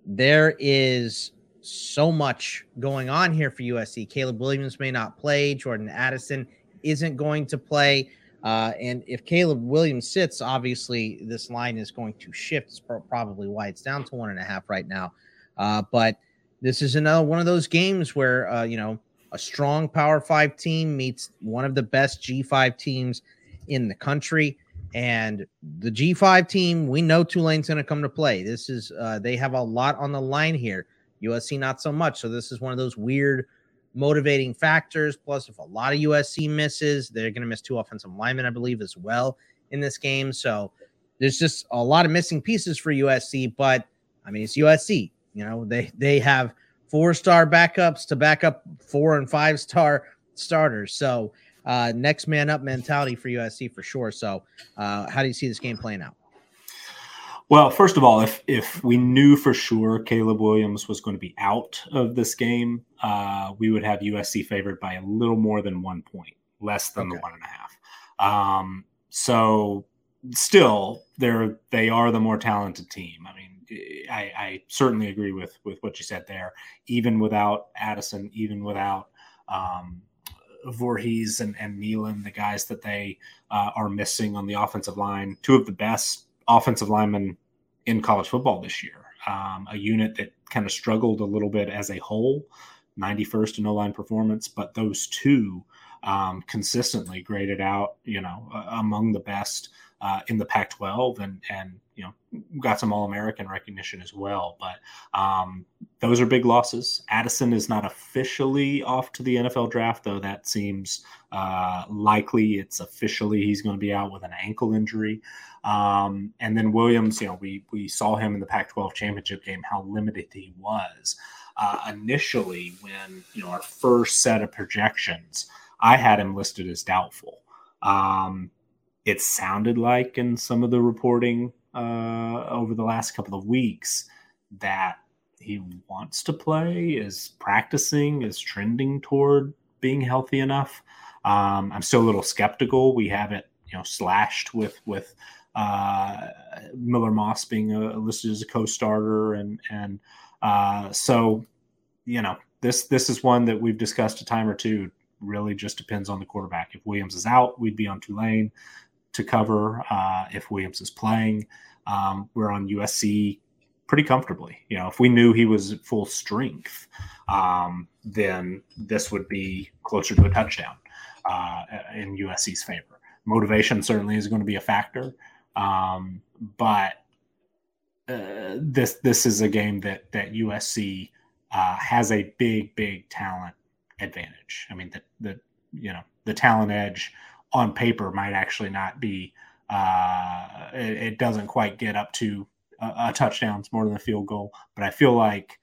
there is so much going on here for USC. Caleb Williams may not play. Jordan Addison isn't going to play. Uh, and if Caleb Williams sits, obviously this line is going to shift. It's probably why it's down to one and a half right now. Uh, but this is another one of those games where uh, you know a strong Power Five team meets one of the best G5 teams in the country. And the G5 team, we know Tulane's going to come to play. This is uh, they have a lot on the line here. USC not so much. So this is one of those weird motivating factors. Plus, if a lot of USC misses, they're going to miss two offensive linemen, I believe, as well in this game. So there's just a lot of missing pieces for USC. But I mean, it's USC. You know, they they have four star backups to back up four and five star starters. So uh, next man up mentality for USC for sure. So uh, how do you see this game playing out? Well, first of all, if if we knew for sure Caleb Williams was going to be out of this game, uh, we would have USC favored by a little more than one point, less than okay. the one and a half. Um, so, still, they're they are the more talented team. I mean, I, I, certainly agree with with what you said there. Even without Addison, even without um, Vorhees and, and Neilon, the guys that they uh, are missing on the offensive line, two of the best offensive linemen in college football this year. Um, a unit that kind of struggled a little bit as a whole, 91st in O line performance, but those two um, consistently graded out, you know, uh, among the best uh, in the Pac-12, and and you know got some All-American recognition as well. But um, those are big losses. Addison is not officially off to the NFL draft, though that seems uh, likely. It's officially he's going to be out with an ankle injury. Um, and then Williams, you know, we we saw him in the Pac-12 championship game how limited he was uh, initially when you know our first set of projections. I had him listed as doubtful. Um, it sounded like in some of the reporting uh, over the last couple of weeks that he wants to play, is practicing, is trending toward being healthy enough. Um, I'm still a little skeptical. We have it, you know, slashed with with uh, Miller Moss being listed as a co-starter, and and uh, so you know this this is one that we've discussed a time or two. Really, just depends on the quarterback. If Williams is out, we'd be on Tulane to cover. Uh, if Williams is playing, um, we're on USC pretty comfortably. You know, if we knew he was at full strength, um, then this would be closer to a touchdown uh, in USC's favor. Motivation certainly is going to be a factor, um, but uh, this this is a game that that USC uh, has a big big talent advantage. I mean, the the you know the talent edge on paper might actually not be uh, it, it, doesn't quite get up to a, a touchdown. It's more than a field goal, but I feel like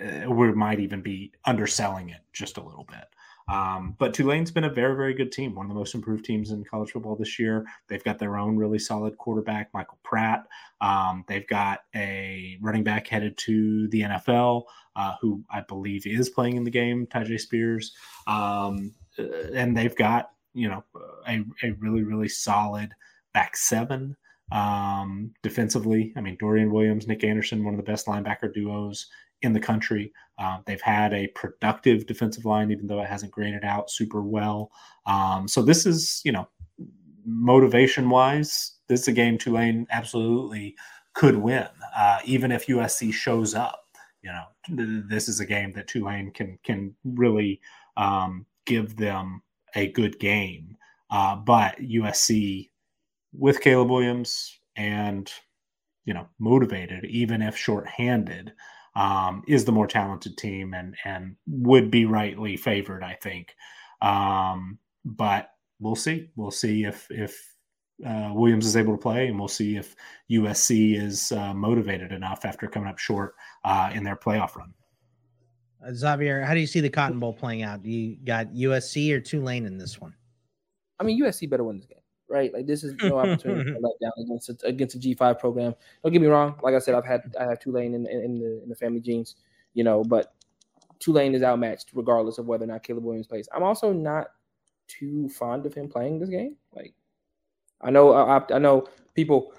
uh, we might even be underselling it just a little bit. Um, but Tulane's been a very, very good team, one of the most improved teams in college football this year. They've got their own really solid quarterback, Michael Pratt. Um, they've got a running back headed to the NFL, uh, who I believe is playing in the game, Tyjae Spears. Um, uh, and they've got you know a, a really really solid back seven um, defensively. I mean Dorian Williams, Nick Anderson, one of the best linebacker duos in the country. Uh, they've had a productive defensive line, even though it hasn't graded out super well. Um, so this is you know motivation wise, this is a game Tulane absolutely could win, uh, even if USC shows up. You know, this is a game that Tulane can can really um, give them a good game. Uh, but USC with Caleb Williams and you know motivated, even if shorthanded, um, is the more talented team and and would be rightly favored, I think. Um, but we'll see. We'll see if if uh, Williams is able to play, and we'll see if USC is uh, motivated enough after coming up short uh, in their playoff run. Uh, Xavier, how do you see the Cotton Bowl playing out? Do you got USC or Tulane in this one? I mean, USC better win this game right? Like this is no opportunity to *laughs* let down against a, against a G five program. Don't get me wrong. Like I said, I've had I have Tulane in, in, in the in the family genes, you know, but Tulane is outmatched regardless of whether or not Caleb Williams plays. I'm also not too fond of him playing this game. Like I know I, I know people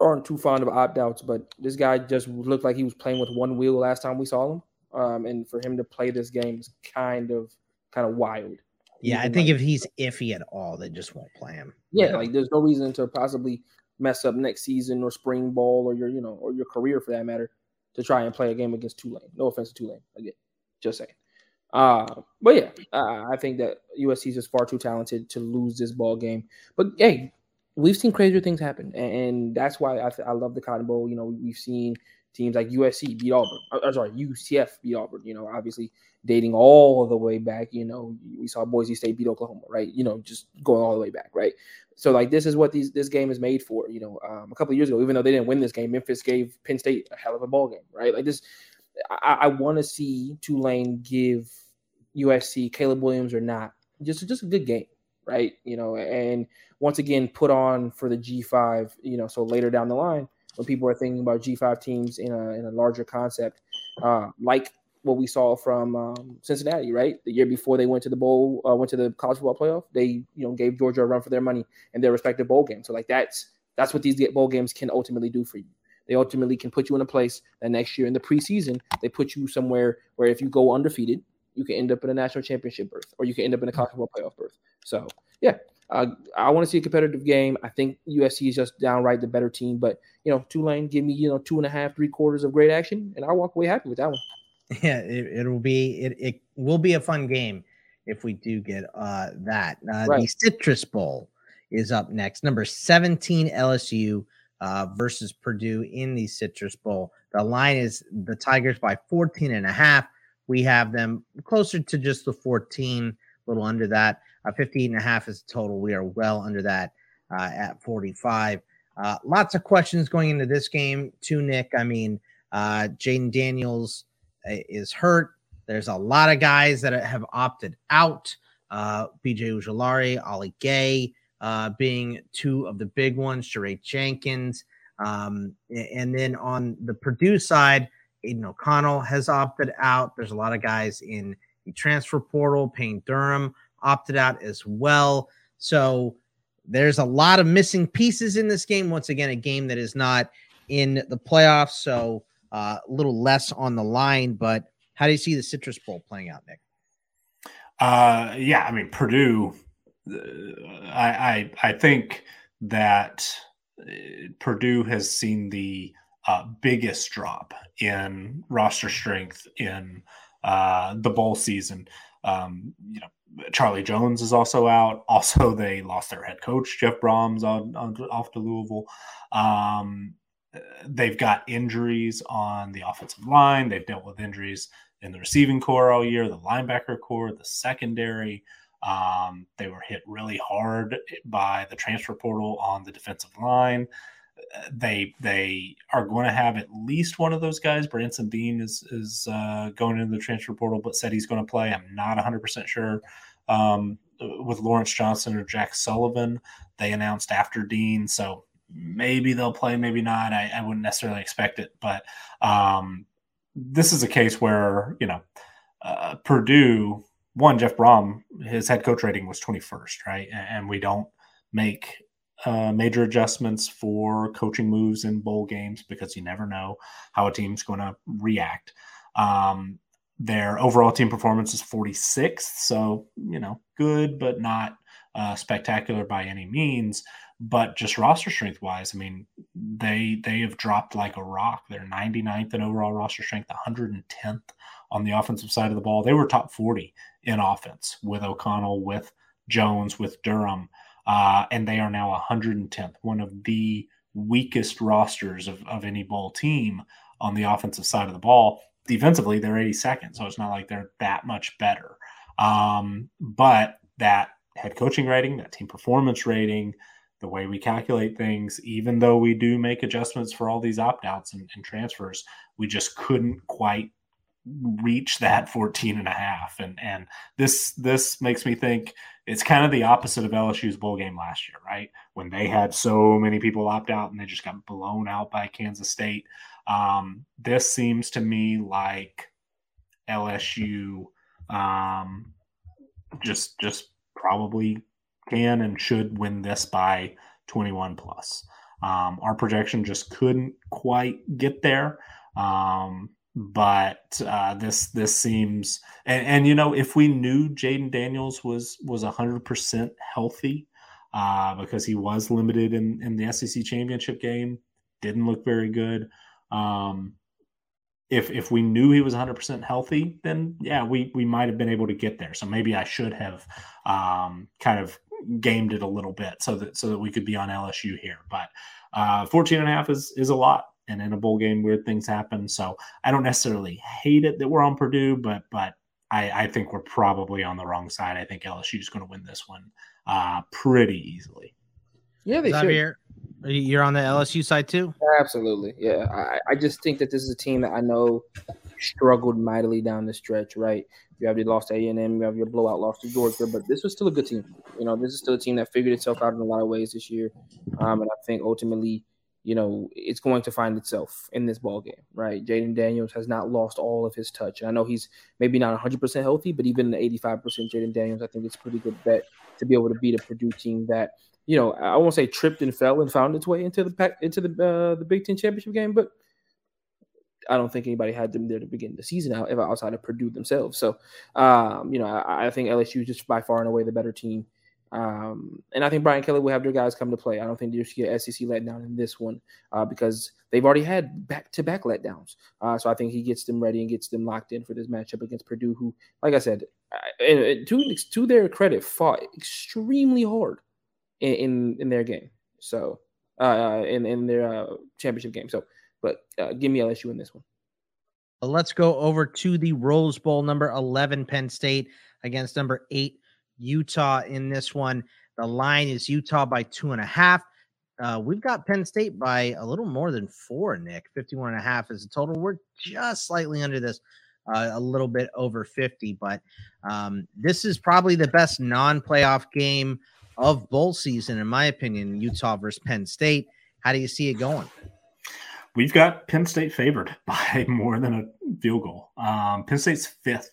aren't too fond of opt outs, but this guy just looked like he was playing with one wheel last time we saw him. Um, and for him to play this game is kind of kind of wild. Yeah, I think like, if he's iffy at all, they just won't play him. Yeah, like there's no reason to possibly mess up next season or spring ball or your you know or your career for that matter to try and play a game against Tulane. No offense to Tulane, again, just saying. Uh, but yeah, uh, I think that USC is just far too talented to lose this ball game. But hey, we've seen crazier things happen, and, and that's why I, I love the Cotton Bowl. You know, we've seen teams like USC beat Auburn. I'm uh, uh, sorry, UCF beat Auburn. You know, obviously dating all the way back. You know, we saw Boise State beat Oklahoma, right? You know, just going all the way back, right? So like this is what these this game is made for. You know, um, a couple of years ago, even though they didn't win this game, Memphis gave Penn State a hell of a ball game, right? Like this, I, I want to see Tulane give USC Caleb Williams or not, just just a good game, right? You know, and once again put on for the G5. You know, so later down the line when people are thinking about G5 teams in a, in a larger concept, uh, like what we saw from um, Cincinnati, right? The year before they went to the bowl, uh, went to the college football playoff, they you know gave Georgia a run for their money in their respective bowl games. So like that's that's what these bowl games can ultimately do for you. They ultimately can put you in a place that next year in the preseason they put you somewhere where if you go undefeated, you can end up in a national championship berth, or you can end up in a college football playoff berth. So yeah, uh, I want to see a competitive game. I think USC is just downright the better team, but you know, Tulane give me you know two and a half, three quarters of great action, and I walk away happy with that one. *laughs* Yeah, it, will be it, it will be a fun game if we do get uh that. Uh, right. The Citrus Bowl is up next. Number 17 LSU uh, versus Purdue in the Citrus Bowl. The line is the Tigers by 14 and a half. We have them closer to just the 14, a little under that. Uh, 58 and a half is total. We are well under that uh, at 45. Uh, lots of questions going into this game, too, Nick. I mean, uh, Jayden Daniels uh, is hurt. There's a lot of guys that have opted out. Uh, BJ Ojulari, Ali Gaye uh, being two of the big ones, Jaray Jenkins. Um, and then on the Purdue side, Aidan O'Connell has opted out. There's a lot of guys in the transfer portal. Payne Durham opted out as well. So there's a lot of missing pieces in this game. Once again, a game that is not in the playoffs. So uh, a little less on the line. But how do you see the Citrus Bowl playing out, Nick? Uh, yeah, I mean Purdue. Uh, I, I I think that uh, Purdue has seen the uh, biggest drop in roster strength in uh, the bowl season. Um, you know, Charlie Jones is also out. Also, *laughs* they lost their head coach Jeff Brohm's on, on off to Louisville. Um, they've got injuries on the offensive line. They've dealt with injuries in the receiving corps all year, the linebacker corps, the secondary. Um, they were hit really hard by the transfer portal on the defensive line. They they are going to have at least one of those guys. Branson Deen is is uh, going into the transfer portal, but said he's going to play. I'm not 100 percent sure um, with Lawrence Johnson or Jack Sullivan. They announced after Deen, so maybe they'll play, maybe not. I, I wouldn't necessarily expect it, but um, this is a case where you know uh, Purdue one Jeff Brohm, his head coach rating was 21st, right? And, and we don't make uh, major adjustments for coaching moves in bowl games because you never know how a team's going to react. Um, their overall team performance is 46th, so you know, good but not uh, spectacular by any means. But just roster strength wise, I mean, they they have dropped like a rock. They're 99th in overall roster strength, 110th on the offensive side of the ball. They were top 40 in offense with O'Connell, with Jones, with Durham, uh, and they are now 110th, one of the weakest rosters of, of any bowl team on the offensive side of the ball defensively they're 82nd, so it's not like they're that much better. Um, but that head coaching rating, that team performance rating, the way we calculate things, even though we do make adjustments for all these opt outs and, and, transfers, we just couldn't quite reach that 14 and a half. And and this this makes me think it's kind of the opposite of LSU's bowl game last year, right? When they had so many people opt out and they just got blown out by Kansas State. Um, this seems to me like LSU um, just just probably can and should win this by 21 plus. Um, our projection just couldn't quite get there. Um, but uh, this this seems and, and, you know if we knew Jayden Daniels was was hundred percent healthy uh, because he was limited in in the SEC championship game, didn't look very good. Um, if if we knew he was 100% healthy, then yeah, we we might have been able to get there. So maybe I should have um, kind of gamed it a little bit so that so that we could be on LSU here. But uh, 14 and a half is is a lot and in a bowl game, weird things happen. So I don't necessarily hate it that we're on Purdue, but but I, I think we're probably on the wrong side. I think LSU is going to win this one uh, pretty easily. Yeah, they Xavier, should. You're on the LSU side too. Absolutely, yeah. I, I just think that this is a team that I know struggled mightily down the stretch. Right, you have your loss to A and M, you have your blowout loss to Georgia, but this was still a good team. You know, this is still a team that figured itself out in a lot of ways this year, um, and I think ultimately you know, it's going to find itself in this ball game, right? Jayden Daniels has not lost all of his touch. And I know he's maybe not 100% healthy, but even the 85% Jayden Daniels, I think it's a pretty good bet to be able to beat a Purdue team that, you know, I won't say tripped and fell and found its way into the into the uh, the Big Ten championship game, but I don't think anybody had them there to begin the season outside of Purdue themselves. So, um, you know, I, I think LSU is just by far and away the better team. Um, and I think Brian Kelly will have their guys come to play. I don't think there's a SEC letdown in this one uh, because they've already had back to back letdowns. Uh, so I think he gets them ready and gets them locked in for this matchup against Purdue, who, like I said, and to, to their credit, fought extremely hard in, in, in their game. So, uh, in, in their uh, championship game. So, but uh, give me LSU in this one. Let's go over to the Rose Bowl, number 11, Penn State against number eight, Utah in this one. The line is Utah by two and a half. Uh, we've got Penn State by a little more than four, Nick. 51 and a half is the total. We're just slightly under this, uh, a little bit over 50, but um, this is probably the best non playoff game of bowl season, in my opinion, Utah versus Penn State. How do you see it going? We've got Penn State favored *laughs* by more than a field goal. Um, Penn State's fifth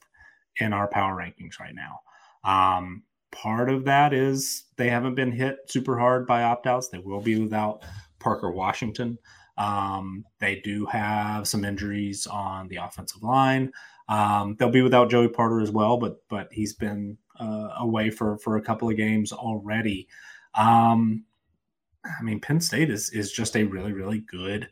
in our power rankings right now. Um, part of that is they haven't been hit super hard by opt outs. They will be without Parker Washington. Um, they do have some injuries on the offensive line. Um, they'll be without Joey Porter as well, but but he's been uh, away for for a couple of games already. Um, I mean, Penn State is is just a really really good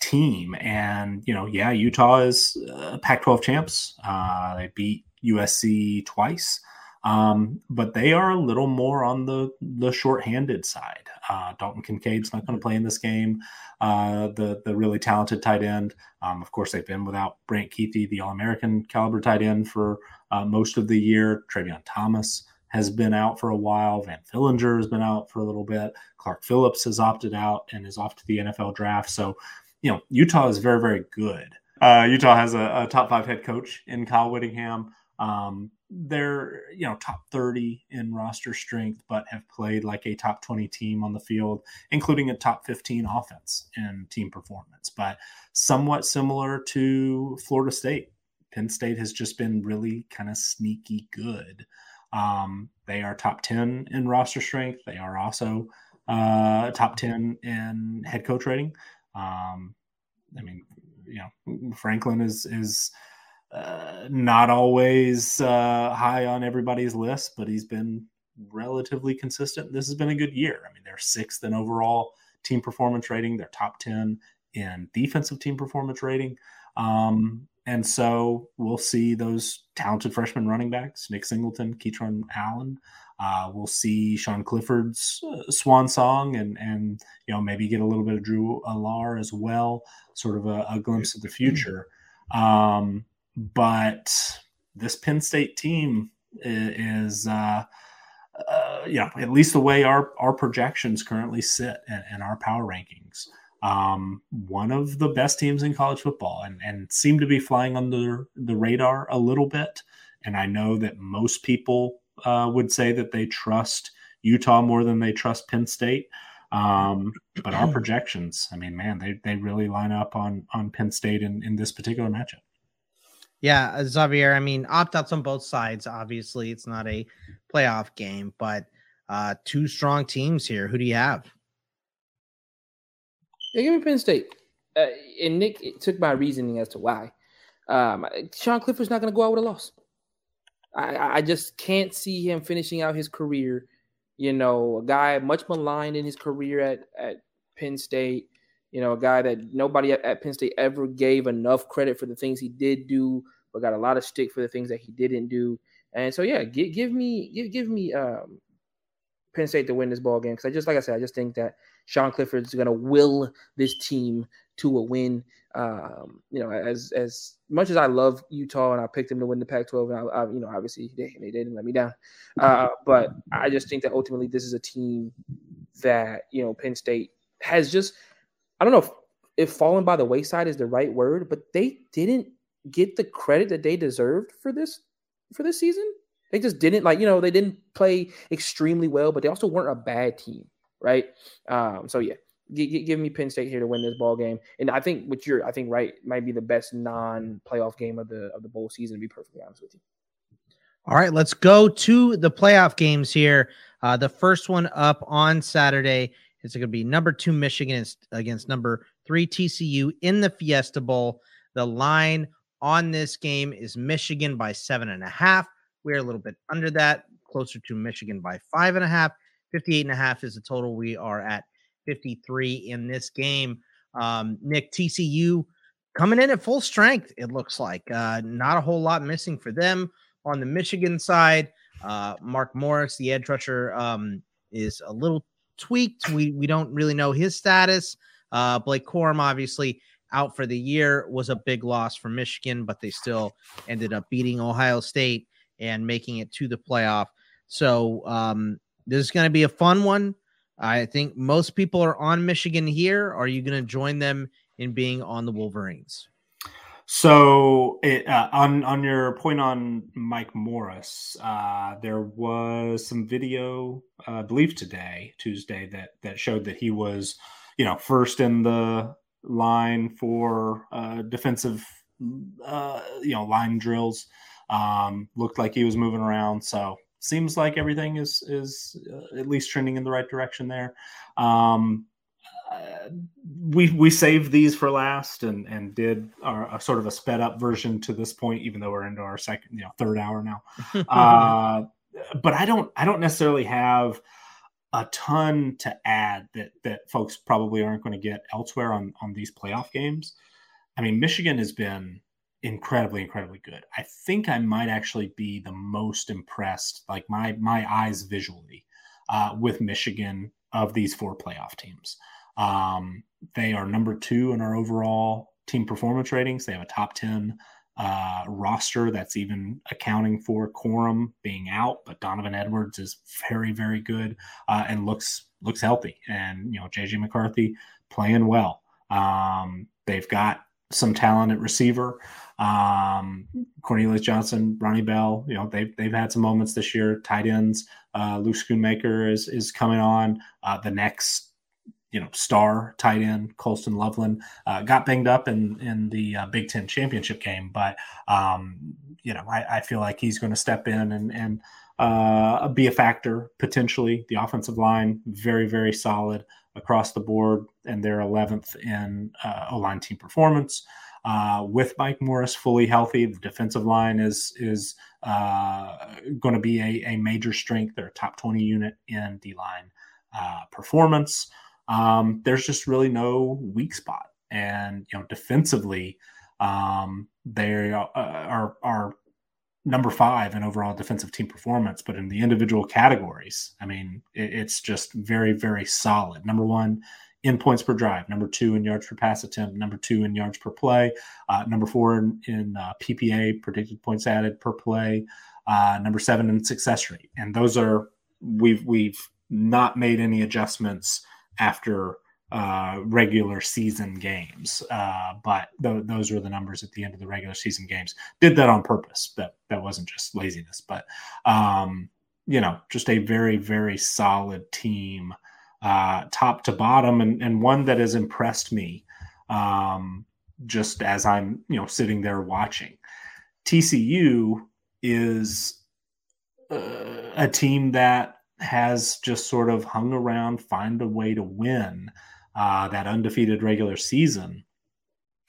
team, and you know, yeah, Utah is uh, Pac-12 champs. Uh, they beat USC twice. Um, but they are a little more on the the short-handed side. Uh, Dalton Kincaid's not going to play in this game. Uh, the the really talented tight end. Um, of course, they've been without Brant Kuithe, the All-American caliber tight end, for uh, most of the year. Tavion Thomas has been out for a while. Van Fillinger has been out for a little bit. Clark Phillips has opted out and is off to the NFL draft. So, you know, Utah is very, very good. Uh, Utah has a, a, top five head coach in Kyle Whittingham. Um, they're you know top 30 in roster strength but have played like a top 20 team on the field including a top 15 offense in team performance. But somewhat similar to florida state. Penn state has just been really kind of sneaky good. Um, they are top 10 in roster strength. They are also uh, top 10 in head coach rating. Um, i mean you know franklin is is uh, not always uh, high on everybody's list, but he's been relatively consistent. This has been a good year. I mean, they're sixth in overall team performance rating. They're top 10 in defensive team performance rating. Um, and so we'll see those talented freshman running backs, Nick Singleton, Kaytron Allen. Uh, we'll see Sean Clifford's uh, swan song and, and, you know, maybe get a little bit of Drew Allar as well, sort of a, a glimpse of the future. Um, but this Penn State team is, uh, uh, you know, at least the way our our projections currently sit and, and our power rankings. um, one of the best teams in college football and, and seem to be flying under the radar a little bit. And I know that most people uh, would say that they trust Utah more than they trust Penn State. Um, but our *clears throat* projections, I mean, man, they, they really line up on on Penn State in, in this particular matchup. Yeah, uh, Xavier, I mean, opt outs on both sides. Obviously, it's not a playoff game, but uh, two strong teams here. Who do you have? Yeah, give me Penn State. Uh, and Nick took my reasoning as to why. Um, Sean Clifford's not going to go out with a loss. I, I just can't see him finishing out his career. You know, a guy much maligned in his career at, at Penn State. You know, a guy that nobody at, at Penn State ever gave enough credit for the things he did do, but got a lot of stick for the things that he didn't do. And so, yeah, give, give me give, give me um, Penn State to win this ball game because I just like I said, I just think that Sean Clifford is going to will this team to a win. Um, you know, as as much as I love Utah and I picked them to win the Pac-12, and I, I you know, obviously they, they didn't let me down. Uh, but I just think that ultimately this is a team that you know Penn State has just I don't know if, if fallen by the wayside is the right word, but they didn't get the credit that they deserved for this for this season. They just didn't like you know they didn't play extremely well, but they also weren't a bad team, right? Um, so yeah, G- give me Penn State here to win this ball game, and I think what you're I think right might be the best non-playoff game of the of the bowl season. To be perfectly honest with you. All right, let's go to the playoff games here. Uh, the first one up on Saturday is going to be number two Michigan against, against number three TCU in the Fiesta Bowl. The line on this game is Michigan by seven and a half. We're a little bit under that, closer to Michigan by five and a half. 58 and a half is the total. We are at 53 in this game. Um, Nick, TCU coming in at full strength, it looks like. Uh, not a whole lot missing for them. On the Michigan side, uh, Mark Morris, the edge rusher, um, is a little tweaked. We we don't really know his status. Uh, Blake Corum, obviously out for the year, was a big loss for Michigan, but they still ended up beating Ohio State and making it to the playoff. So um, this is going to be a fun one. I think most people are on Michigan here. Are you going to join them in being on the Wolverines? So, it, uh, on on your point on Mike Morris, uh, there was some video, uh, I believe today, Tuesday, that that showed that he was, you know, first in the line for uh, defensive, uh, you know, line drills. Um, looked like he was moving around, so seems like everything is is uh, at least trending in the right direction there. Um, we we saved these for last and and did our, a sort of a sped up version to this point, even though we're into our second, you know, third hour now. *laughs* uh, but I don't I don't necessarily have a ton to add that that folks probably aren't going to get elsewhere on on these playoff games. I mean, Michigan has been incredibly incredibly good i think i might actually be the most impressed like my my eyes visually uh, with michigan of these four playoff teams um, they are number two in our overall team performance ratings they have a top 10 uh, roster that's even accounting for Corum being out, but Donovan Edwards is very, very good uh, and looks looks healthy. And you know, JJ McCarthy playing well. Um, they've got some talent at receiver. Um, Cornelius Johnson, Ronnie Bell, you know, they've, they've had some moments this year. Tight ends, uh, Luke Schoonmaker is, is coming on. Uh, the next, you know, star tight end, Colston Loveland, uh, got banged up in, in the uh, Big Ten championship game, but, um, you know, I, I feel like he's going to step in and, and uh, be a factor potentially. The offensive line, very, very solid across the board, and they're 11th in uh, O line team performance. Uh, with Mike Morris fully healthy, the defensive line is is uh, going to be a, a, major strength. They're a top 20 unit in D line uh, performance. Um, there's just really no weak spot, and you know defensively, um, they are, are are number five in overall defensive team performance, but in the individual categories, I mean, it, it's just very, very solid. Number one in points per drive, number two in yards per pass attempt, number two in yards per play, uh, number four in, in uh, PPA, predicted points added per play, uh, number seven in success rate. And those are, we've, we've not made any adjustments after uh, regular season games. Uh, but th- those were the numbers at the end of the regular season games. Did that on purpose. That that wasn't just laziness, but um, you know, just a very very solid team, uh, top to bottom, and and one that has impressed me. Um, just as I'm you know sitting there watching, TCU is uh, a team that has just sort of hung around, find a way to win uh, that undefeated regular season.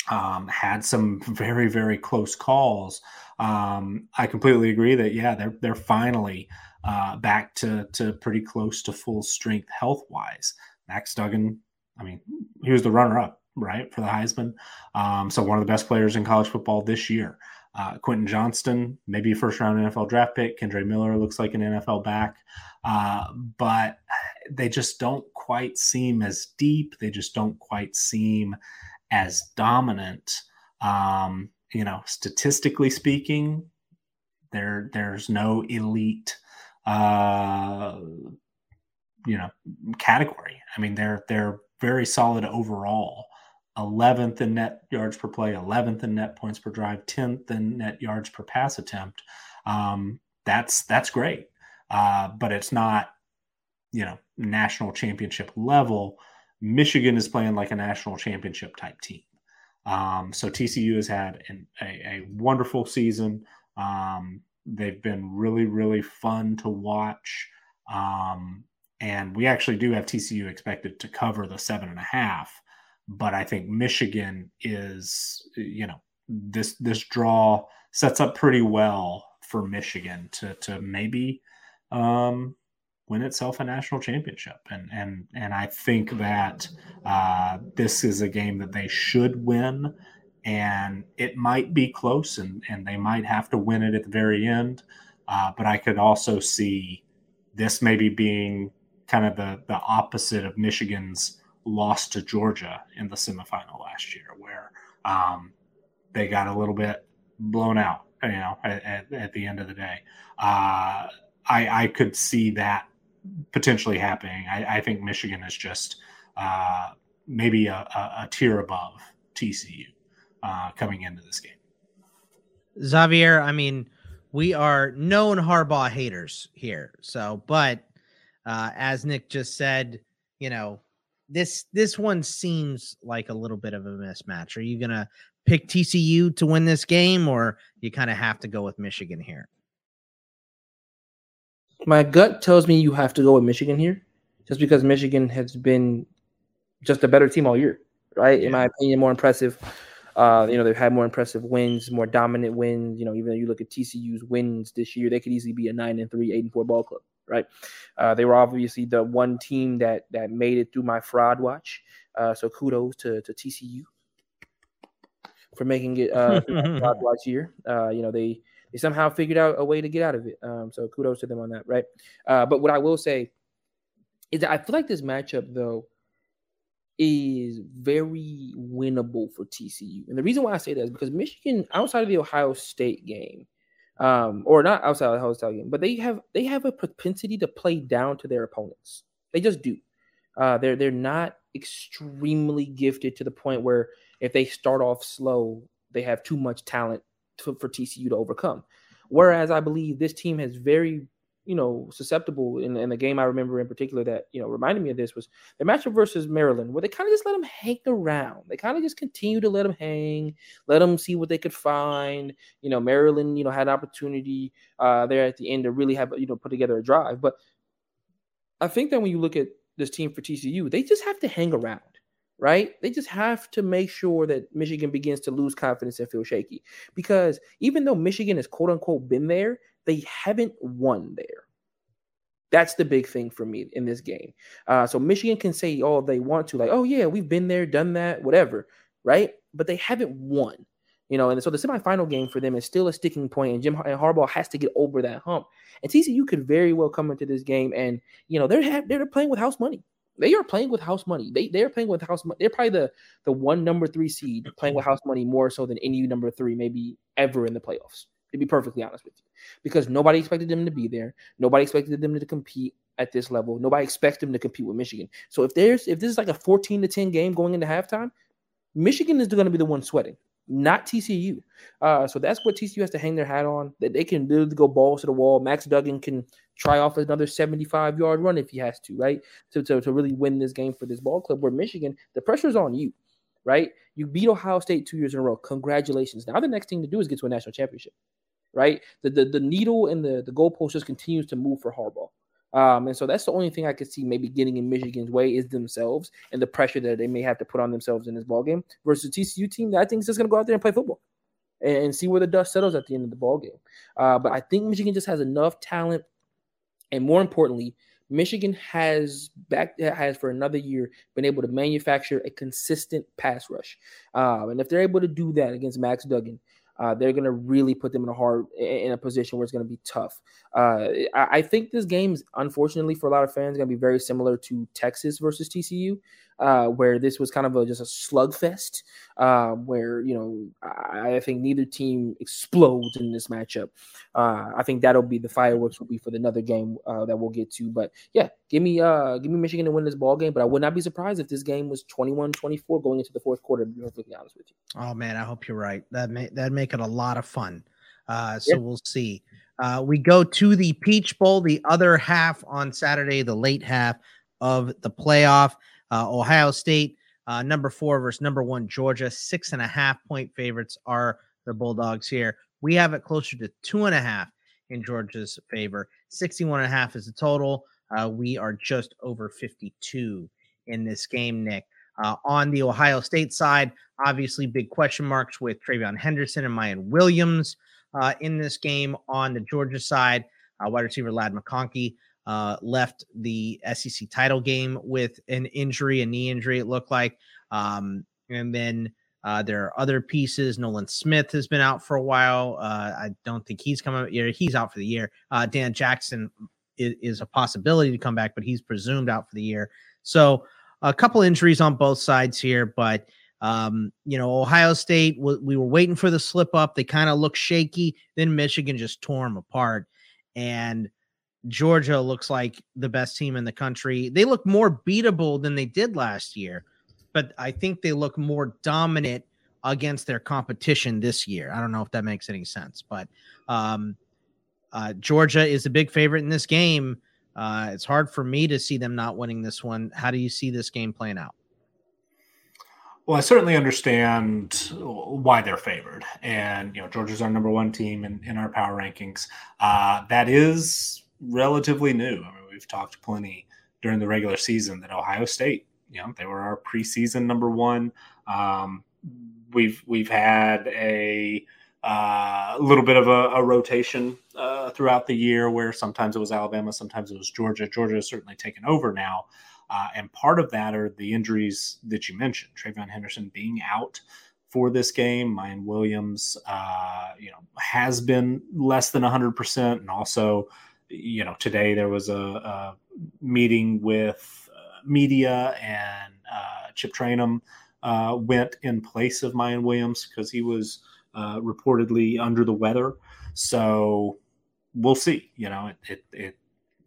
Um, had some very very close calls. Um, I completely agree that yeah they're they're finally uh, back to to pretty close to full strength health wise. Max Duggan, I mean, he was the runner up right for the Heisman, um, so one of the best players in college football this year. Uh, Quentin Johnston, maybe a first round NFL draft pick. Kendre Miller looks like an NFL back, uh, but they just don't quite seem as deep. They just don't quite seem as dominant. Um, you know, statistically speaking, there there's no elite, uh, you know, category. I mean, they're they're very solid overall. 11th in net yards per play, 11th in net points per drive, 10th in net yards per pass attempt. Um, that's that's great, uh, but it's not you know national championship level. Michigan is playing like a national championship type team. Um, so TCU has had an, a, a, wonderful season. Um, they've been really really fun to watch. Um, and we actually do have TCU expected to cover the seven and a half but I think Michigan is, you know, this this draw sets up pretty well for Michigan to to maybe um, win itself a national championship, and and and I think that uh, this is a game that they should win, and it might be close, and and they might have to win it at the very end, uh, but I could also see this maybe being kind of the the opposite of Michigan's lost to Georgia in the semifinal last year, where um, they got a little bit blown out. You know, at, at, at the end of the day, uh, I, I could see that potentially happening. I, I think Michigan is just uh, maybe a, a, a, tier above TCU uh, coming into this game. Xavier, I mean, we are known Harbaugh haters here. So, but uh, as Nick just said, you know, this this one seems like a little bit of a mismatch. Are you gonna pick TCU to win this game, or you kind of have to go with Michigan here? My gut tells me you have to go with Michigan here, just because Michigan has been just a better team all year, right? Yeah. In my opinion, more impressive. Uh, you know, they've had more impressive wins, more dominant wins. You know, even though you look at TCU's wins this year, they could easily be a nine and three, eight and four ball club right? Uh, they were obviously the one team that that made it through my fraud watch. Uh, so kudos to, to TCU for making it uh, *laughs* fraud watch year. Uh, you know they they somehow figured out a way to get out of it. Um, so kudos to them on that, right? Uh, but what I will say is that I feel like this matchup though is very winnable for TCU, and the reason why I say that is because Michigan, outside of the Ohio State game, um, or not outside of the hotel game, but they have they have a propensity to play down to their opponents. They just do. Uh, they're they're not extremely gifted to the point where if they start off slow, they have too much talent to, for TCU to overcome. Whereas I believe this team has very you know, susceptible in, in the game I remember in particular that, you know, reminded me of this was the matchup versus Maryland, where they kind of just let them hang around. They kind of just continue to let them hang, let them see what they could find. You know, Maryland, you know, had an opportunity uh, there at the end to really have, you know, put together a drive. But I think that when you look at this team for TCU, they just have to hang around right? They just have to make sure that Michigan begins to lose confidence and feel shaky. Because even though Michigan has quote unquote been there, they haven't won there. That's the big thing for me in this game. Uh, so Michigan can say all they want to, like, oh yeah, we've been there, done that, whatever, right? But they haven't won, you know. And so the semifinal game for them is still a sticking point, and Jim and Harbaugh has to get over that hump. And TCU could very well come into this game, and you know they're they're playing with house money. They are playing with house money. They they're playing with house money. They're probably the the one number three seed playing with house money more so than any number three maybe ever in the playoffs To be perfectly honest with you, because nobody expected them to be there, nobody expected them to compete at this level. Nobody expects them to compete with Michigan. So if there's if this is like a 14 to 10 game going into halftime, Michigan is going to be the one sweating, not TCU. Uh, so that's what TCU has to hang their hat on. That they can literally go balls to the wall. Max Duggan can try off another 75 yard run if he has to, right? To, to, to really win this game for this ball club. Where Michigan, the pressure's on you right? You beat Ohio State two years in a row. Congratulations. Now the next thing to do is get to a national championship, right? The the, the needle and the, the goalpost just continues to move for Harbaugh. Um, and so that's the only thing I could see maybe getting in Michigan's way is themselves and the pressure that they may have to put on themselves in this ball game versus TCU team that I think is just going to go out there and play football and, and, see where the dust settles at the end of the ball game. Uh, but I think Michigan just has enough talent, and more importantly, Michigan has back has for another year been able to manufacture a consistent pass rush, um, and if they're able to do that against Max Duggan, uh, they're going to really put them in a hard in a position where it's going to be tough. Uh, I, I, think this game is unfortunately for a lot of fans going to be very similar to Texas versus TCU, uh, where this was kind of a, just a slugfest, uh, where you know I, I, think neither team explodes in this matchup. Uh, I think that'll be the fireworks will be for another game uh, that we'll get to. But yeah, give me uh, give me Michigan to win this ball game. But I would not be surprised if this game was 21-24 going into the fourth quarter. To be perfectly honest with you. Oh man, I hope you're right. That may that make it a lot of fun. Uh, so yeah. we'll see. Uh, we go to the Peach Bowl, the other half on Saturday, the late half of the playoff. Uh, Ohio State, uh, number four versus number one Georgia, six and a half point favorites are the Bulldogs here. We have it closer to two and a half in Georgia's favor. 61 and a half is the total. Uh, we are just over 52 in this game, Nick. Uh, on the Ohio State side, obviously big question marks with TreVeyon Henderson and Miyan Williams uh, in this game. On the Georgia side, uh, wide receiver Ladd McConkey uh, left the SEC title game with an injury, a knee injury, it looked like. Um, and then uh, there are other pieces. Nolan Smith has been out for a while. Uh, I don't think he's coming. He's out for the year. Uh, Dan Jackson is, is, a possibility to come back, but he's presumed out for the year. So a couple injuries on both sides here, but um, you know, Ohio State, we were waiting for the slip up. They kind of looked shaky. Then Michigan just tore them apart. And Georgia looks like the best team in the country. They look more beatable than they did last year, but I think they look more dominant against their competition this year. I don't know if that makes any sense, but um, uh, Georgia is a big favorite in this game. Uh, it's hard for me to see them not winning this one. How do you see this game playing out? Well, I certainly understand why they're favored, and you know Georgia's our number one team in, in our power rankings. Uh, that is relatively new. I mean, we've talked plenty during the regular season that Ohio State, you know, they were our preseason number one. Um, we've we've had a uh, little bit of a, a rotation uh, throughout the year where sometimes it was Alabama, sometimes it was Georgia. Georgia has certainly taken over now. Uh, and part of that are the injuries that you mentioned, TreVeyon Henderson being out for this game. Miyan Williams, uh, you know, has been less than 100%. And also, you know, today there was a, a meeting with uh, media and uh, Chip Trayanum uh, went in place of Miyan Williams because he was reportedly under the weather. So we'll see. You know, it, it, it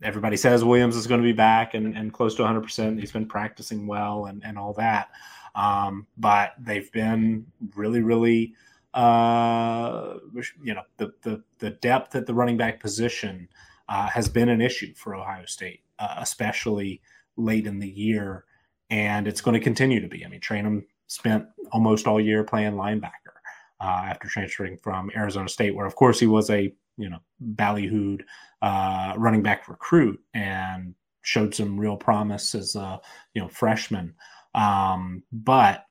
everybody says Williams is going to be back and, and close to 100%. He's been practicing well and, and all that. Um, but they've been really, really, uh, you know, the, the, the depth at the running back position uh, has been an issue for Ohio State, uh, especially late in the year. And it's going to continue to be. I mean, Trayanum spent almost all year playing linebacker uh, after transferring from Arizona State, where, of course, he was a you know ballyhooed uh, running back recruit and showed some real promise as a you know freshman. Um, but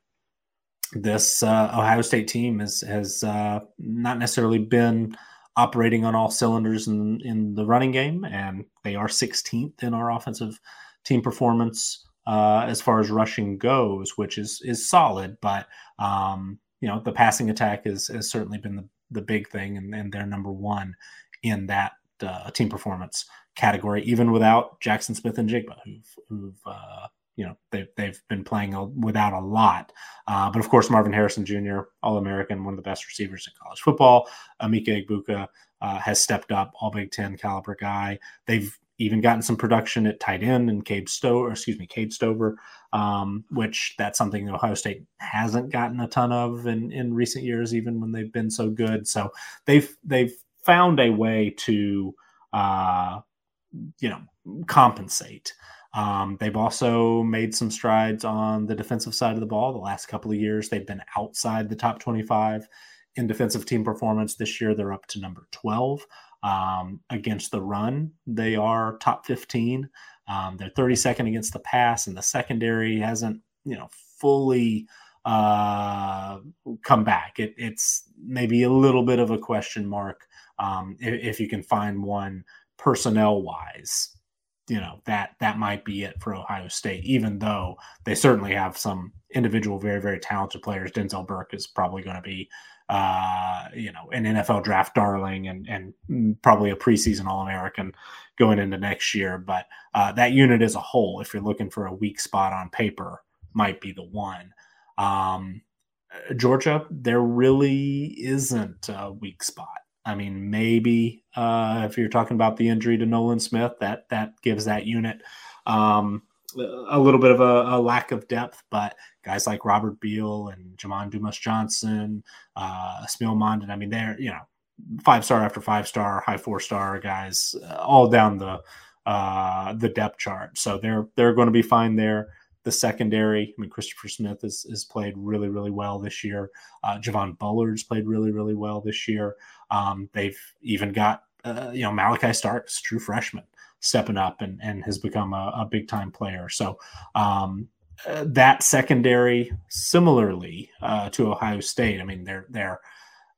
this uh, Ohio State team is, has uh, not necessarily been operating on all cylinders in, in the running game, and they are 16th in our offensive team performance uh, as far as rushing goes, which is is solid. But um, you know, the passing attack is has certainly been the, the big thing, and, and they're number one in that uh, team performance category, even without Jackson Smith-Njigba, who've, who've uh, you know they've they've been playing without a lot. Uh, but of course, Marvin Harrison Jr., All American, one of the best receivers in college football. Emeka Egbuka uh, has stepped up, All Big Ten caliber guy. They've even gotten some production at tight end and Cade Stover, excuse me, Cade Stover, um, which that's something that Ohio State hasn't gotten a ton of in, in recent years, even when they've been so good. So they've they've found a way to uh, you know compensate. Um, they've also made some strides on the defensive side of the ball. The last couple of years, they've been outside the top 25 in defensive team performance. This year, they're up to number 12 um, against the run. They are top 15. Um, they're 32nd against the pass, and the secondary hasn't, you know, fully uh, come back. It, it's maybe a little bit of a question mark um, if, if you can find one personnel wise you know that that might be it for Ohio State. Even though they certainly have some individual, very very talented players. Denzel Burke is probably going to be, uh, you know, an NFL draft darling and and probably a preseason All American going into next year. But uh, that unit as a whole, if you're looking for a weak spot on paper, might be the one. Um, Georgia, there really isn't a weak spot. I mean, maybe uh, if you're talking about the injury to Nolan Smith, that that gives that unit um, a little bit of a, a, lack of depth. But guys like Robert Beal and Jamon Dumas Johnson, uh, Smael Mondon, I mean, they're you know five star after five star, high four star guys, uh, all down the uh, the depth chart. So they're they're going to be fine there the secondary. I mean, Christopher Smith has, has played really, really well this year. Uh, Javon Bullard's played really, really well this year. Um, they've even got, uh, you know, Malaki Starks, true freshman, stepping up and, and has become a, a big time player. So um, uh, that secondary, similarly uh, to Ohio State, I mean, they're, they're,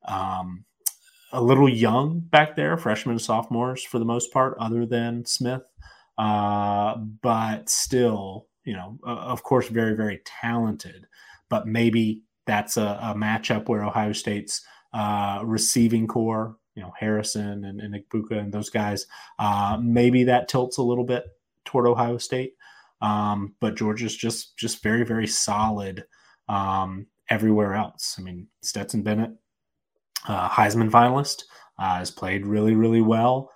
um, a little young back there, freshmen and sophomores for the most part, other than Smith. Uh, but still, you know, uh, of course, very, very talented, but maybe that's a, a matchup where Ohio State's uh, receiving corps, you know, Harrison and, and Egbuka and those guys, uh, maybe that tilts a little bit toward Ohio State. Um, but Georgia's just just very, very solid um, everywhere else. I mean, Stetson Bennett, uh, Heisman finalist, uh, has played really, really well.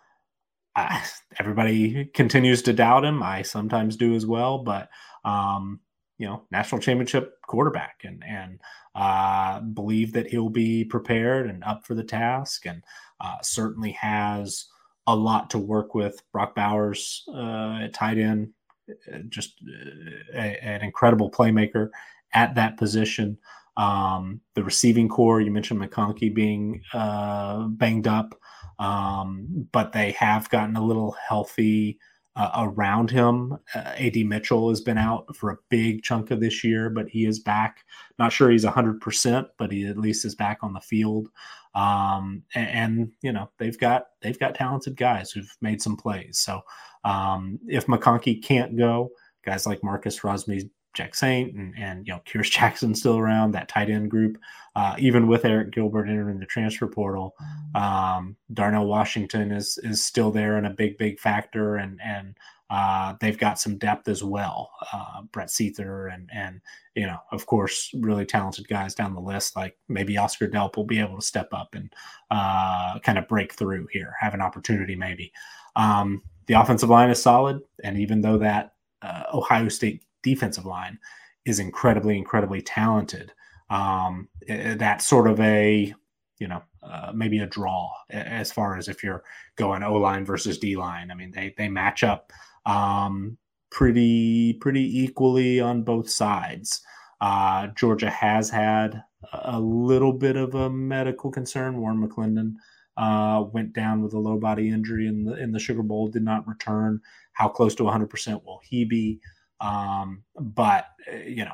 I, everybody continues to doubt him. I sometimes do as well, but um, you know, national championship quarterback, and and uh, believe that he'll be prepared and up for the task, and uh, certainly has a lot to work with. Brock Bowers uh, at tight end, uh, just uh, a, an incredible playmaker at that position. Um, the receiving corps, you mentioned McConkey being uh, banged up. Um, but they have gotten a little healthy uh, around him. Uh, AD Mitchell has been out for a big chunk of this year, but he is back. Not sure he's 100%, but he at least is back on the field. Um, and, and, you know, they've got they've got talented guys who've made some plays. So um, if McConkey can't go, guys like Marcus Rosemy Jack Saint and, and you know Kearis Jackson still around that tight end group, uh, even with Arik Gilbert entering the transfer portal, um, Darnell Washington is is still there and a big big factor, and and uh, they've got some depth as well. Uh, Brett Seither and and you know of course really talented guys down the list like maybe Oscar Delp will be able to step up and uh, kind of break through here, have an opportunity maybe. Um, the offensive line is solid, and even though that uh, Ohio State defensive line is incredibly, incredibly talented. Um, that's sort of a, you know, uh, maybe a draw as far as if you're going O line versus D line. I mean, they they match up um, pretty pretty equally on both sides. Uh, Georgia has had a little bit of a medical concern. Warren McClendon uh, went down with a low body injury in the in the Sugar Bowl, did not return. How close to 100% will he be? Um, but uh, you know,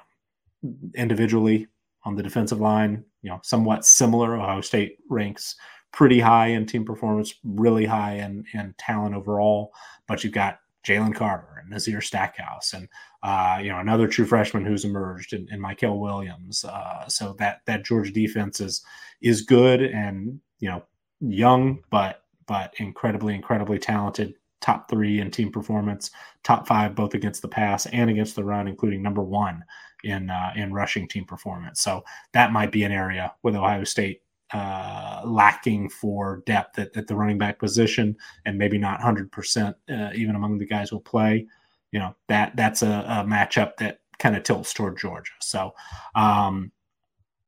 individually on the defensive line, you know, somewhat similar. Ohio State ranks pretty high in team performance, really high in, in talent overall. But you've got Jalen Carter and Nazir Stackhouse, and uh, you know another true freshman who's emerged in, in Mykel Williams. Uh, so that that Georgia defense is is good and you know young, but but incredibly incredibly talented top three in team performance, top five both against the pass and against the run, including number one in uh, in rushing team performance. So that might be an area with Ohio State uh, lacking for depth at, at, the running back position, and maybe not hundred percent uh, even among the guys who play. You know that that's a, a matchup that kind of tilts toward Georgia. So um,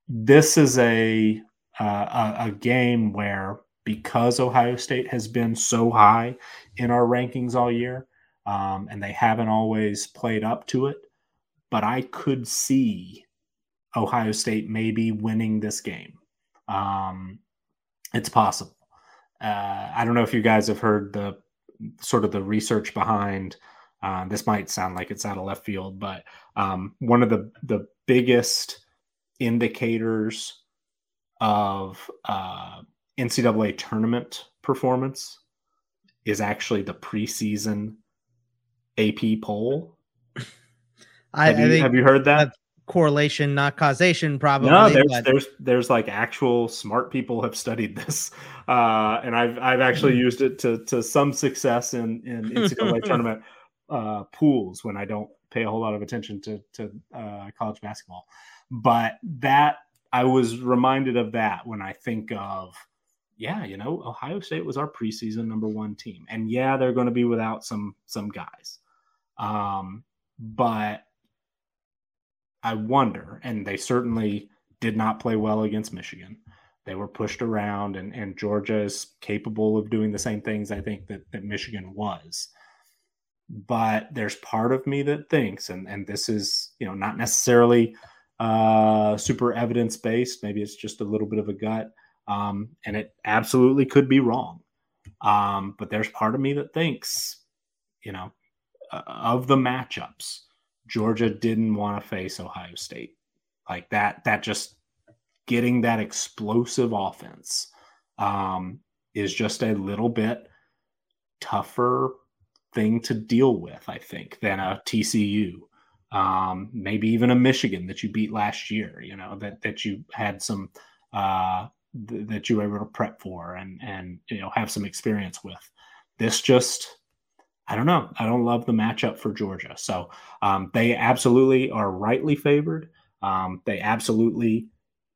this is a, uh, a a game where because Ohio State has been so high in our rankings all year, um, and they haven't always played up to it. But I could see Ohio State maybe winning this game. Um, it's possible. Uh, I don't know if you guys have heard the sort of the research behind. Uh, this might sound like it's out of left field, but um, one of the the biggest indicators of uh, NCAA tournament performance is actually the preseason AP poll. *laughs* I, have, you, I think have you heard that? correlation, not causation, probably. No, there's but... there's there's like actual smart people have studied this, uh, and I've I've actually used it to to some success in in *laughs* NCAA tournament uh, pools when I don't pay a whole lot of attention to to uh, college basketball. But that I was reminded of that when I think of yeah, you know, Ohio State was our preseason number one team, and yeah, they're going to be without some some guys, um, but I wonder, and they certainly did not play well against Michigan. They were pushed around, and, and Georgia is capable of doing the same things I think that, that Michigan was. But there's part of me that thinks, and, and this is, you know, not necessarily uh, super evidence based. Maybe it's just a little bit of a gut um, and it absolutely could be wrong. Um, but there's part of me that thinks, you know, uh, of the matchups, Georgia didn't want to face Ohio State like that. That just getting that explosive offense um, is just a little bit tougher thing to deal with, I think, than a TCU. Um, maybe even a Michigan that you beat last year, you know, that that you had some uh, th- that you were able to prep for and and you know have some experience with. This just I don't know. I don't love the matchup for Georgia. So um, they absolutely are rightly favored. Um, they absolutely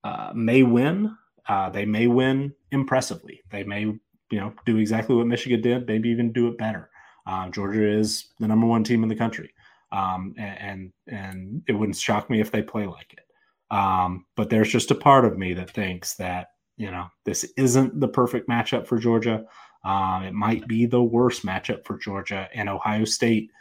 uh, may win. Uh, they may win impressively. They may, you know, do exactly what Michigan did. Maybe even do it better. Um, Georgia is the number one team in the country, um, and and it wouldn't shock me if they play like it. Um, but there's just a part of me that thinks that you know, this isn't the perfect matchup for Georgia. Um, it might be the worst matchup for Georgia, and Ohio State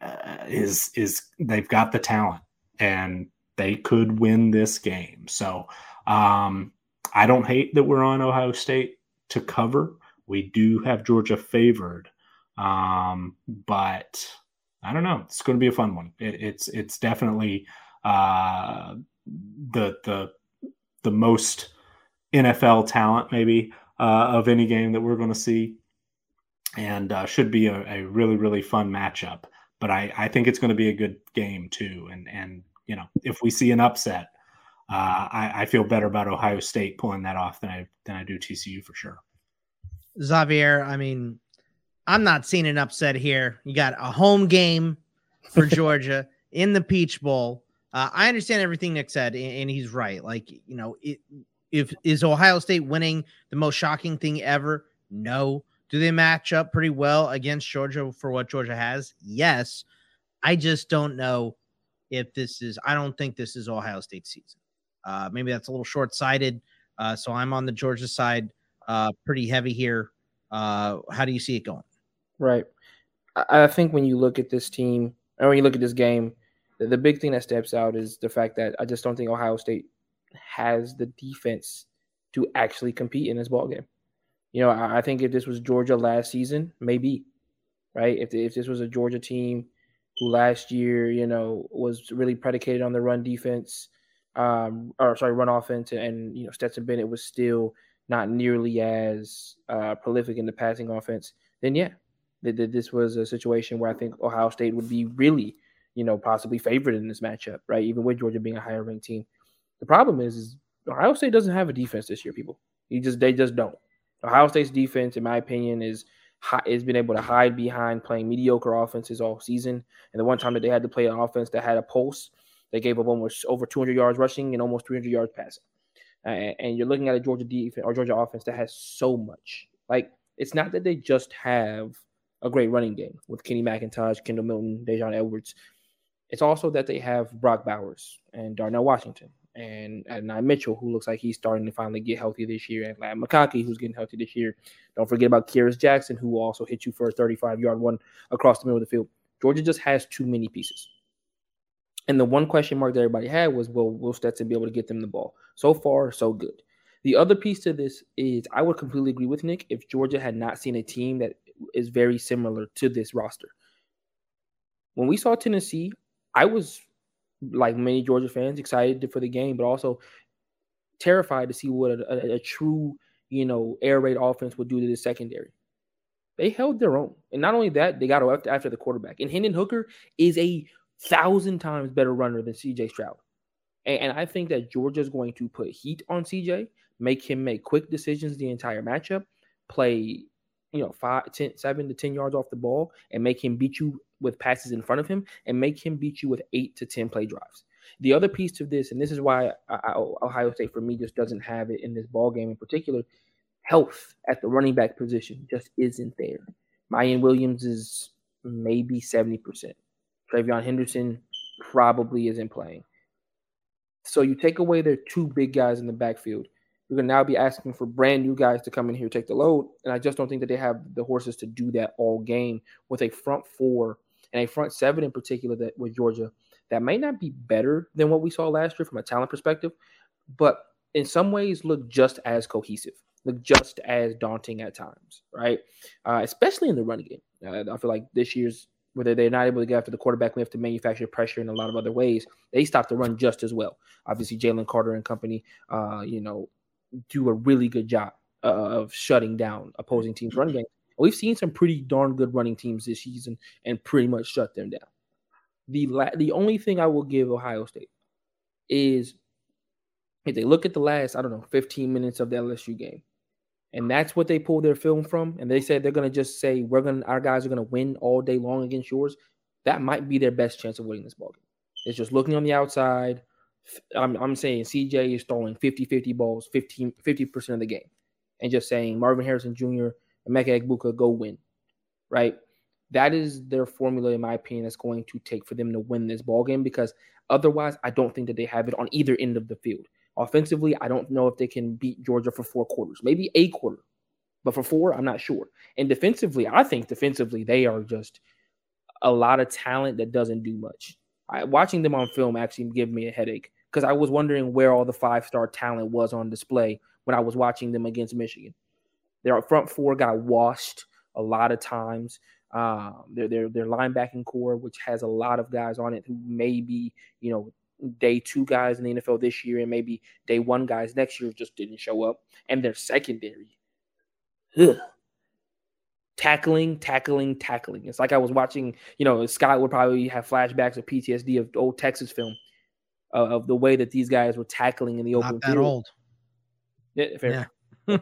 uh, is is they've got the talent and they could win this game. So um, I don't hate that we're on Ohio State to cover. We do have Georgia favored, um, but I don't know. It's going to be a fun one. It, it's it's definitely uh, the the the most NFL talent, maybe uh, of any game that we're going to see, and uh, should be a, a, really really fun matchup. But I, I think it's going to be a good game too. And and you know if we see an upset, uh, I, I feel better about Ohio State pulling that off than I than I do TCU for sure. Xavier, I mean, I'm not seeing an upset here. You got a home game for *laughs* Georgia in the Peach Bowl. Uh, I understand everything Nick said, and, and, he's right. Like, you know, it, if is Ohio State winning the most shocking thing ever? No. Do they match up pretty well against Georgia for what Georgia has? Yes. I just don't know if this is. I don't think this is Ohio State season. Uh, maybe that's a little short sighted. Uh, so I'm on the Georgia side, uh, pretty heavy here. Uh, how do you see it going? Right. I, think when you look at this team, or when you look at this game, the big thing that steps out is the fact that I just don't think Ohio State has the defense to actually compete in this ball game. You know, I, I think if this was Georgia last season, maybe, right? If if this was a Georgia team who last year, you know, was really predicated on the run defense, um, or sorry, run offense, and you know, Stetson Bennett was still not nearly as uh, prolific in the passing offense, then yeah, that this was a situation where I think Ohio State would be really, you know, possibly favored in this matchup, right? Even with Georgia being a higher ranked team. The problem is, is Ohio State doesn't have a defense this year, people. You just they just don't. Ohio State's defense, in my opinion, is has been able to hide behind playing mediocre offenses all season. And the one time that they had to play an offense that had a pulse, they gave up almost over 200 yards rushing and almost 300 yards passing. Uh, and you're looking at a Georgia defense or Georgia offense that has so much. Like it's not that they just have a great running game with Kenny McIntosh, Kendall Milton, Daijun Edwards. It's also that they have Brock Bowers and Darnell Washington and Adonai Mitchell, who looks like he's starting to finally get healthy this year, and Ladd McConkey, who's getting healthy this year. Don't forget about Kearis Jackson, who also hit you for a 35 yard one across the middle of the field. Georgia just has too many pieces. And the one question mark that everybody had was, will Will Stetson be able to get them the ball? So far, so good. The other piece to this is I would completely agree with Nick if Georgia had not seen a team that is very similar to this roster. When we saw Tennessee, I was like many Georgia fans excited for the game, but also terrified to see what a, a, a true, you know, air raid offense would do to the secondary. They held their own. And not only that, they got after, after the quarterback. And Hendon Hooker is a thousand times better runner than CJ Stroud. And, and I think that Georgia is going to put heat on CJ, make him make quick decisions the entire matchup, play, you know, five, ten, seven to 10 yards off the ball, and make him beat you with passes in front of him and make him beat you with eight to 10 play drives. The other piece to this, and this is why Ohio State for me just doesn't have it in this ball game in particular, health at the running back position just isn't there. Miyan Williams is maybe 70%. TreVeyon Henderson probably isn't playing. So you take away their two big guys in the backfield. You're going to now be asking for brand new guys to come in here take the load. And I just don't think that they have the horses to do that all game with a front four and a front seven in particular that with Georgia that may not be better than what we saw last year from a talent perspective, but in some ways look just as cohesive, look just as daunting at times, right? Uh, especially in the running game. Uh, I feel like this year's whether they're not able to get after the quarterback, we have to manufacture pressure in a lot of other ways. They stop the run just as well. Obviously, Jalen Carter and company, uh, you know, do a really good job uh, of shutting down opposing teams' running game. We've seen some pretty darn good running teams this season and pretty much shut them down. The la- the only thing I will give Ohio State is if they look at the last, I don't know, 15 minutes of the LSU game, and that's what they pulled their film from, and they said they're gonna just say we're gonna our guys are gonna win all day long against yours, that might be their best chance of winning this ball game. It's just looking on the outside. I'm, I'm saying CJ is throwing 50 50 balls 15 50% of the game and just saying Marvin Harrison Jr. and Emeka Egbuka go win, right? That is their formula, in my opinion, that's going to take for them to win this ball game because otherwise, I don't think that they have it on either end of the field. Offensively, I don't know if they can beat Georgia for four quarters, maybe a quarter, but for four, I'm not sure. And defensively, I think defensively, they are just a lot of talent that doesn't do much. I, watching them on film actually gave me a headache because I was wondering where all the five star talent was on display when I was watching them against Michigan. Their front four got washed a lot of times. Um, their their their linebacking corps, which has a lot of guys on it who may be you know day two guys in the NFL this year and maybe day one guys next year just didn't show up, and their secondary. Ugh tackling, tackling, tackling. It's like I was watching, you know, Scott would probably have flashbacks of PTSD of old Texas film uh, of the way that these guys were tackling in the open Not that field. old. Yeah, fair. Yeah. *laughs*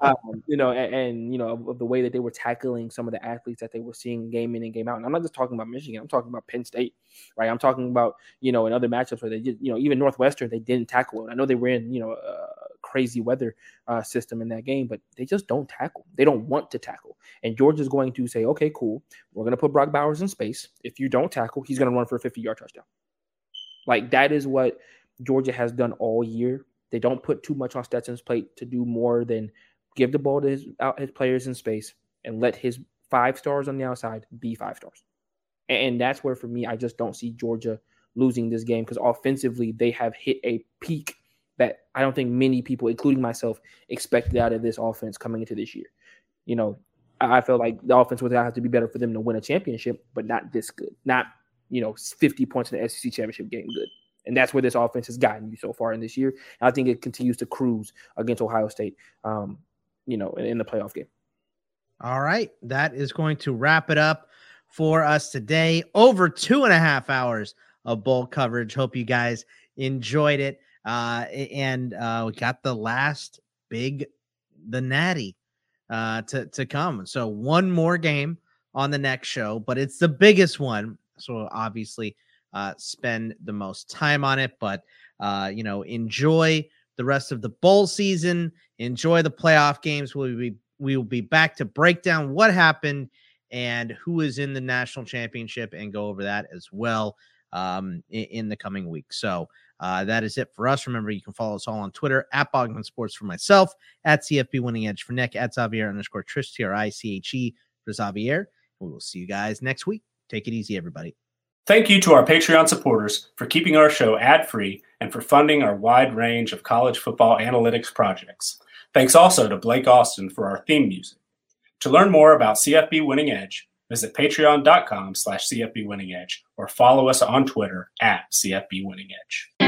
um, *laughs* you know, and, and, you know of, of, the way that they were tackling some of the athletes that they were seeing game in and game out. And I'm not just talking about Michigan. I'm talking about Penn State, right? I'm talking about you know in other matchups where they just you know even Northwestern they didn't tackle. I know they were in you know uh, crazy weather uh, system in that game, but they just don't tackle. They don't want to tackle. And Georgia's going to say, okay, cool. We're going to put Brock Bowers in space. If you don't tackle, he's going to run for a 50 yard touchdown. Like that is what Georgia has done all year. They don't put too much on Stetson's plate to do more than give the ball to his, out, his players in space and let his five stars on the outside be five stars. And that's where, for me, I just don't see Georgia losing this game because offensively, they have hit a peak that I don't think many people, including myself, expected out of this offense coming into this year. You know, I felt like the offense would have to be better for them to win a championship, but not this good. Not, you know, 50 points in the SEC championship game good. And that's where this offense has gotten you so far in this year. And I think it continues to cruise against Ohio State, um, you know, in the playoff game. All right. That is going to wrap it up for us today. Over two and a half hours of bowl coverage. Hope you guys enjoyed it. Uh, and uh, we got the last big, the Natty. uh, to to come. So one more game on the next show, but it's the biggest one. So obviously, uh, spend the most time on it. But uh, you know, enjoy the rest of the bowl season. Enjoy the playoff games. We'll be we will be back to break down what happened and who is in the national championship and go over that as well um, in, in the coming week. So uh, that is it for us. Remember, you can follow us all on Twitter at Bogman Sports for myself, at CFB Winning Edge for Nick, at Xavier underscore Triche, T R I C H E for Xavier. We will see you guys next week. Take it easy, everybody. Thank you to our Patreon supporters for keeping our show ad free and for funding our wide range of college football analytics projects. Thanks also to Blake Austin for our theme music. To learn more about CFB Winning Edge, visit patreon.com slash CFB Winning Edge or follow us on Twitter at CFB Winning Edge.